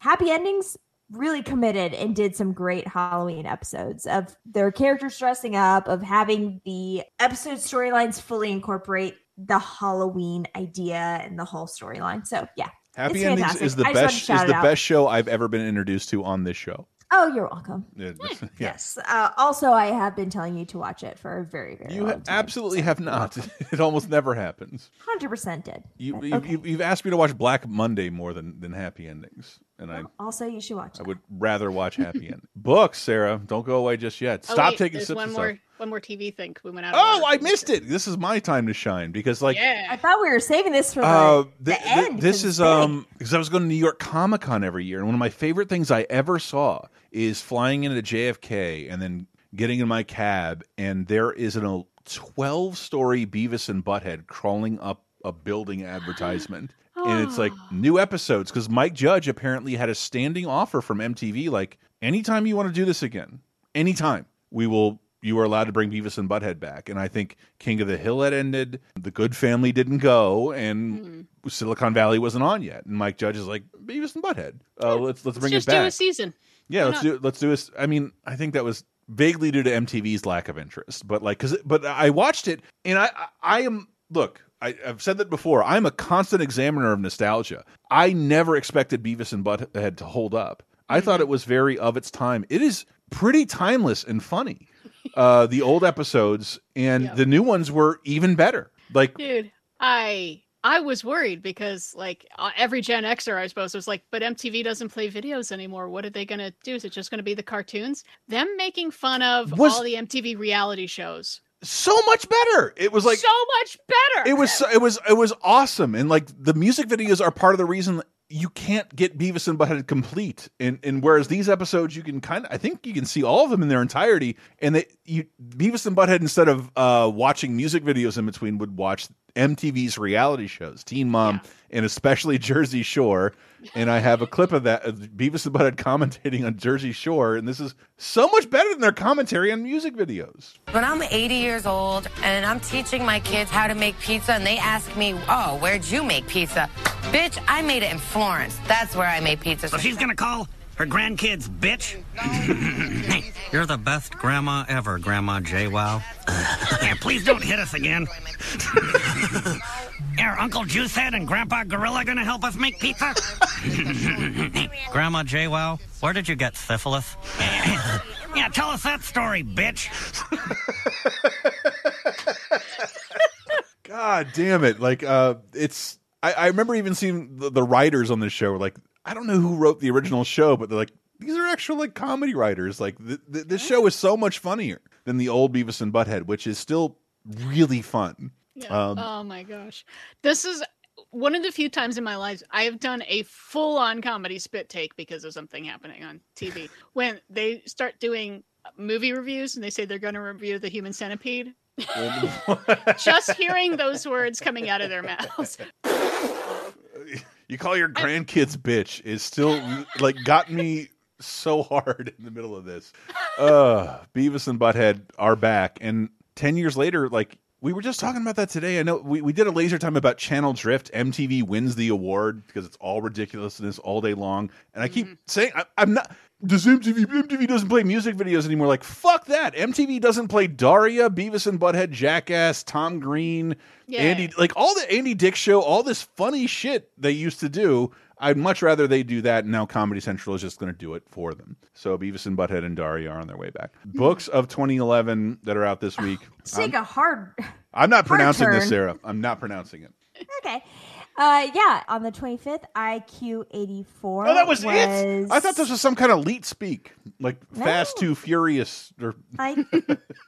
Happy Endings really committed and did some great Halloween episodes of their characters dressing up, of having the episode storylines fully incorporate the Halloween idea and the whole storyline. So yeah. Happy it's endings fantastic. is the I just wanted to best is the best show I've ever been introduced to on this show. Oh, you're welcome. (laughs) Yeah. Yes. Uh, also, I have been telling you to watch it for a very, very You long time. absolutely have not. (laughs) It almost never happens. Hundred percent did. You, you, okay. you, you've asked me to watch Black Monday more than, than Happy Endings, and I Also, you should watch I it. would rather watch Happy End (laughs) books. Sarah, don't go away just yet. Oh, Stop wait, taking there's sips one more stuff. one more TV thing. We went out. Oh. I missed it. This is my time to shine because, like, yeah. I thought we were saving this for the, Uh, th- the th- end. this 'cause is big. um because I was going to New York Comic Con every year, and one of my favorite things I ever saw is flying into JFK and then getting in my cab, and there is an twelve story Beavis and Butthead crawling up a building (gasps) advertisement. And it's like (gasps) new episodes because Mike Judge apparently had a standing offer from MTV, like anytime you want to do this again, anytime we will you are allowed to bring Beavis and Butthead back. And I think King of the Hill had ended, The Goode Family didn't go, and Silicon Valley wasn't on yet. And Mike Judge is like Beavis and Butthead. Uh, let's let's bring Let's it just do back. a season. Yeah, Why let's not? do let's do this. I mean, I think that was vaguely due to MTV's lack of interest, but like, cause, but I watched it and I, I, I am look. I, I've said that before. I'm a constant examiner of nostalgia. I never expected Beavis and Butthead to hold up. I thought it was very of its time. It is pretty timeless and funny. Uh, the old episodes and the new ones were even better. Like, Dude, I I was worried because like uh, every Gen Xer I suppose was like, but MTV doesn't play videos anymore. What are they gonna do? Is it just gonna be the cartoons? Them making fun of Was- all the MTV reality shows. So much better. It was like so much better. it was so- it was it was awesome. And like the music videos are part of the reason you can't get Beavis and Butthead complete. And and whereas these episodes you can kind of I think you can see all of them in their entirety. And they you Beavis and Butthead instead of uh watching music videos in between would watch MTV's reality shows Teen Mom and especially Jersey Shore. And I have a clip of that of Beavis and Butthead commentating on Jersey Shore. And this is so much better than their commentary on music videos When I'm 80 years old and I'm teaching my kids how to make pizza and they ask me, oh, where'd you make pizza? Bitch, I made it in Florence. That's where I made pizza. So she's gonna call her grandkids bitch? (laughs) hey, You're the best grandma ever, Grandma JWoww. yeah, please don't hit us again. (laughs) Are Uncle Juicehead and Grandpa Gorilla gonna help us make pizza? (laughs) Grandma JWoww, where did you get syphilis? yeah, tell us that story, bitch. God damn it! Like, uh, it's. I, I remember even seeing the, the writers on this show. Like, I don't know who wrote the original show, but they're like, these are actual like comedy writers. Like, th th this show is so much funnier than the old Beavis and Butthead, which is still really fun. Yeah. Um, oh my gosh. This is one of the few times in my life I have done a full on comedy spit take because of something happening on TV. (laughs) when they start doing movie reviews and they say they're going to review the human centipede. (laughs) Just hearing those words coming out of their mouths. (laughs) you call your grandkids bitch is still like got me so hard in the middle of this. Uh Beavis and Butthead are back and 10 years later like we were just talking about that today. I know we, we did a laser time about channel drift. MTV wins the award because it's all ridiculousness all day long. And I keep saying I, I'm not does MTV MTV doesn't play music videos anymore. Like fuck that. MTV doesn't play Daria, Beavis and Butthead, Jackass, Tom Green, Yeah. Andy like all the Andy Dick show, all this funny shit they used to do. I'd much rather they do that. And now Comedy Central is just going to do it for them. So Beavis and Butthead and Daria are on their way back. Books of 2011 that are out this week. Take a hard. I'm not hard pronouncing this. Sarah. I'm not pronouncing it. Okay. Uh, yeah, on the 25th, IQ 84. Oh, that was, it. I thought this was some kind of leet speak, like Fast Too Furious. Or (laughs) I,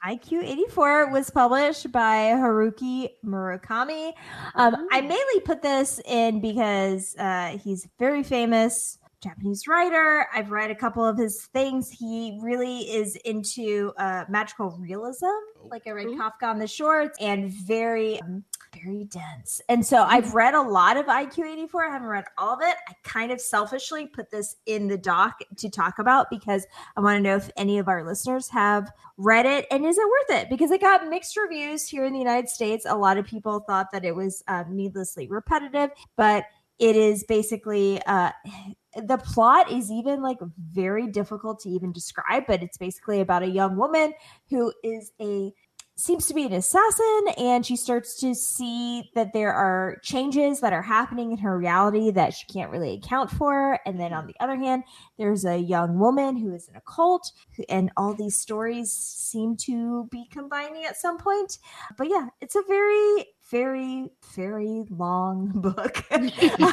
IQ 84 was published by Haruki Murakami. Um, I mainly put this in because uh, he's a very famous Japanese writer. I've read a couple of his things. He really is into uh, magical realism. Like I read Kafka on the Shores and very. Um, very dense. And so I've read a lot of IQ 84. I haven't read all of it. I kind of selfishly put this in the doc to talk about because I want to know if any of our listeners have read it and is it worth it? Because it got mixed reviews here in the United States. A lot of people thought that it was um, needlessly repetitive, but it is basically uh, (sighs) the plot is even like very difficult to even describe, but it's basically about a young woman who is a seems to be an assassin and she starts to see that there are changes that are happening in her reality that she can't really account for. And then on the other hand there's a young woman who is in a cult and all these stories seem to be combining at some point. But yeah it's a very very very long (laughs) book. (laughs)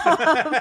Um,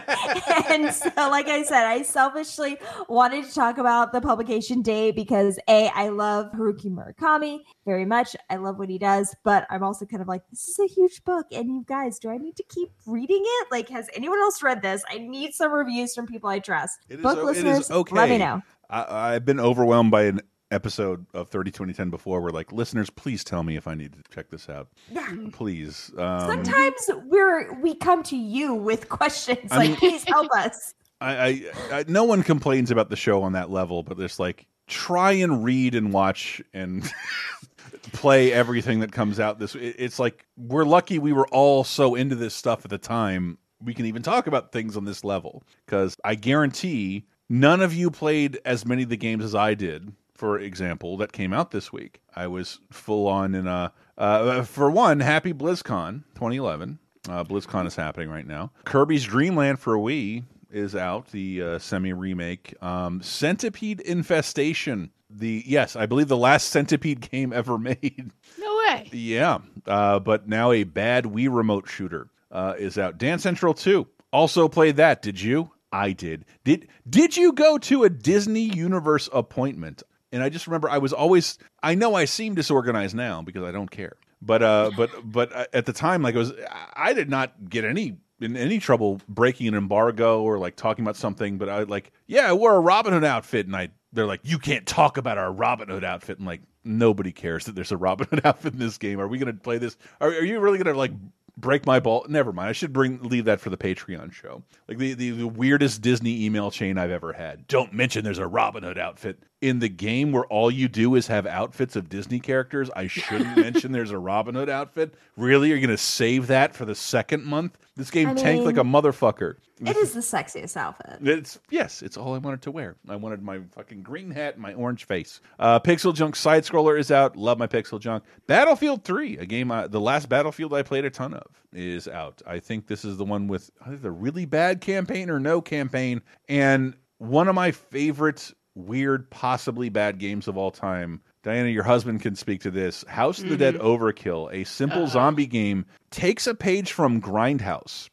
and so like i said i selfishly wanted to talk about the publication date because a i love haruki murakami very much. I love what he does but i'm also kind of like this is a huge book and you guys do i need to keep reading it? Like has anyone else read this? I need some reviews from people i trust. Book o- listeners okay. let me know. I, I've been overwhelmed by an episode of 30 2010 before where like listeners please tell me if i need to check this out Yeah. (laughs) please um, sometimes we're we come to you with questions I like mean- please help us (laughs) I, I, I no one complains about the show on that level, but there's like try and read and watch and (laughs) play everything that comes out. This it- it's like we're lucky we were all so into this stuff at the time. We can even talk about things on this level because I guarantee none of you played as many of the games as I did. For example, that came out this week. I was full on in a uh, for one, happy BlizzCon 2011. Uh, BlizzCon is happening right now. Kirby's Dream Land for Wii is out, the uh, semi remake. Um, Centipede Infestation. The yes, I believe the last Centipede (laughs) game ever made. No way. yeah, uh, but now a bad Wii remote shooter uh, is out. Dance Central 2 also played that. Did you? I did. Did Did you go to a Disney Universe appointment? And I just remember I was always. I know I seem disorganized now because I don't care. But uh, but but uh, at the time, like it was, I did not get any in any trouble breaking an embargo or like talking about something. But I like, yeah, I wore a Robin Hood outfit, and I they're like, you can't talk about our Robin Hood outfit. And like, nobody cares that there's a Robin Hood (laughs) outfit in this game. Are we going to play this? Are, are you really going to like break my ball? Never mind. I should bring leave that for the Patreon show. Like the, the the weirdest Disney email chain I've ever had. Don't mention there's a Robin Hood outfit in the game where all you do is have outfits of Disney characters. I shouldn't (laughs) mention there's a Robin Hood outfit. Really, you're going to save that for the second month? This game I tanked like a motherfucker. it is the sexiest outfit It's yes, it's all I wanted to wear. I wanted my fucking green hat and my orange face. Uh, Pixel Junk side scroller is out. Love my Pixel Junk. Battlefield Three, a game, I, the last Battlefield I played a ton of, is out. I think this is the one with either the really bad campaign or no campaign, and one of my favorite weird, possibly bad games of all time. Diana, your husband can speak to this. House of the Dead Overkill, a simple zombie game, takes a page from Grindhouse,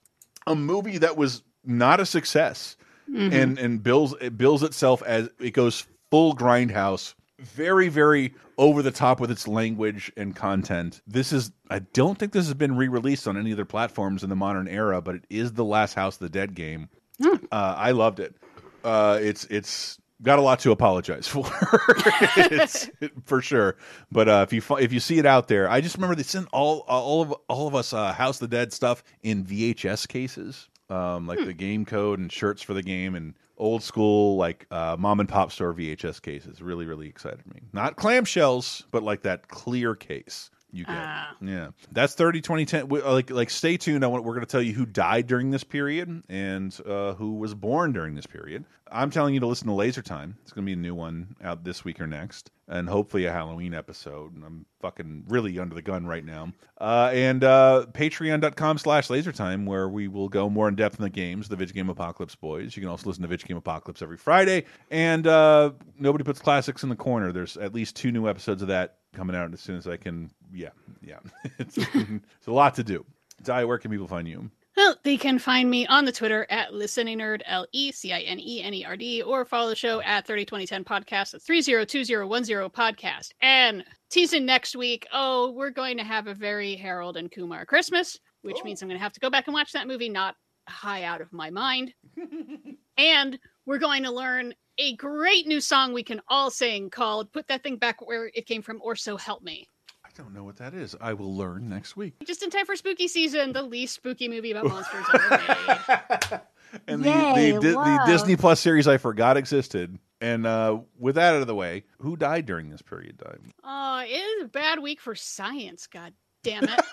a movie that was not a success Mhm. and and bills it bills itself as it goes full grindhouse very very over the top with its language and content this is i don't think this has been re-released on any other platforms in the modern era but it is the last house of the dead game uh, i loved it uh, it's it's got a lot to apologize (laughs) for it's, for sure but uh, if you if you see it out there i just remember they sent all all of all of us uh, house of the dead stuff in vhs cases um, like the game code and shirts for the game and old school like uh, mom and pop store VHS cases. Really, really excited me. Not clamshells, but like that clear case you get. Yeah, that's 30 2010. We- Like, like stay tuned. I want, we're going to tell you who died during this period and uh, who was born during this period. I'm telling you to listen to Laser Time. It's going to be a new one out this week or next, and hopefully a Halloween episode. And I'm fucking really under the gun right now. Uh, and uh, patreon.com slash lasertime, where we will go more in depth in the games, the Vidge Game Apocalypse Boys. You can also listen to Vidge Game Apocalypse every Friday. And uh, Nobody Puts Classics in the Corner. There's at least two new episodes of that coming out as soon as I can. Yeah, yeah. (laughs) it's, it's a lot to do. Di, where can people find you? Well, they can find me on the Twitter at Listening Nerd, L E C I N E N E R D, or follow the show at 302010 Podcast at 302010 Podcast. And teasing next week, oh, we're going to have a very Harold and Kumar Christmas, which oh. means I'm going to have to go back and watch that movie, not high out of my mind. (laughs) and we're going to learn a great new song we can all sing called Put That Thing Back Where It Came From, or So Help Me. I don't know what that is. I will learn next week. Just in time for spooky season, the least spooky movie about monsters ever (laughs) made. And the, Yay, the, Di- the. Disney Plus series I forgot existed. And uh, with that out of the way, who died during this period of time? Oh, it is a bad week for science, god damn it. (laughs)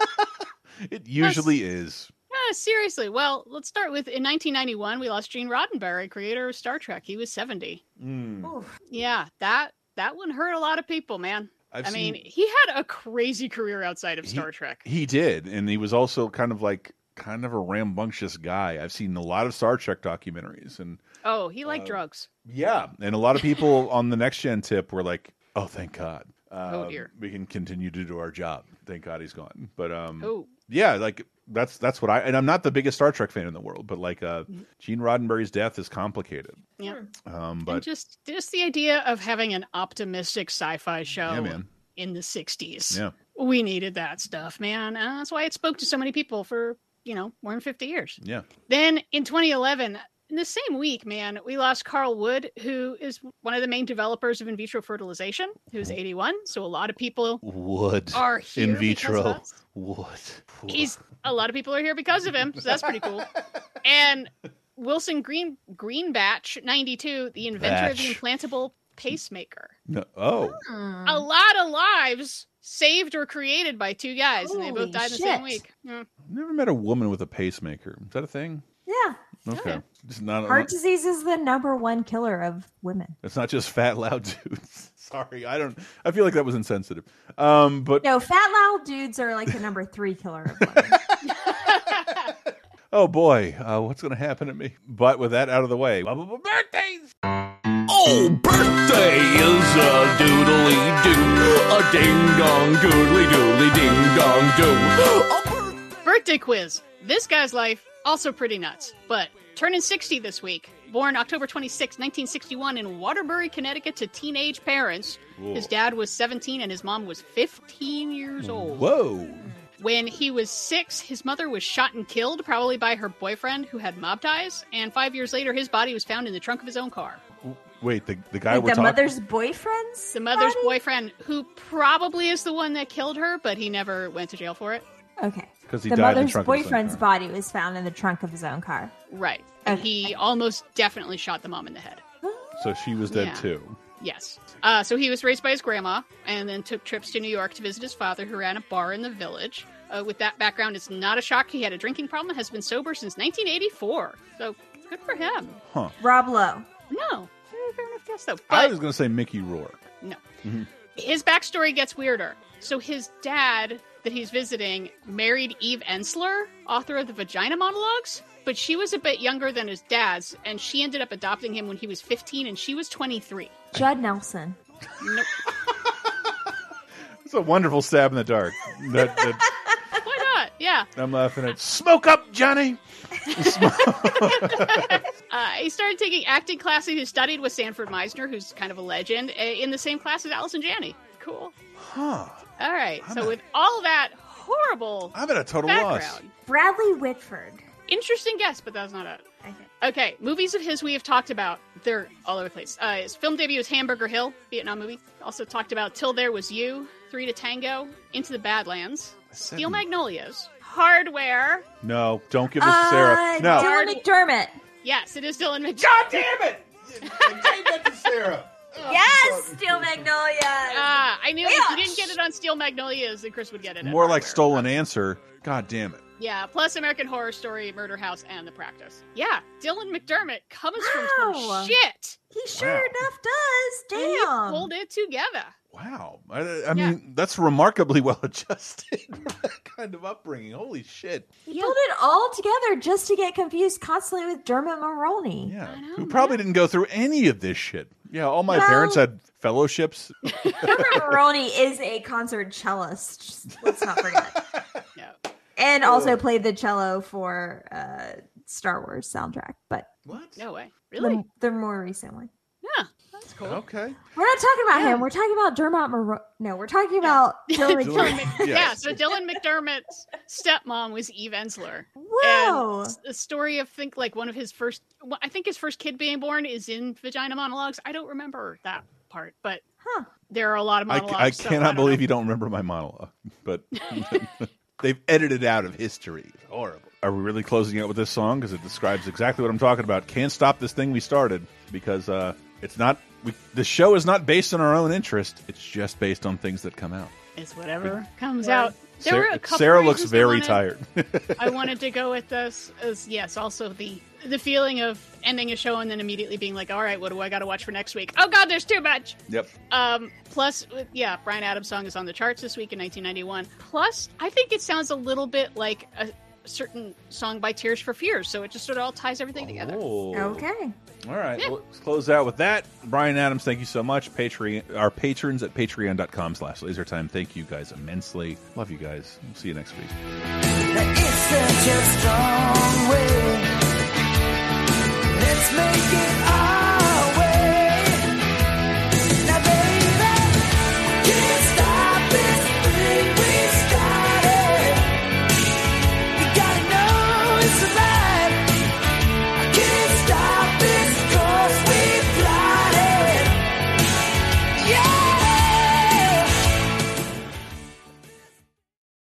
It usually is. Yeah, seriously. Well, let's start with in 1991, we lost Gene Roddenberry, creator of Star Trek. He was 70. Mm. Yeah, that that one hurt a lot of people, man. I've I seen- mean, he had a crazy career outside of Star Trek. He did, and he was also kind of like kind of a rambunctious guy. I've seen a lot of Star Trek documentaries, and Oh, he Uh, liked drugs. yeah, and a lot of people (laughs) on the next gen tip were like, "Oh, thank God, Oh, Um, dear. we can continue to do our job. Thank God he's gone." But um, Oh. yeah, like that's that's what I and I'm not the biggest Star Trek fan in the world, but like uh. Gene Roddenberry's death is complicated. Yeah. Um, and but just just the idea of having an optimistic sci-fi show Yeah, man. in the 60s. yeah, We needed that stuff, man. Uh, that's why it spoke to so many people for, you know, more than 50 years. yeah. Then in 2011, in the same week, man, we lost Carl Wood, who is one of the main developers of in vitro fertilization, who's 81. So a lot of people Wood are here in vitro. us. Wood. He's a lot of people are here because of him, so that's pretty cool. (laughs) And Wilson Green Greatbatch, 92, the inventor of the implantable pacemaker. No, oh, A hmm. lot of lives saved or created by two guys, and they both died in the same week. Yeah. never met a woman with a pacemaker. Is that a thing? Yeah. Okay, just not. Heart disease is the number one killer of women. It's not just fat, loud (laughs) dudes. Sorry, I don't. I feel like that was insensitive. Um, but No, fat loud dudes are like the number three killer of women. (laughs) (laughs) oh boy, uh, what's going to happen to me? But with that out of the way, blah, blah, blah, birthdays. Oh, birthday is a doodly doo, a ding dong doodly doodly ding dong doo. Birthday quiz. This guy's life also pretty nuts, but turning 60 this week. Born October 26, 1961 in Waterbury, Connecticut to teenage parents. Whoa. His dad was 17 and his mom was 15 years old. Whoa. When he was 6, his mother was shot and killed probably by her boyfriend who had mob ties, and 5 years later his body was found in the trunk of his own car. Wait, the the guy Like we're the talking. mother's boyfriends? The mother's boyfriend who probably is the one that killed her, but he never went to jail for it. Okay. 'Cause he the died in the mother's trunk of his own boyfriend's car. body was found in the trunk of his own car. Right. And he almost definitely shot the mom in the head. So she was dead Yeah. too. Yes. Uh, so he was raised by his grandma and then took trips to New York to visit his father, who ran a bar in the village. Uh, with that background, it's not a shock he had a drinking problem and has been sober since 1984. So good for him. Huh. Rob Lowe. No. Fair enough guess, though. I was going to say Mickey Rourke. no. Mhm. His backstory gets weirder. So his dad that he's visiting married Eve Ensler, author of the Vagina Monologues, but she was a bit younger than his dad's, and she ended up adopting him when he was 15 and she was 23. Judd Nelson. Nope. It's a wonderful stab in the dark. That, that (laughs) Why not? Yeah. I'm laughing at. Smoke up, Johnny. (laughs) Uh, he started taking acting classes. He studied with Sanford Meisner, who's kind of a legend, uh, in the same class as Allison Janney. Cool. Huh. All right. so with all that horrible I'm at a total loss. Bradley Whitford. Interesting guess, but that's not it. Okay, movies of his we have talked about. They're all over the place. Uh, his film debut is Hamburger Hill, Vietnam movie. Also talked about Till There Was You, Three to Tango, Into the Badlands, Steel Magnolias, Hardware. No, don't give this to Sarah. Uh, No. Dylan McDermott. Yes, it is Dylan McDermott. God damn it! Take that to Sarah. (laughs) Yes, Steel Magnolias. Ah, I knew if you didn't get it on Steel Magnolias, then Chris would get it. More like stolen answer. God damn it. Yeah, plus American Horror Story, Murder House, and The Practice. Yeah, Dylan McDermott comes from some shit. He sure Wow. enough does. And he Damn. pulled it together. Wow. I, I mean, that's remarkably (laughs) well adjusted (laughs) that kind of upbringing. Holy shit. He pulled it all together just to get confused constantly with Dermot Mulroney. Yeah. Who probably didn't go through any of this shit. Yeah, all my Well- parents had fellowships. (laughs) Dermot Mulroney is a concert cellist. Let's not forget. Yeah. And also played the cello for uh, Star Wars soundtrack, but what? No way. Really? the, the more recent one. Yeah, that's cool. Okay. We're not talking about him. We're talking about Dermot Mulroney. No, we're talking about (laughs) Dylan Dylan McDermott. Mc- Yeah, so Dylan McDermott's stepmom was Eve Ensler. Whoa. And the story of think like one of his first, I think his first kid being born is in Vagina Monologues. I don't remember that part, but Huh. there are a lot of monologues. I so cannot don't know. believe you don't remember my monologue, but (laughs) (laughs) they've edited out of history. It's horrible. Are we really closing out with this song because it describes exactly what I'm talking about? Can't stop this thing we started because uh, it's not. We, the show is not based on our own interest. It's just based on things that come out. It's whatever comes out There were Sarah, a couple Sarah looks reasons I very wanted- tired. (laughs) (laughs) I wanted to go with this as yes, also the the feeling of ending a show and then immediately being like, all right, what do I got to watch for next week? Oh God, there's too much. yep. Um, plus, yeah, Bryan Adams' song is on the charts this week in 1991. Plus, I think it sounds a little bit like a certain song by Tears for Fears, so it just sort of all ties everything together. Oh. Okay. All right, well, let's close out with that. Bryan Adams, thank you so much. Patreon, our patrons at patreon.com slash lasertime. Thank you guys immensely. Love you guys. We'll see you next week. It's such a strong way. Let's make it our